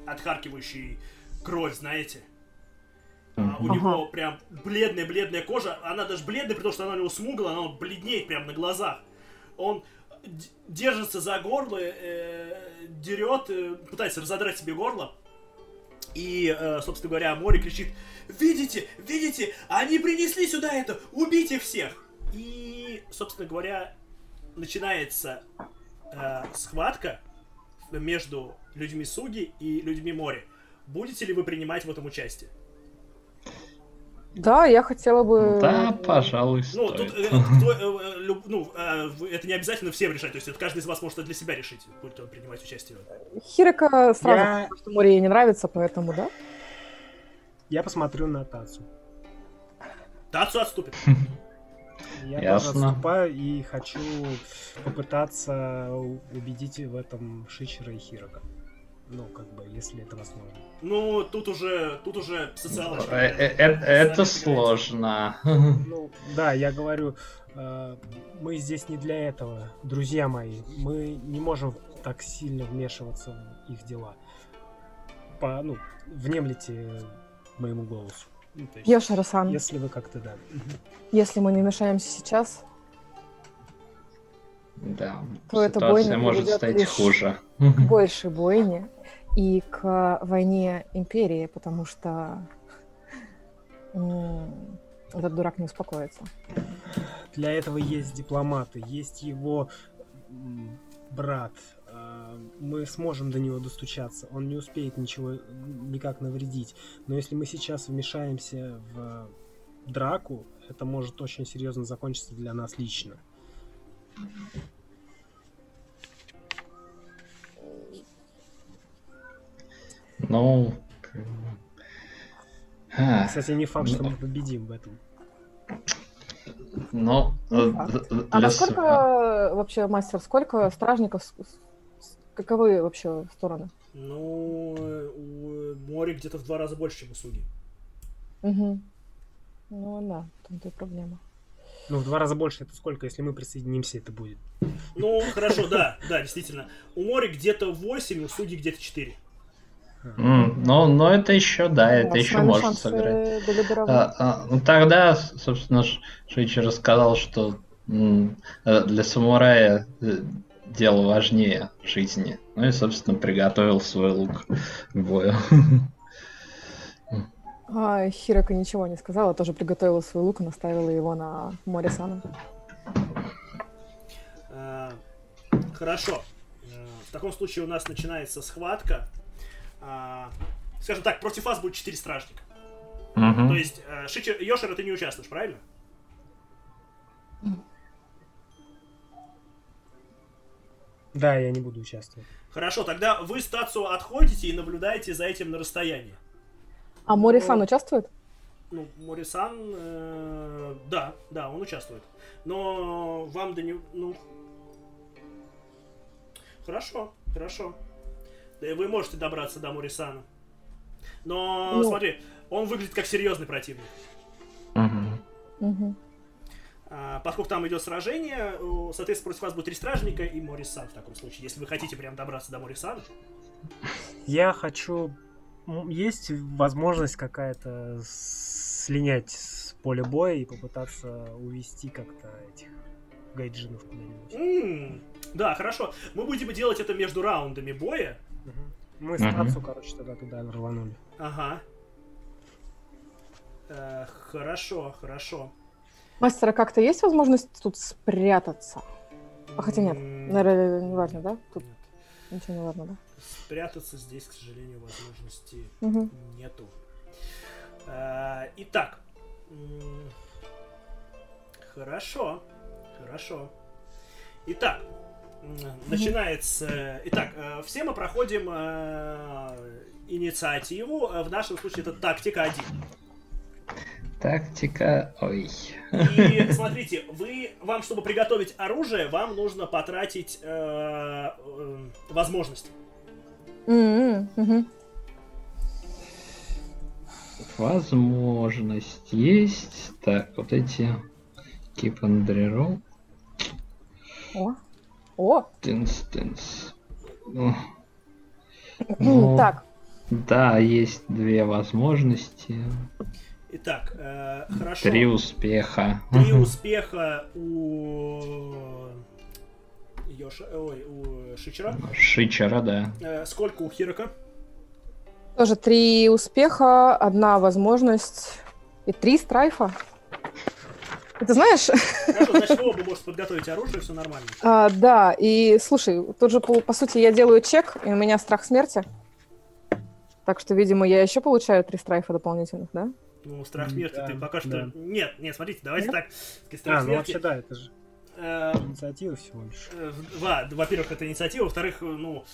отхаркивающий кровь, знаете. А, у него прям бледная-бледная кожа. Она даже бледная, потому что она у него смуглая, она бледнеет прям на глазах. Он держится за горло, э, дерет, э, пытается разодрать себе горло. И, э, собственно говоря, море кричит, видите, видите, они принесли сюда это, убейте всех. И, собственно говоря, начинается э, схватка между людьми Суги и людьми моря. Будете ли вы принимать в этом участие? Да, я хотела бы... Да, пожалуй, Ну, стоит. тут, э, кто- э, э, люб- ну, э, это не обязательно всем решать, то есть это каждый из вас может это для себя решить, будет он принимать участие. Хирика сразу Я- что море ей не нравится, поэтому, да? Я посмотрю на Тацу. Тацу отступит. Я Ясно. тоже отступаю и хочу попытаться убедить в этом Шичера и Хирока. Ну, как бы, если это возможно. Ну, тут уже, тут уже социалочка. Э, э, э, Это сложно. Ну, да, я говорю, мы здесь не для этого, друзья мои. Мы не можем так сильно вмешиваться в их дела. По, ну, внемлите моему голосу. Ну, есть, если вы как-то, да. если мы не мешаемся сейчас, Да, То эта ситуация бойня может стать лишь хуже. к большей бойне и к войне империи, потому что этот дурак не успокоится. Для этого есть дипломаты, есть его брат. Э, Мы сможем до него достучаться. Он не успеет ничего никак навредить. Но если мы сейчас вмешаемся в драку, это может очень серьезно закончиться для нас лично. Ну, бы. А, Кстати, не факт, что мы победим в этом. Ну, Не э, А для насколько с- вообще, мастер, сколько стражников, каковы вообще стороны? Ну, у моря где-то в два раза больше, чем у Суги. Угу. Ну да, в том-то и проблема. Ну, в два раза больше это сколько? Если мы присоединимся, это будет. Ну, хорошо, да, да, действительно. У моря где-то 8, у Суги где-то 4. М, Ну, но это еще, да, У это еще может сыграть. А, а, ну тогда, собственно, Шичи рассказал, что м, э, для самурая э, дело важнее жизни. Ну и, собственно, приготовил свой лук к бою. А, Хирока ничего не сказала, тоже приготовила свой лук и наставила его на море Сана. А, Хорошо. Э, В таком случае у нас начинается схватка. А, Скажем так, против вас будет 4 стражника. Мгм. То есть, э, Шичи, Йошера ты не участвуешь, правильно? Да, я не буду участвовать. Хорошо, тогда вы с Тацу отходите и наблюдаете за этим на расстоянии. А море Сан участвует? Ну, Морисан, э, да, да, он участвует. Но вам до него, ну... Хорошо, хорошо. И вы можете добраться до Морисана. Но, Ну. смотри, он выглядит как серьезный противник. Угу. А, поскольку там идет сражение, э, соответственно, против вас будет три стражника и Морисан в таком случае. Если вы хотите прям добраться до Морисана. Я хочу... Есть возможность какая-то слинять с поля боя и попытаться увести как-то этих гайджинов куда-нибудь. М, да, хорошо. Мы будем делать это между раундами боя. Мы с. Тацу, короче, тогда туда рванули. Ага. Э, хорошо, хорошо. Мастера, как-то есть возможность тут спрятаться? А хотя нет, М, наверное, не важно, да? Тут нет. ничего не важно, да? Спрятаться здесь, к сожалению, возможности Мгм. нету. А, Итак. м, Хорошо. Хорошо. Итак. Начинается... Итак, э, все мы проходим э, инициативу. Э, В нашем случае это тактика 1. Тактика... Ой. И смотрите, вы, вам, чтобы приготовить оружие, вам нужно потратить э, э, возможность. М, мгм. Возможность есть. Так, вот эти... Keep and reroll. О, о, Тынс, тынс. Ну, Ну, так, Да, есть две возможности. Итак, э, хорошо. Три успеха. Три успеха у Йоша, ой, у Шичера. Шичера, да. Э, сколько у Хирока? тоже три успеха, одна возможность и три страйфа. Ты знаешь, Хорошо, значит, вы оба можете подготовить оружие, все нормально. а, да, и слушай, тут же, по, по сути, я делаю чек, и у меня страх смерти. Так что, видимо, я еще получаю три страйфа дополнительных, да? Ну, страх смерти да, ты пока что... да. Нет, нет, смотрите, давайте Нет? так. Страх А, ну смерти... вообще да, это же э, инициатива всего лишь. э. Во-первых, это инициатива, во-вторых, э, ну...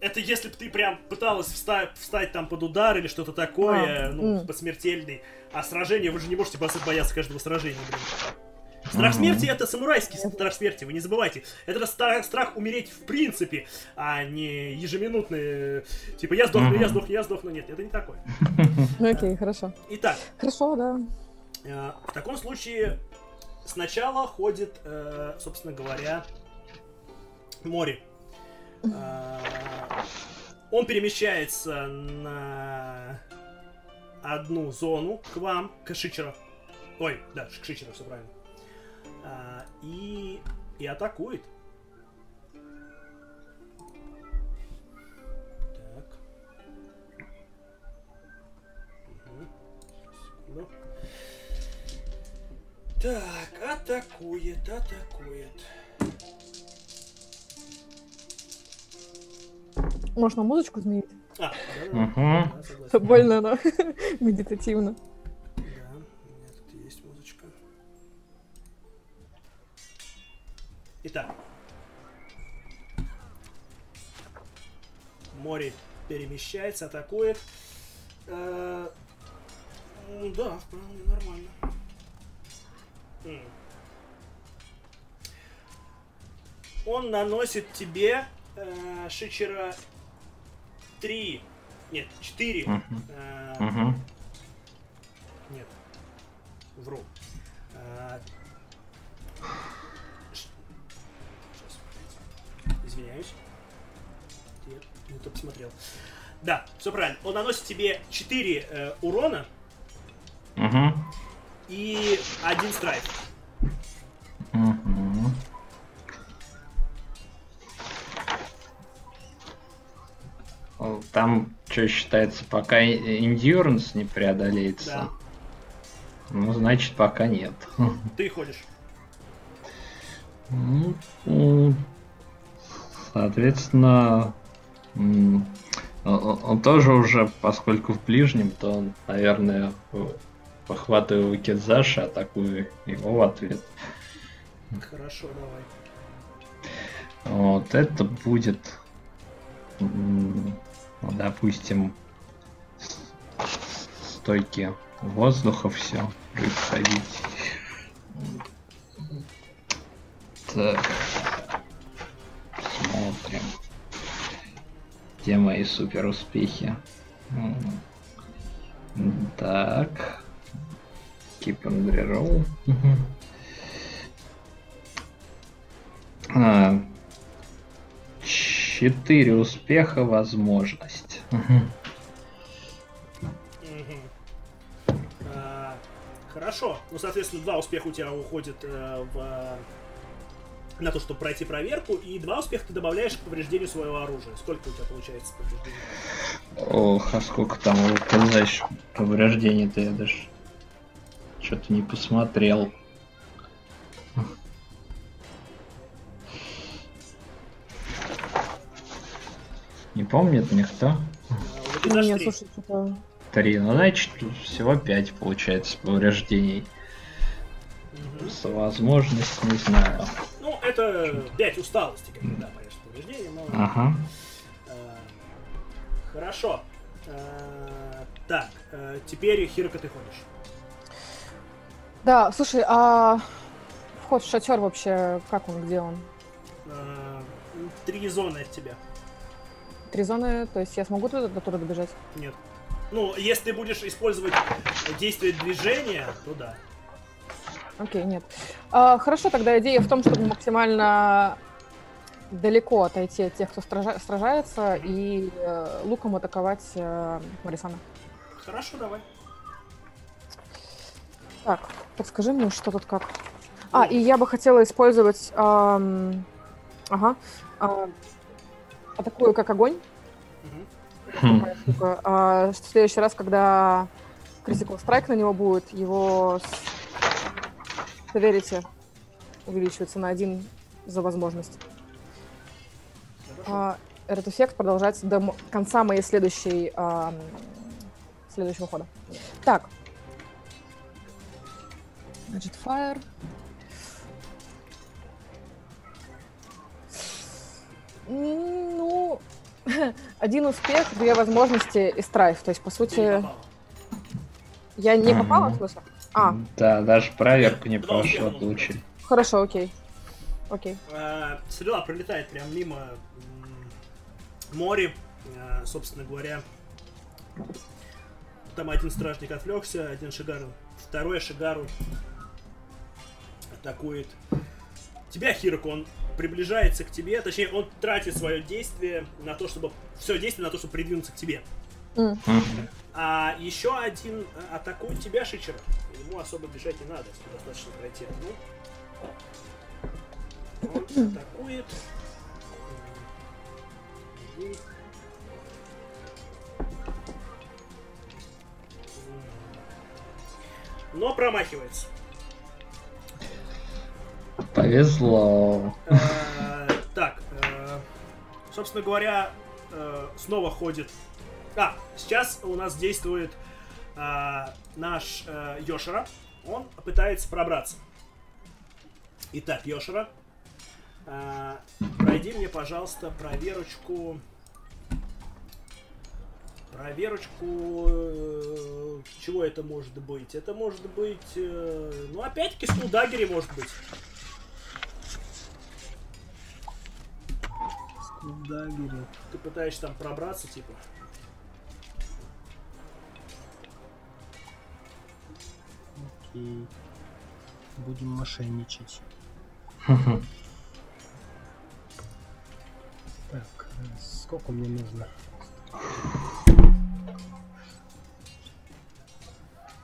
это если бы ты прям пыталась встать, встать там под удар или что-то такое, А, ну, м. посмертельный. А сражение, вы же не можете бояться каждого сражения, блин. Страх смерти это самурайский страх смерти, вы не забывайте. Это ста- страх умереть в принципе, а не ежеминутный. э, Типа я сдохну, я сдохну, я сдохну. Нет, это не такое. Ну окей, хорошо. Итак, Хорошо, да. э, в таком случае сначала ходит, э, собственно говоря, Мори. Э, Он перемещается на одну зону к вам, к Шичеру. Ой, да, к Шичеру, все правильно. А, И, и атакует. Так, атакует, атакует. Можно музычку изменить? А. Да, согласен. Больно она. Медитативно. Да, у меня тут есть музычка. Итак. Море перемещается, атакует. Э, м, Да, вполне нормально. Он наносит тебе, э, Шичера, три, нет, четыре Мгм. э, Мгм. нет. Вру. Сейчас. Извиняюсь. Я не то посмотрел. Да, все правильно. Он наносит тебе 4 урона Мгм. и один страйк. Там что считается, пока endurance не преодолеется? Да. Ну, значит, пока нет. Ты ходишь. Ну, Соответственно, он тоже уже, поскольку в ближнем, то он, наверное, похватываю Кидзаши, атакую его в ответ. Хорошо, давай. Вот это будет, ну, допустим, стойки воздуха все происходить. Так. Смотрим. Где мои супер успехи? Так. Keep and reroll. Мгм. А, Четыре успеха возможность. А, Хорошо. Ну, соответственно, два успеха у тебя уходит э, в на то, чтобы пройти проверку, и два успеха ты добавляешь к повреждению своего оружия. Сколько у тебя получается повреждений? Ох, а сколько там у Кензач? повреждений-то я даже что-то не посмотрел. Не помнит никто? Нет, три. слушай, что-то... Три. Ну, значит, всего пять получается повреждений. С возможность, не знаю. Ну, это 5 усталости, как бы, да, конечно, повреждения, но... Ага. э, Хорошо. Э, Так, э, теперь, Хирока, ты ходишь. Да, слушай, а вход в шатер вообще, как он, где он? Три зоны от тебя. Три зоны, то есть я смогу туда, до туда добежать? Нет. Ну, если ты будешь использовать действие движения, то да. Окей, нет. А, хорошо, тогда идея в том, чтобы максимально далеко отойти от тех, кто стража- сражается, и э, луком атаковать э, Марисана. Хорошо, давай. Так, подскажи мне, что тут как. А, и я бы хотела использовать... ам, ага. а, атакую как огонь. Хм. А, что в следующий раз, когда Critical Strike на него будет, его Severity увеличивается на один за возможность. А, этот эффект продолжается до конца моей следующей ам, следующего хода. Так. Значит, Fire. Ну, один успех, две возможности и страйф. То есть, по сути, я не попала в смысле? А, Да, даже проверку не прошла, получили. хорошо, окей. Окей. Э, Стрела пролетает прям мимо м, море, э, собственно говоря. Там один стражник отвлекся, один Шигару. Второй Шигару атакует тебя, Хироку. Он приближается к тебе, точнее, он тратит свое действие на то, чтобы... Все действие на то, чтобы придвинуться к тебе. А еще один э, атакует тебя, Шичера. Ему особо бежать не надо, достаточно пройти одну. Он атакует. Но промахивается. Повезло. Э, Так, э, собственно говоря, э, снова ходит. А, сейчас у нас действует наш Йошера. Он пытается пробраться. Итак, Йошера, пройди мне, пожалуйста, проверочку. Проверочку. Чего это может быть? Это может быть. Ну, опять-таки, Skulduggery может быть. Skulduggery. Ты пытаешься там пробраться, типа. Окей. Будем мошенничать. Так, сколько мне нужно?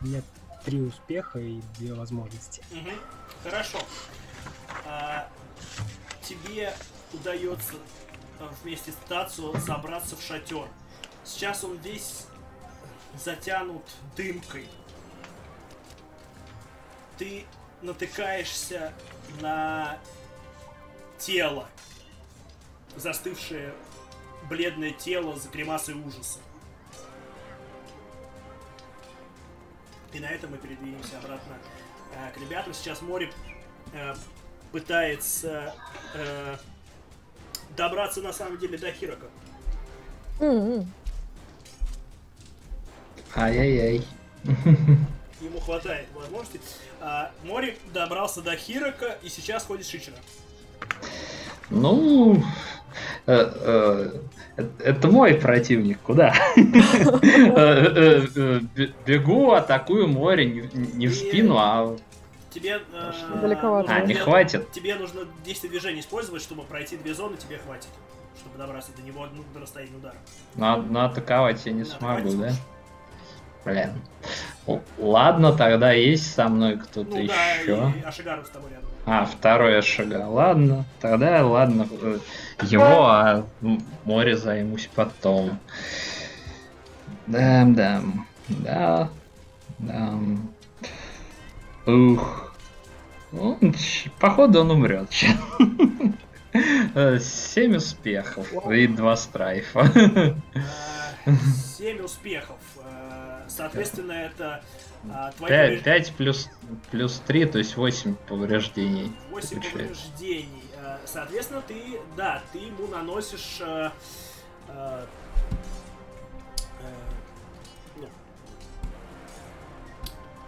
У меня три успеха и две возможности. Мгм. Хорошо. А, тебе удается вместе с Тацу забраться в шатер. Сейчас он весь затянут дымкой. Ты натыкаешься на тело. Застывшее бледное тело за гримасой ужаса. И на этом мы передвинемся обратно э, к ребятам. Сейчас море э, пытается э, добраться на самом деле до Хирока. М. Ай-яй-яй. Ему хватает возможности. А, Мори добрался до Хирока и сейчас ходит Шичера. Ну, э, э, это мой противник, куда? Э, бе- Бегу, атакую море, не в спину, а... Тебе э, Далековато. А, не тебе- хватит? Тебе нужно действие движения использовать, чтобы пройти две зоны, тебе хватит. Чтобы добраться до него ну, до расстояния удара. Но, но атаковать я не Ну, смогу, да? Блин. Ладно, тогда есть со мной кто-то Ну да, еще. и Ашигару с тобой рядом. А, второй шага. Ладно, тогда ладно. э, Его, а море займусь потом. Дам-дам. Да. Да. Ух. Ну, походу он умрет. Семь успехов и два страйфа. Э, Семь успехов. Э, Соответственно, это а, Пять плюс плюс три, то есть восемь повреждений. 8 получается. повреждений. Э, Соответственно, ты, да, ты ему наносишь...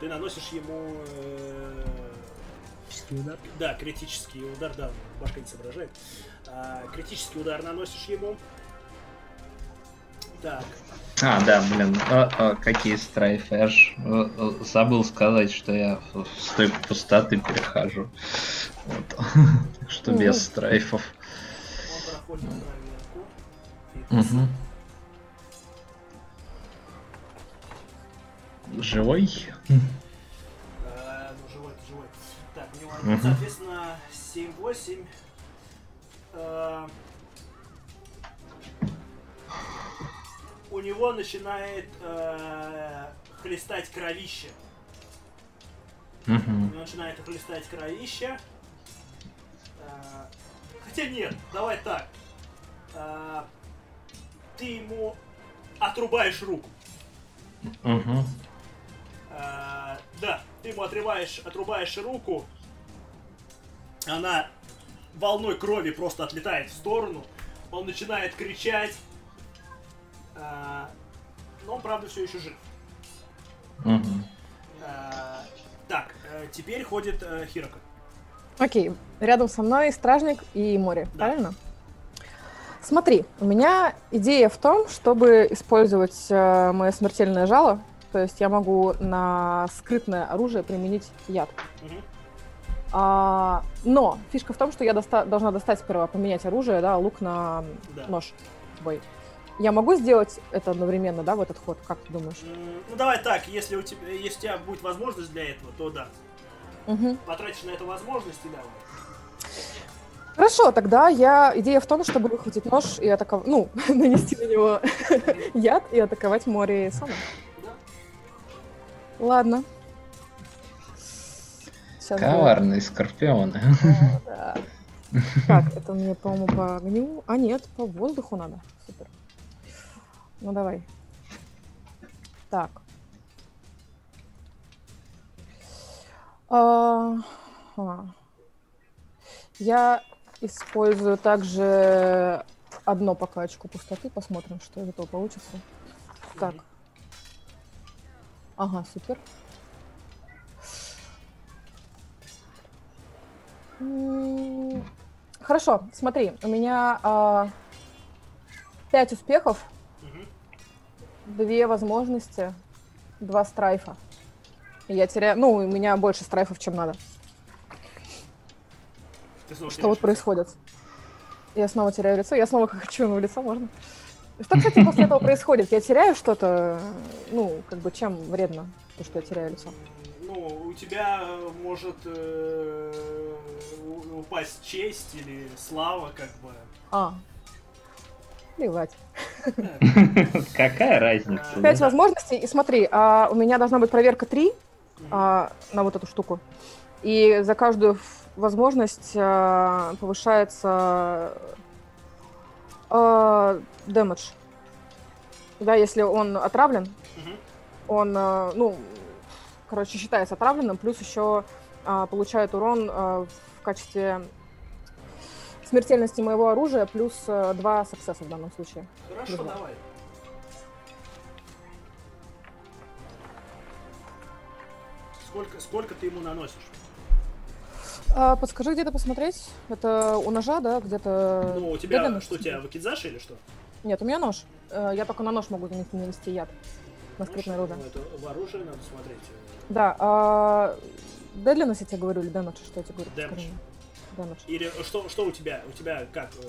ты наносишь ему... э, Критический удар. да, критический удар, да, башка не соображает. А, критический удар наносишь ему. Так, А, да, блин, а, а, какие страйфы. Я ж э, э, забыл сказать, что я в стойку пустоты перехожу. Вот. Так что Мгм. без страйфов. он проходит проверку. Мгм. Живой? Живой, живой. Так, у него, соответственно, 7-8. Э, у него начинает хлестать кровище. У него начинает хлестать кровище. Хотя нет, давай так. Э, ты ему отрубаешь руку. Мгм. А, да, ты ему отрываешь, отрубаешь руку, она волной крови просто отлетает в сторону, он начинает кричать, а, но он, правда, все еще жив. А, так, э, теперь ходит э, Хирока. Окей, рядом со мной стражник и море, Да. правильно? Смотри, у меня идея в том, чтобы использовать э, мое смертельное жало. То есть я могу на скрытное оружие применить яд. Мгм. А, но фишка в том, что я доста- должна достать сперва, поменять оружие, да, лук на Да. нож бой. Я могу сделать это одновременно, да, в этот ход? Как ты думаешь? Ну давай так, если у тебя, если у тебя будет возможность для этого, то да. Мгм. Потратишь на это возможности, давай. Хорошо, тогда я... Идея в том, чтобы выхватить нож и атаковать... Ну, нанести на него яд и атаковать море сама. Ладно. Сейчас Коварные скорпионы. Да. Так, это мне, по-моему, по огню. А, нет, по воздуху надо. Супер. Ну, давай. Так. А, ага. Я использую также одно пока очко пустоты. Посмотрим, что из этого получится. Так. Ага, супер. Хорошо, смотри, у меня а, пять успехов, Мгм. две возможности, два страйфа. И я теряю... Ну, у меня больше страйфов, чем надо. Что вот происходит? Я снова теряю лицо, я снова хочу ему лицо, можно? Что, кстати, после этого происходит? Я теряю что-то, ну, как бы чем вредно, то, что я теряю лицо? Ну, у тебя может э, упасть честь или слава, как бы. А, плевать. Какая разница? Пять да? возможностей, и смотри, а, у меня должна быть проверка 3 а, на вот эту штуку. И за каждую возможность а, повышается дэмэдж. Да, если он отравлен, Мгм. он, а, ну, короче, считается отравленным, плюс еще а, получает урон а, в качестве смертельности моего оружия, плюс а, два саксесса в данном случае. Хорошо, Давай. давай. Сколько, сколько ты ему наносишь? А, подскажи, где-то посмотреть. Это у ножа, да, где-то... Ну, у тебя, Медленно? что, у тебя вакидзаши или что? Нет, у меня нож. Э, Я только на нож могу нанести, нанести яд. На скрытное Ну, оружие. это в оружие надо смотреть. Да, а... Дедлинес я тебе говорю, или дэмэдж, что я тебе говорю? Дэмэдж. Дэмэдж. Или что, что у тебя? У тебя как? э,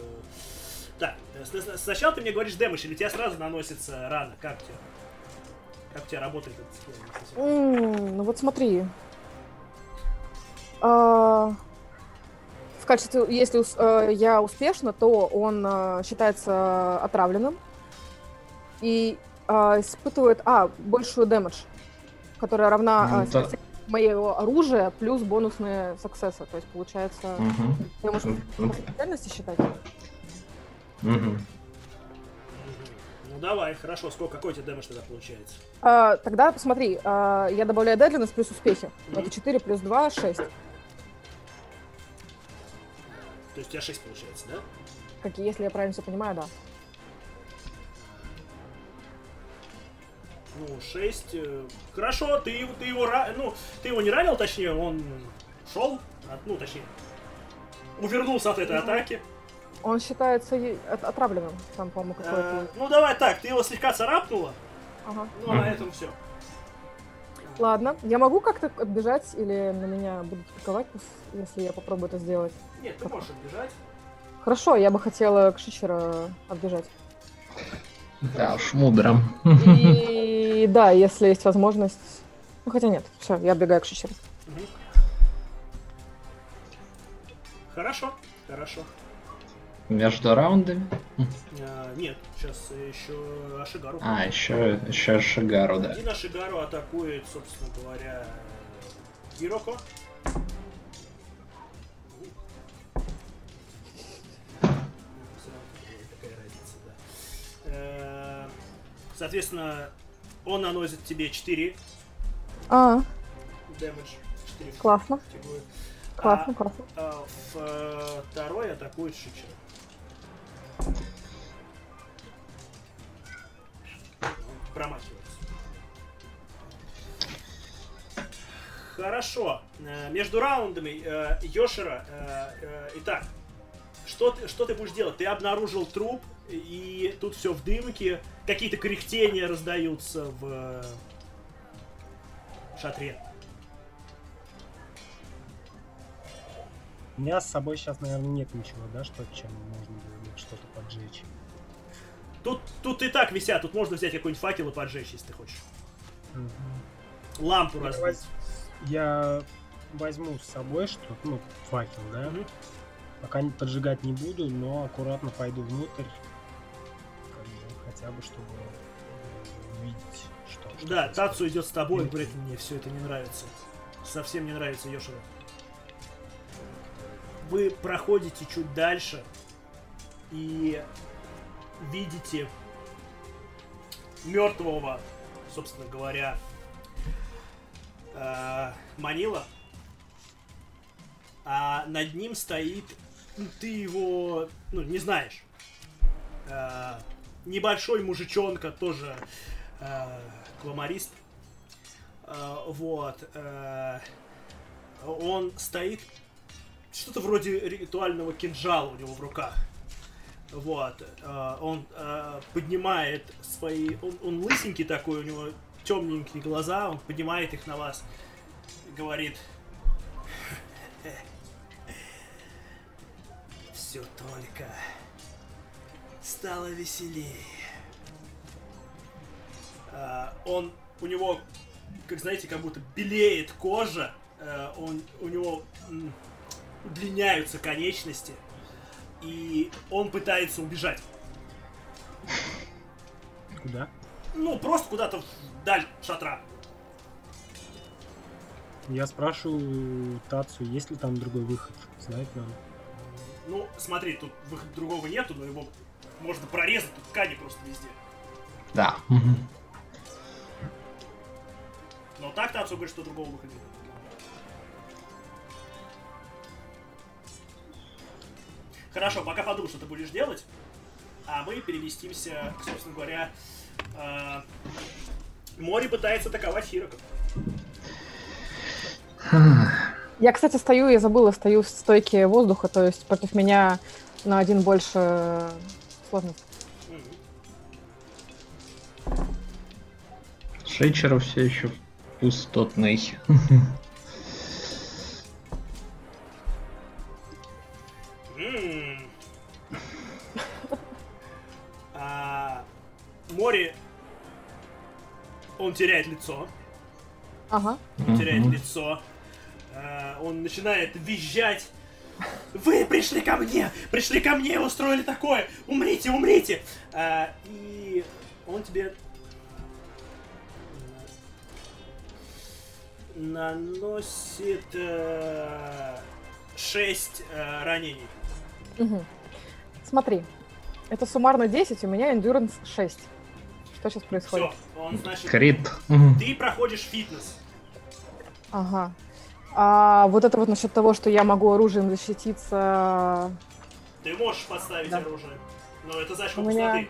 Так, э, сначала ты мне говоришь дэмэдж, или у тебя сразу наносится рана? Как у тебя? Как у тебя работает этот скилл? М, ну вот смотри. А, В качестве, если э, я успешна, то он э, считается отравленным. И а, испытывает, а, большую дэмэдж, которая равна Ну, да. моего оружия плюс бонусные саксессы. То есть получается, Мгм. я может Ну, по специальности считать? мгм. Ну давай, хорошо. Сколько, какой у тебя дэмэдж тогда получается? А, тогда смотри, а, я добавляю дедлинность плюс успехи. Мгм. Это 4 плюс 2, 6. То есть у тебя 6 получается, да? Какие, если я правильно все понимаю, да. Ну, 6. Хорошо, ты, его- ты его ну, ты его не ранил, точнее, он шел, от- ну, точнее, увернулся от этой атаки. Он считается отравленным. Там, по-моему, Э, какой-то... ну, давай так, ты его слегка царапнула, Ага. ну, а на этом все. Ладно, я могу как-то отбежать или на меня будут пос- если я попробую это сделать? Нет, ты можешь отбежать. Хорошо, я бы хотела к Шичера отбежать. Да уж, мудро. И да, если есть возможность... Ну, хотя нет, все, я отбегаю к Шичеру. Мгм. Хорошо, хорошо. Между раундами? А, нет, сейчас еще Ашигару. А, еще, еще Шигару, да. Один Ашигару атакует, собственно говоря, Кироко. Соответственно, он наносит тебе 4 А, дэмэдж. 4 классно, фигуры. классно, классно. А э, второй атакует Шичера. Промахивается. Хорошо. Э, Между раундами э, Йошера. Итак, что ты, что ты будешь делать? Ты обнаружил труп, и тут все в дымке. Какие-то кряхтения раздаются в э, шатре. У меня с собой сейчас, наверное, нет ничего, да, что чем можно было бы что-то поджечь. Тут, тут и так висят, тут можно взять какой-нибудь факел и поджечь, если ты хочешь. Мгм. Лампу Я разбить. воз- Я возьму с собой что-то, ну, факел, да. Мгм. Пока не поджигать не буду, но аккуратно пойду внутрь. Хотя бы, чтобы э, увидеть, что. что Да. Тацу идет с тобой, он говорит, мне все это не нравится. Совсем не нравится Йошера. Вы проходите чуть дальше и видите мертвого, собственно говоря, э, Манила. А над ним стоит, ну, ты его, ну, не знаешь. Небольшой мужичонка, тоже э, кламарист. Э, вот. э, он стоит что-то вроде ритуального кинжала у него в руках. Вот. э, он э, поднимает свои... Он, он лысенький такой, у него темненькие глаза, он поднимает их на вас. Говорит... Все только стало веселее. А, он, у него, как знаете, как будто белеет кожа, э, он, у него м, удлиняются конечности, и он пытается убежать. Куда? Ну, просто куда-то вдаль шатра. Я спрашиваю Тацу, есть ли там другой выход. Знает нам. Ну, смотри, тут выхода другого нету, но его можно прорезать, тут ткани просто везде. Да. Но так-то отцу говорит, что другого выхода нет. Хорошо, пока подумай, что ты будешь делать. А мы переместимся, собственно говоря, э, море пытается атаковать Хирока. Я, кстати, стою, я забыла, стою в стойке воздуха, то есть против меня на один больше сложность. Мгм. Шейчер все еще пустотный. А, Море, он теряет лицо. Ага. Он теряет лицо. А, Он начинает визжать. Вы пришли ко мне! Пришли ко мне, устроили такое! Умрите, умрите! А, и он тебе наносит э, 6 э, ранений. Угу. Смотри, это суммарно 10, у меня эндюранс 6. Что сейчас происходит? Все, он, значит, Крит. Ты проходишь фитнес. Ага. А вот это вот насчет того, что я могу оружием защититься... Ты можешь подставить Да. оружие. Но это за счет У меня- пустоты.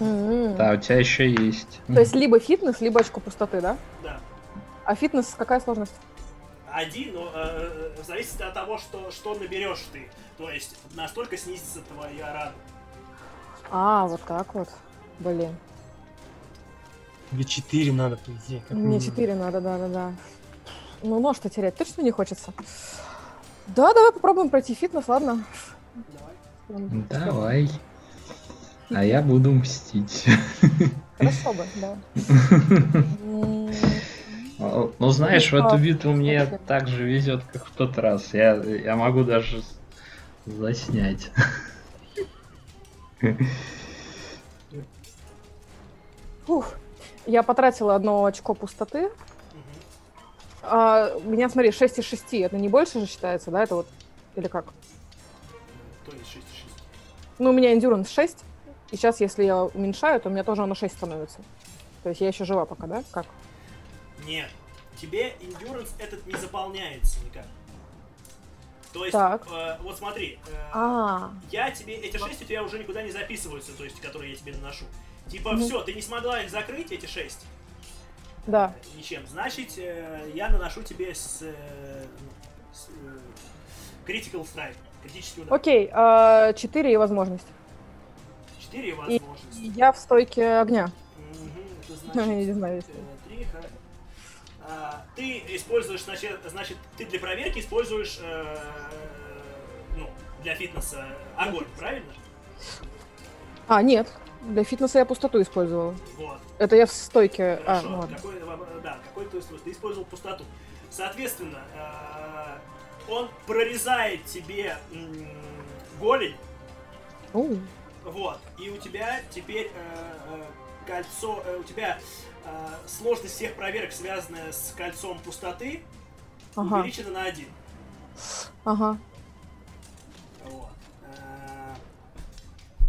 М. Да, у тебя еще есть. То есть либо фитнес, либо очко пустоты, да? Да. А фитнес какая сложность? Один, но э, э, зависит от того, что, что наберешь ты. То есть настолько снизится твоя рана. А, вот так вот. Блин. Тебе 4 надо, по идее. Мне минимум. 4 надо, да-да-да. Ну, нож-то терять точно не хочется. Да, давай попробуем пройти фитнес, ладно. Давай. А я буду мстить. Хорошо бы, да. М, Ну, знаешь, в эту А, битву мне так же везет, как в тот раз. Я, я могу даже заснять. Фух. Я потратила одно очко пустоты. А, у меня, смотри, 6 из 6. Это не больше же считается, да? Это вот... Или как? То есть 6 6. Ну, у меня endurance 6. И сейчас, если я уменьшаю, то у меня тоже оно 6 становится. То есть я еще жива пока, да? Как? Нет. Тебе endurance этот не заполняется никак. То есть, Так. э, вот смотри, э, А, я тебе, эти 6 у тебя уже никуда не записываются, то есть, которые я тебе наношу. Типа, Мгм. все, ты не смогла их закрыть, эти 6, да. ничем. Значит, э, я наношу тебе с, э, с, э, critical strike, критический удар. Окей, а, 4 и возможность. 4 возможности. И я в стойке огня. Я значит, не знаю, если... А, ты используешь, значит, значит, ты для проверки используешь, э, ну, для фитнеса огонь, правильно? А, нет. Для фитнеса я пустоту использовала. Вот. Это я в стойке... А, Хорошо. ну ладно. какой, э, да, какой ты использовал? Ты использовал пустоту. Соответственно, э, он прорезает тебе голень, У, вот, и у тебя теперь э, кольцо, у тебя сложность всех проверок, связанная с кольцом пустоты, Ага, увеличена на один. ага. Вот.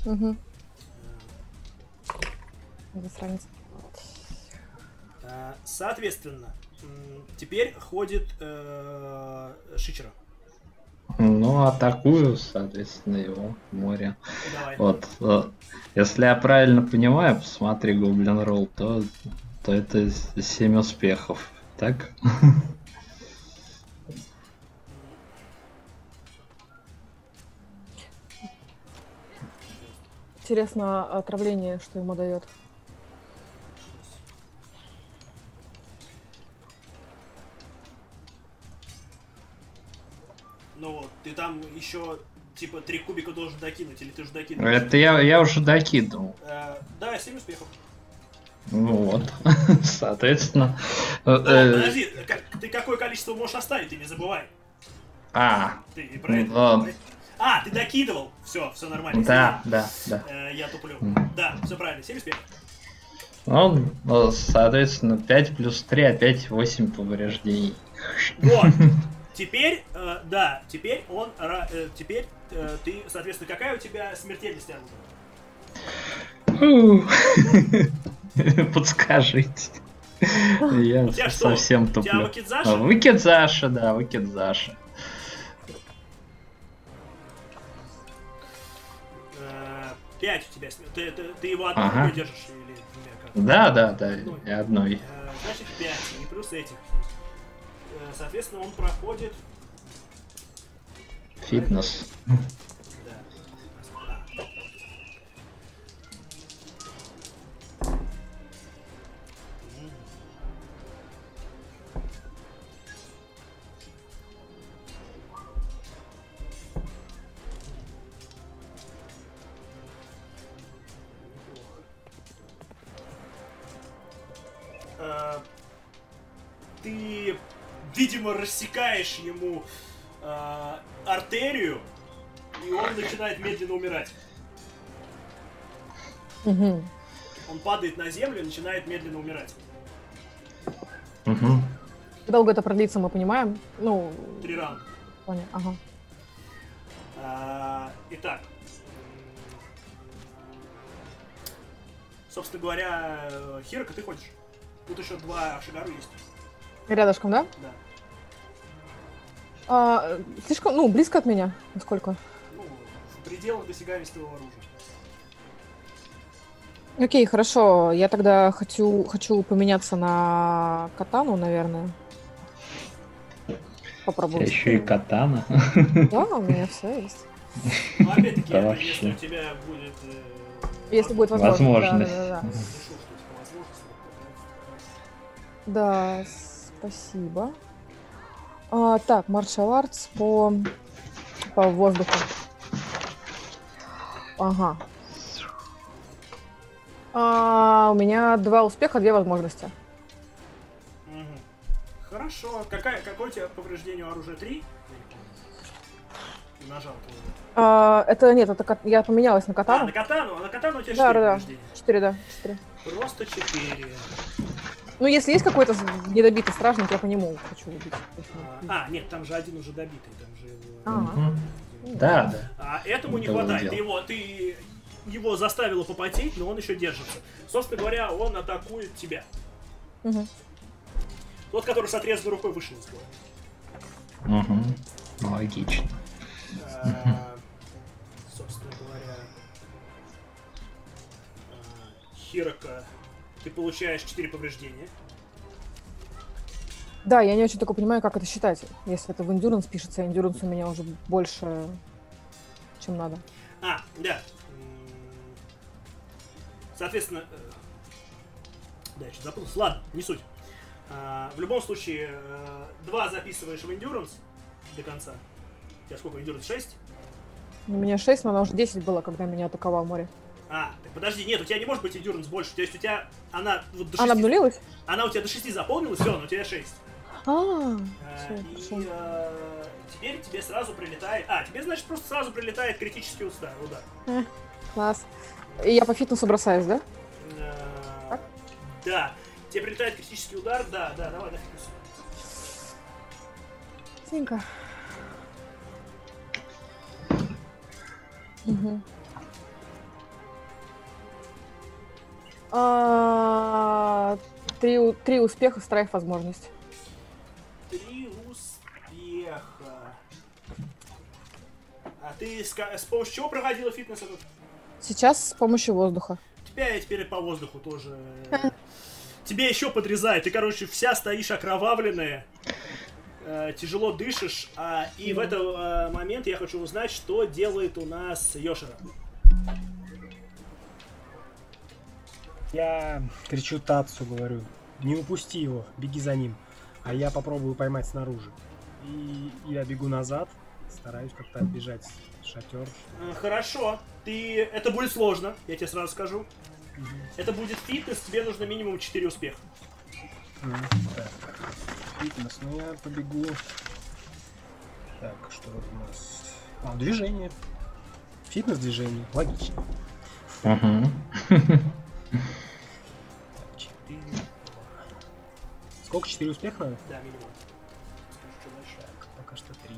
Угу. Засранец. э, Соответственно, теперь ходит э, Шичера. Ну, атакую, соответственно, его море. Давай. Вот. э, Если я правильно понимаю, посмотри Гоблин Ролл, то, то это 7 успехов. Так? Интересно, отравление, что ему дает. Ну вот, ты там еще типа три кубика должен докинуть, или ты уже докинул? Это я, я уже докидывал. Э, да, 7 успехов. Ну вот. Соответственно. э, Ну, э, подожди, ты какое количество можешь оставить, ты не забывай. А, Ты и про это. А, ты докидывал. Все, все нормально. да, да, да. Э, я туплю. Да, все правильно, 7 успехов. Ну, ну, соответственно, 5 плюс 3, опять 8 повреждений. Вот. Теперь, э, да, теперь он, э, теперь э, ты, соответственно, какая у тебя смертельность оружия? Подскажите. Я совсем У тебя туплю. Вакидзаша? Выкидзаша, да, выкидзаша. Э, Пять у тебя. Ты, ты- ты его одной Ага. держишь или как? Да, да, да, Ну, одной. Э, Значит, 5, и плюс этих. Соответственно, он проходит... Фитнес. Видимо, рассекаешь ему э, артерию, и он начинает медленно умирать. Угу. Он падает на землю и начинает медленно умирать. Как долго это продлится, мы понимаем? Ну, Три раунда. понятно. Ага. А, Итак. Собственно говоря, Хирока, ты ходишь. Тут еще два Шигару есть. Рядышком, да? Да. А, слишком, ну, близко от меня. Насколько? Ну, в пределах досягаемости твоего оружия. Окей, хорошо. Я тогда хочу, хочу поменяться на катану, наверное. У Попробую. еще и катана. Да, у меня все есть. Но опять-таки, Да это вообще. если у тебя будет... э, Если будет возможность. Возможность. Да, типа возможность. Да, спасибо. А, так, martial arts по, по воздуху. Ага. А, у меня два успеха, две возможности. Хорошо. Какая, какое у тебя повреждение оружия? Три? Нажал. А, это нет, это я поменялась на А, катану. на катану? А на катану у тебя Да, да, да. повреждения. Четыре, да. Четыре. Просто четыре. Ну, если есть какой-то недобитый стражник, я по нему хочу убить. А, а, нет, там же один уже добитый, там же его... А. Мгм. Да, да. А этому не хватает. Ты его, ты его заставила попотеть, но он еще держится. Собственно говоря, он атакует тебя. Мгм. Тот, который с отрезанной рукой вышел из боя. Мгм. Логично. А, Собственно говоря, а, Хирока, ты получаешь 4 повреждения. Да, я не очень только понимаю, как это считать. Если это в endurance пишется, а endurance у меня уже больше, чем надо. А, да. Соответственно, э, да, я что запутался. Ладно, не суть. А, В любом случае, э, два записываешь в endurance до конца. У тебя сколько endurance? 6? У меня 6, но она уже 10 было, когда меня атаковал море. А, так подожди, нет, у тебя не может быть endurance больше. То есть у тебя она вот до 6, Она обнулилась? она у тебя до 6 заполнилась, все, но у тебя 6. А, Э, И хорошо. э, теперь тебе сразу прилетает... А, тебе, значит, просто сразу прилетает критический удар. удар. класс. И я по фитнесу бросаюсь, да? Э, Так? Да. Тебе прилетает критический удар, да, да, давай на фитнес. Синька. Мгм. А, Три, три успеха, страйк возможность. Три успеха. А ты с, с помощью чего проходила фитнес этот? Сейчас с помощью воздуха. Тебя я теперь по воздуху тоже... Тебе еще подрезает. Ты, короче, вся стоишь окровавленная. э, Тяжело дышишь. а, и в этот э, момент я хочу узнать, что делает у нас Йошера. Я кричу Тацу, говорю, не упусти его, беги за ним, а я попробую поймать снаружи. И я бегу назад, стараюсь как-то оббежать шатер. Э, хорошо, ты... Это будет сложно, я тебе сразу скажу. Угу. Это будет фитнес, тебе нужно минимум 4 успеха. Так. Фитнес, ну я побегу. Так, что у нас? А, движение. Фитнес-движение, логично. Угу. 4. Сколько? 4 успеха надо? Да, минимум. Так, пока что 3.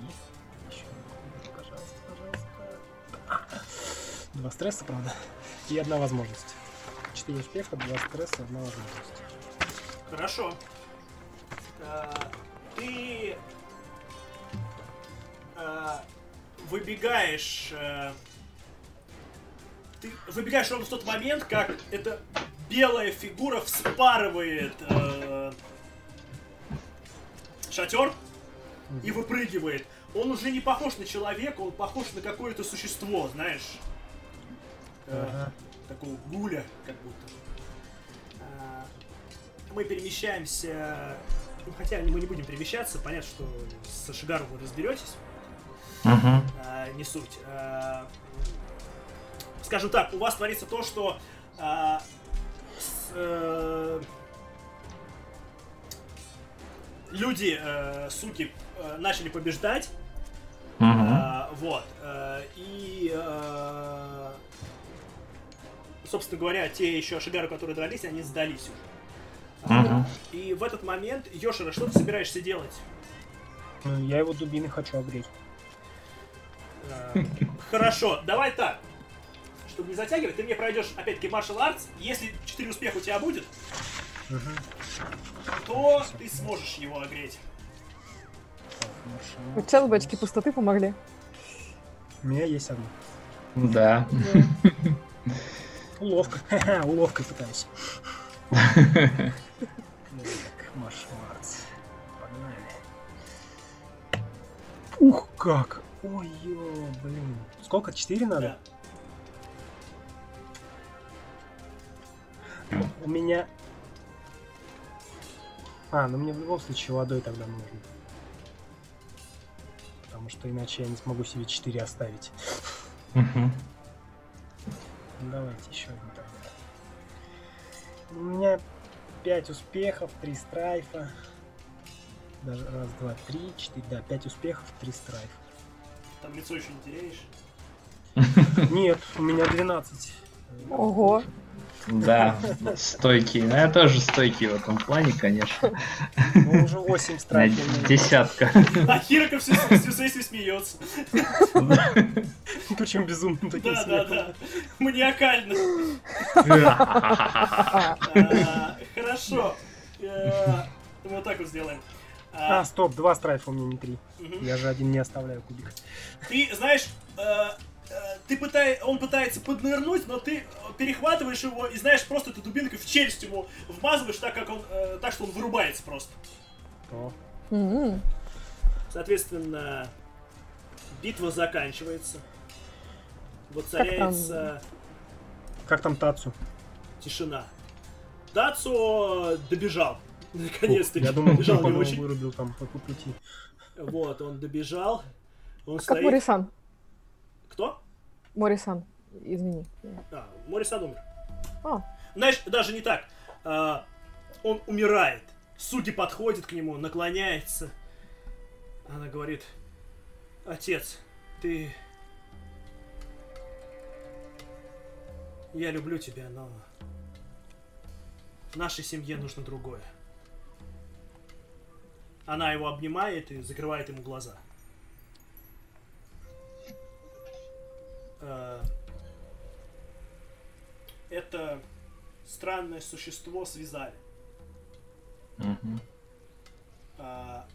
Еще пожалуйста, пожалуйста. Два стресса, правда. И одна возможность. 4 успеха, 2 стресса, одна возможность. Хорошо. Э, ты э, выбегаешь э, ты выбегаешь ровно в тот момент, как эта белая фигура вспарывает э, шатер и выпрыгивает. Он уже не похож на человека, он похож на какое-то существо, знаешь. Э, Ага. такого гуля, как будто. А, Мы перемещаемся. Ну, хотя мы не будем перемещаться, понятно, что со Шигару вы разберетесь. Мгм. А, не суть. А, скажем так, у вас творится то, что а, с, э, люди, э, суки, э, начали побеждать. Мгм. А, вот. э, и, э, собственно говоря, те еще шигару, которые дрались, они сдались уже. Мгм. И в этот момент, Йошера, что ты собираешься делать? Ну, я его дубиной хочу огреть. Э, Хорошо, давай так. Чтобы не затягивать, ты мне пройдешь опять-таки Martial Arts. Если 4 успеха у тебя будет, Мгм. то ты сможешь его огреть. Так, маршал. Вот сейчас бочки пустоты помогли. У меня есть одно. Да. Уловка. Ха-ха, Уловкой пытаюсь. Так, марш, Марс. Погнали. Ух, как! Ой, блин. Сколько? Четыре надо? Да. У меня... А, ну мне в любом случае водой тогда нужно. Потому что иначе я не смогу себе 4 оставить. Ну, давайте еще один тогда. У меня 5 успехов, 3 страйфа. Даже раз, два, три, четыре, да, 5 успехов, 3 страйфа. Там лицо еще не теряешь. Нет, у меня 12. Ого. Да, стойкий. Ну, я тоже стойкий в этом плане, конечно. Ну, уже 8 На страйфов. у меня. десятка. А Хирока все, все сессию смеется. Причем безумно таким Да, да, да. Маниакально. А, Хорошо. Э, Вот так вот сделаем. А, А, стоп, 2 страйфа у меня, не 3. мгм. Я же один не оставляю кубик. Ты знаешь, э, ты пытай, он пытается поднырнуть, но ты перехватываешь его и знаешь, просто эту дубинкой в челюсть ему вмазываешь так, как он, э, так что он вырубается просто. О, м, Соответственно, битва заканчивается. Воцаряется Как там Тацу? тишина. Дацо добежал. Наконец-то. Я думал, добежал он очень. вырубил там по пути. Вот, он добежал. Он Как стоит. Кто? Морисан, извини. А, Морисан умер. А. Знаешь, даже не так. А, он умирает. Суги подходит к нему, наклоняется. Она говорит, отец, ты... Я люблю тебя, но... Нашей семье нужно другое. Она его обнимает и закрывает ему глаза. Это странное существо связали. А,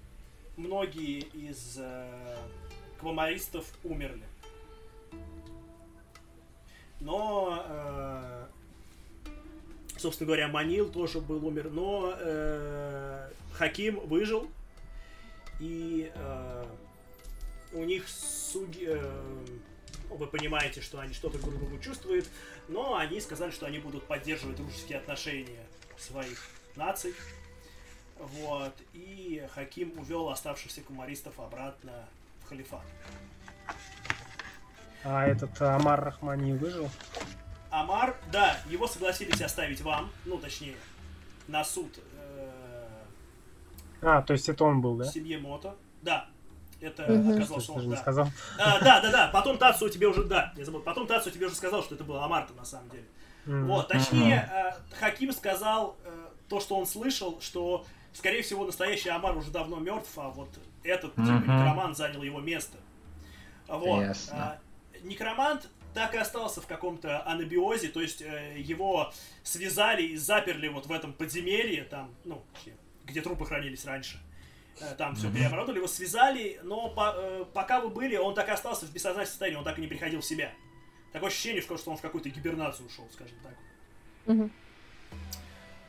многие из э, квамаристов умерли. Но, э, собственно говоря, Манил тоже был умер, но э, Хаким выжил, и э, у них суги, э, вы понимаете, что они что-то друг другу чувствуют, но они сказали, что они будут поддерживать дружеские отношения своих наций. Вот. И Хаким увел оставшихся кумаристов обратно в халифат. А этот Амар Рахмани выжил? Амар, да, его согласились оставить вам, ну, точнее, на суд э, А, то есть это он был, да? семье Мото. Да, это Мгм. оказалось Ты он, да. сказал. А, да, да, да, потом Тацу тебе уже, да, я забыл, потом Тацу тебе уже сказал, что это был Амар-то на самом деле. М. Вот, точнее, э, Хаким сказал э, то, что он слышал, что, скорее всего, настоящий Амар уже давно мертв, а вот этот типа, Мгм. некромант занял его место. Вот. Ясно. А, некромант так и остался в каком-то анабиозе, то есть э, его связали и заперли вот в этом подземелье, там, ну, где трупы хранились раньше. Э, Там все переоборудовали, его связали, но по- э, пока вы были, он так и остался в бессознательном состоянии, он так и не приходил в себя. Такое ощущение, что он в какую-то гибернацию ушел, скажем так.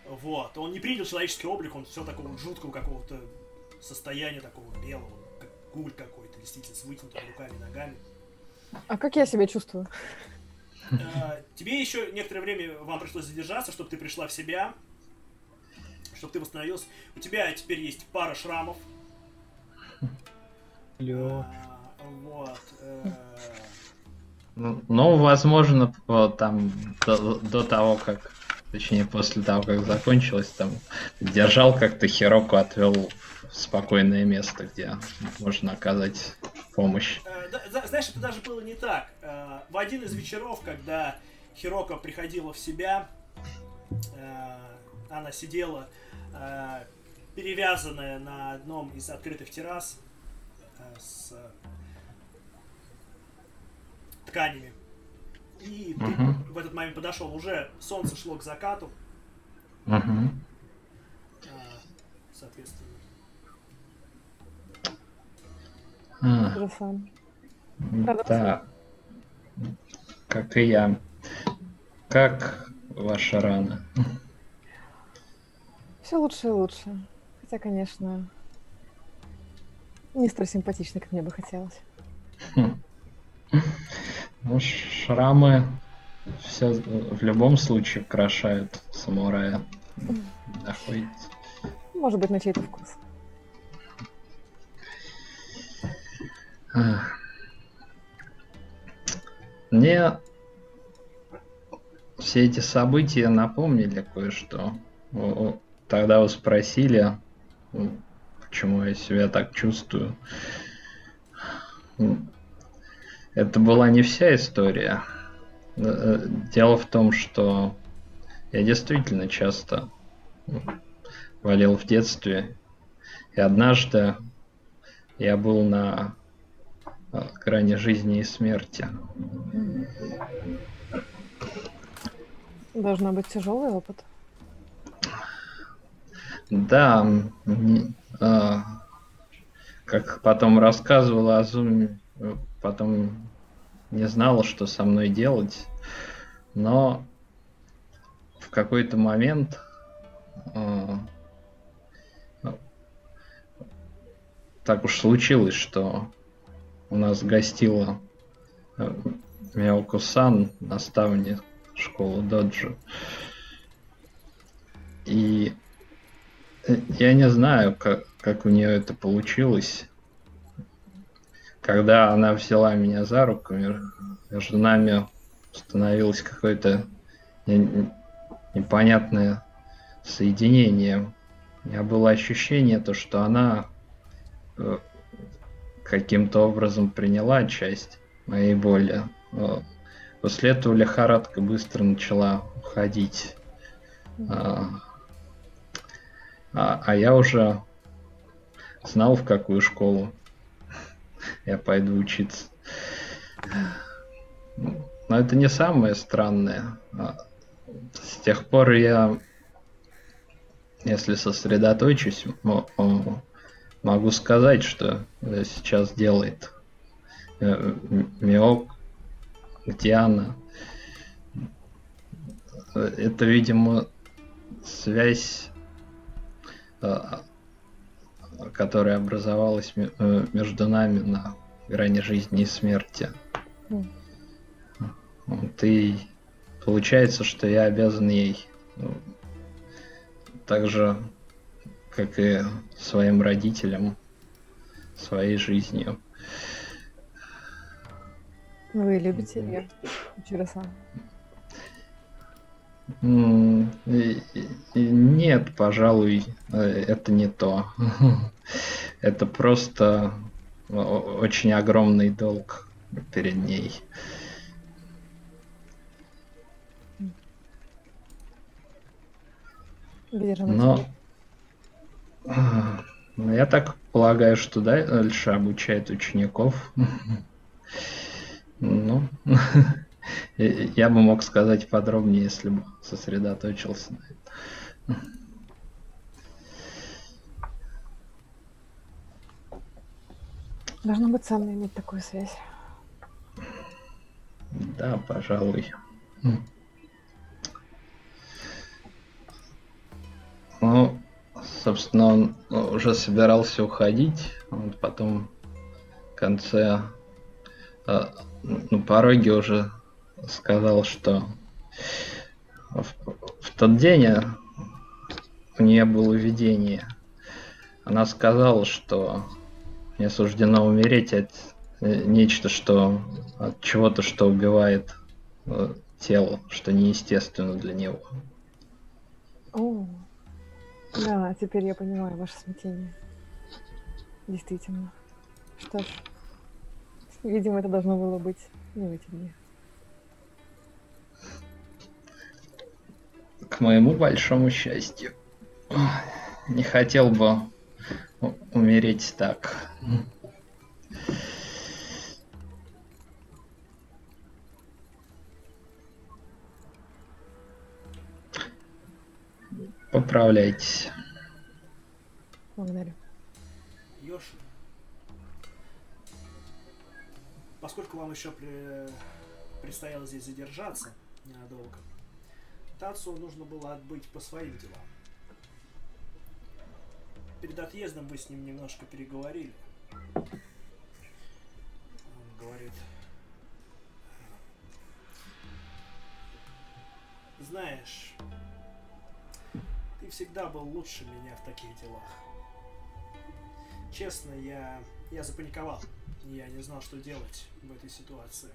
Вот. Он не принял человеческий облик, он все такого жуткого какого-то состояния, такого белого, как гуль какой-то, действительно, с вытянутыми руками и ногами. А как я себя чувствую? Э, Тебе еще некоторое время вам пришлось задержаться, чтобы ты пришла в себя, чтобы ты восстановилась. У тебя теперь есть пара шрамов. Лё. А, Вот. э, Ну, Ну, возможно, вот там до, до того, как, точнее, после того, как закончилось, там держал как-то Хироку, отвел в спокойное место, где можно оказать помощь. Э, знаешь, это даже было не так. Э, В один из вечеров, когда Хирока приходила в себя, э, она сидела, э, перевязанная на одном из открытых террас э, с тканями. И ты Мгм. в этот момент подошел. Уже солнце шло к закату, Мгм. а, соответственно. Сам. Да. Как и я. Как ваша рана? Все лучше и лучше. Хотя, конечно, не столь симпатично, как мне бы хотелось. Ну, шрамы все в любом случае украшают самурая. Находится. Может быть, на чей-то вкус. Мне все эти события напомнили кое-что. Тогда вы спросили, почему я себя так чувствую. Это была не вся история. Э, э, Дело в том, что я действительно часто болел в детстве. И однажды я был на э, грани жизни и смерти. Должно быть тяжелый опыт. Да, а, как потом рассказывала Азуми, потом не знала, что со мной делать, но в какой-то момент а, ну, так уж случилось, что у нас гостила э, Миоко-сан, наставник школы Доджи. И я не знаю, как, как у нее это получилось. Когда она взяла меня за руку, между нами установилось какое-то не- непонятное соединение. У меня было ощущение, то, что она э, каким-то образом приняла часть моей боли. После этого лихорадка быстро начала уходить. А, а, а я уже знал, в какую школу я пойду учиться. Но это не самое странное. А, С тех пор я, если сосредоточусь, мо- мо- могу сказать, что сейчас делает э, Миок, где она. Э, Это, видимо, связь, которая образовалась э, между нами на грани жизни и смерти. М. Вот получается, что я обязан ей ну, так же, как и своим родителям, своей жизнью. Вы любите ее, Чиросан? Нет, пожалуй, э, это не то. Это просто очень огромный долг перед ней. Где же она Но я так полагаю, что дальше обучает учеников. Ну, я бы мог сказать подробнее, если бы сосредоточился на этом. Должно быть ценно иметь такую связь. Да, пожалуй. М. Ну, собственно, он уже собирался уходить, вот потом в конце э, на пороге уже сказал, что в, в тот день э, у нее было видение. Она сказала, что мне суждено умереть от э, нечто, что от чего-то, что убивает э, тело, что неестественно для него. О, да, теперь я понимаю ваше смятение. Действительно. Что ж, видимо, это должно было быть не в эти дни. К моему большому счастью. не хотел бы умереть так. Поправляйтесь. Благодарю. Ёж, поскольку вам еще при... предстояло здесь задержаться ненадолго, Тацу нужно было отбыть по своим делам. Перед отъездом вы с ним немножко переговорили. Он говорит, знаешь, ты всегда был лучше меня в таких делах. Честно, я, я запаниковал. Я не знал, что делать в этой ситуации.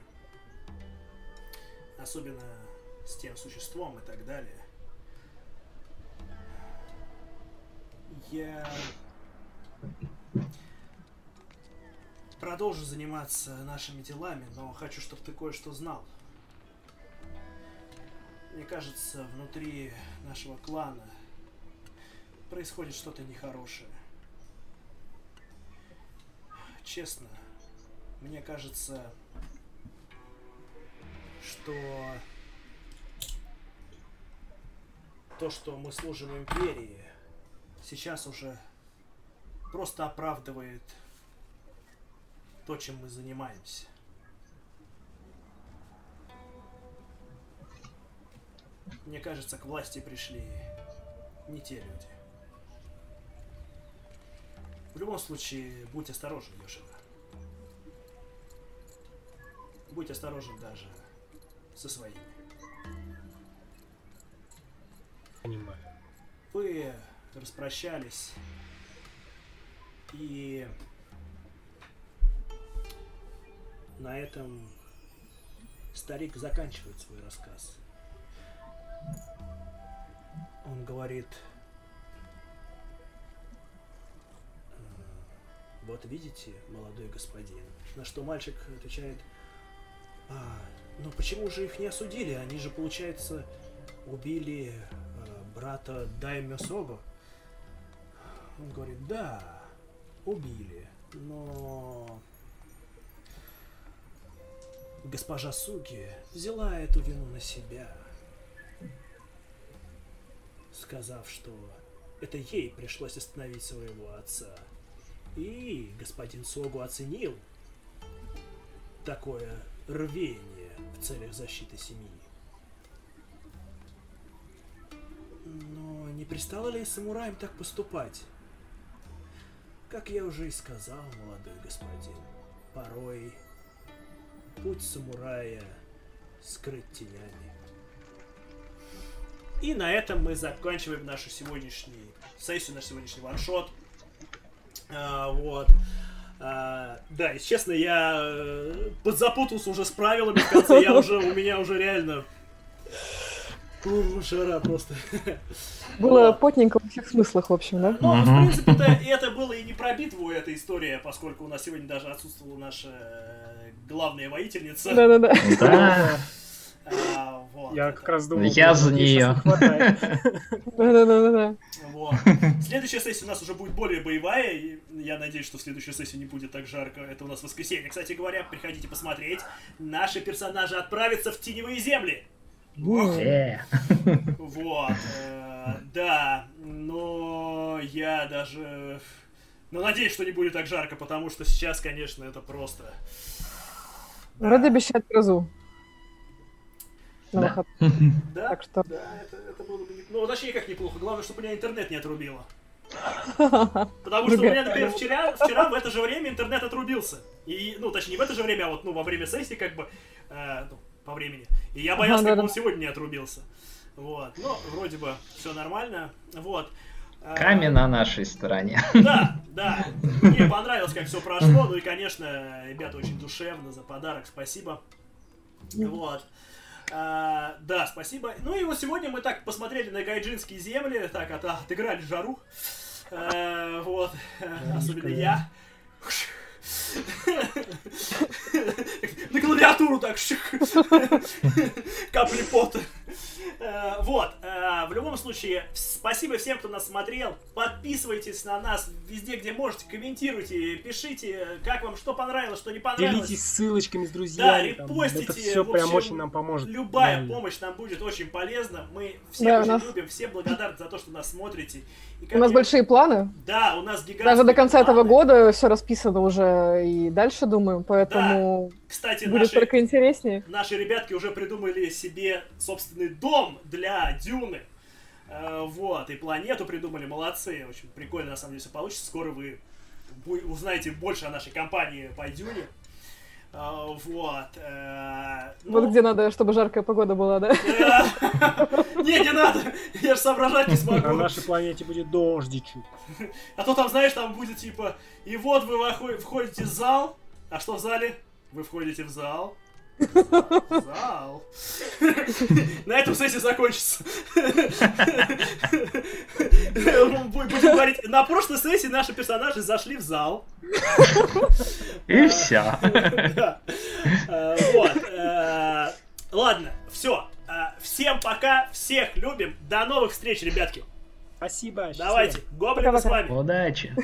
Особенно с тем существом и так далее. Я продолжу заниматься нашими делами, но хочу, чтобы ты кое-что знал. Мне кажется, внутри нашего клана происходит что-то нехорошее. Честно, мне кажется, что то, что мы служим империи, сейчас уже просто оправдывает то, чем мы занимаемся. Мне кажется, к власти пришли не те люди. В любом случае, будь осторожен, Йошика. Будь осторожен даже со своими. Понимаю. Вы распрощались и на этом старик заканчивает свой рассказ. Он говорит, «Э, вот видите, молодой господин, на что мальчик отвечает, а, ну почему же их не осудили? Они же, получается, убили э, брата Даймё Сого. Он говорит, да, убили, но госпожа Суки взяла эту вину на себя, сказав, что это ей пришлось остановить своего отца. И господин Согу оценил такое рвение в целях защиты семьи. Но не пристало ли самураям так поступать? Как я уже и сказал, молодой господин, порой путь самурая скрыт тенями. И на этом мы заканчиваем нашу сегодняшнюю сессию, наш сегодняшний ваншот. А, вот. А, да, если честно, я э, подзапутался уже с правилами в конце, я уже, у меня уже реально Жара просто. Было потненько во всех смыслах, в общем, да? Ну, в принципе, это, это было и не про битву, эта история, поскольку у нас сегодня даже отсутствовала наша э, главная воительница. Да-да-да. Да, А, вот, Я это- как раз думал, Я за мне щас неё. не хватает. Да-да-да-да. Вот. Следующая сессия у нас уже будет более боевая, и я надеюсь, что в следующей сессии не будет так жарко. Это у нас воскресенье. Кстати говоря, приходите посмотреть. Наши персонажи отправятся в теневые земли. Э, Вот. э, Да, но я даже... Ну, надеюсь, что не будет так жарко, потому что сейчас, конечно, это просто... Вроде обещают грозу. На Да. выход. Да, Так что... да, это, это было бы... Ну, точнее, как неплохо. Главное, чтобы у меня интернет не отрубило. Потому что у меня, например, вчера, вчера в это же время интернет отрубился. И, ну, точнее, не в это же время, а вот, ну, во время сессии, как бы, э, ну, по времени. И я боялся, как он сегодня не отрубился. Вот. Но вроде бы все нормально. Вот. А, Камень на нашей стороне. Да, да. Мне понравилось, как все прошло. Ну и, конечно, ребята очень душевно за подарок. Спасибо. Вот. А, да, спасибо. Ну и вот сегодня мы так посмотрели на гайджинские земли, так от- отыграли жару. А, вот. Особенно я. На клавиатуру так. Капли пота. Э, Вот, э, в любом случае, спасибо всем, кто нас смотрел. Подписывайтесь на нас везде, где можете, комментируйте, пишите, как вам что понравилось, что не понравилось. Делитесь ссылочками с друзьями. Да, репостите, Это все прям очень нам поможет. Любая помощь нам будет очень полезна. Мы все очень любим, все благодарны за то, что нас смотрите. У нас большие планы. Да, у нас гигантские Даже до конца этого года все расписано уже и дальше, думаю, поэтому Кстати, будет наши, только интереснее. наши ребятки уже придумали себе собственный дом для Дюны. Э, Вот, и планету придумали, молодцы. Очень прикольно, на самом деле, все получится. Скоро вы узнаете больше о нашей компании по Дюне. Э, Вот. э, Вот ну, где надо, чтобы жаркая погода была, да? Не, не надо, я же соображать не На смогу. нашей планете будет дождичек. А то там, знаешь, там будет типа, и вот вы входите в зал, а что в зале? Вы входите в зал. В Зал. На этом сессия закончится. Будем говорить, на прошлой сессии наши персонажи зашли в зал. И все. Э, Вот. э, Ладно, все. Всем пока, всех любим. До новых встреч, ребятки. Спасибо. Давайте, гоблины с вами. Удачи.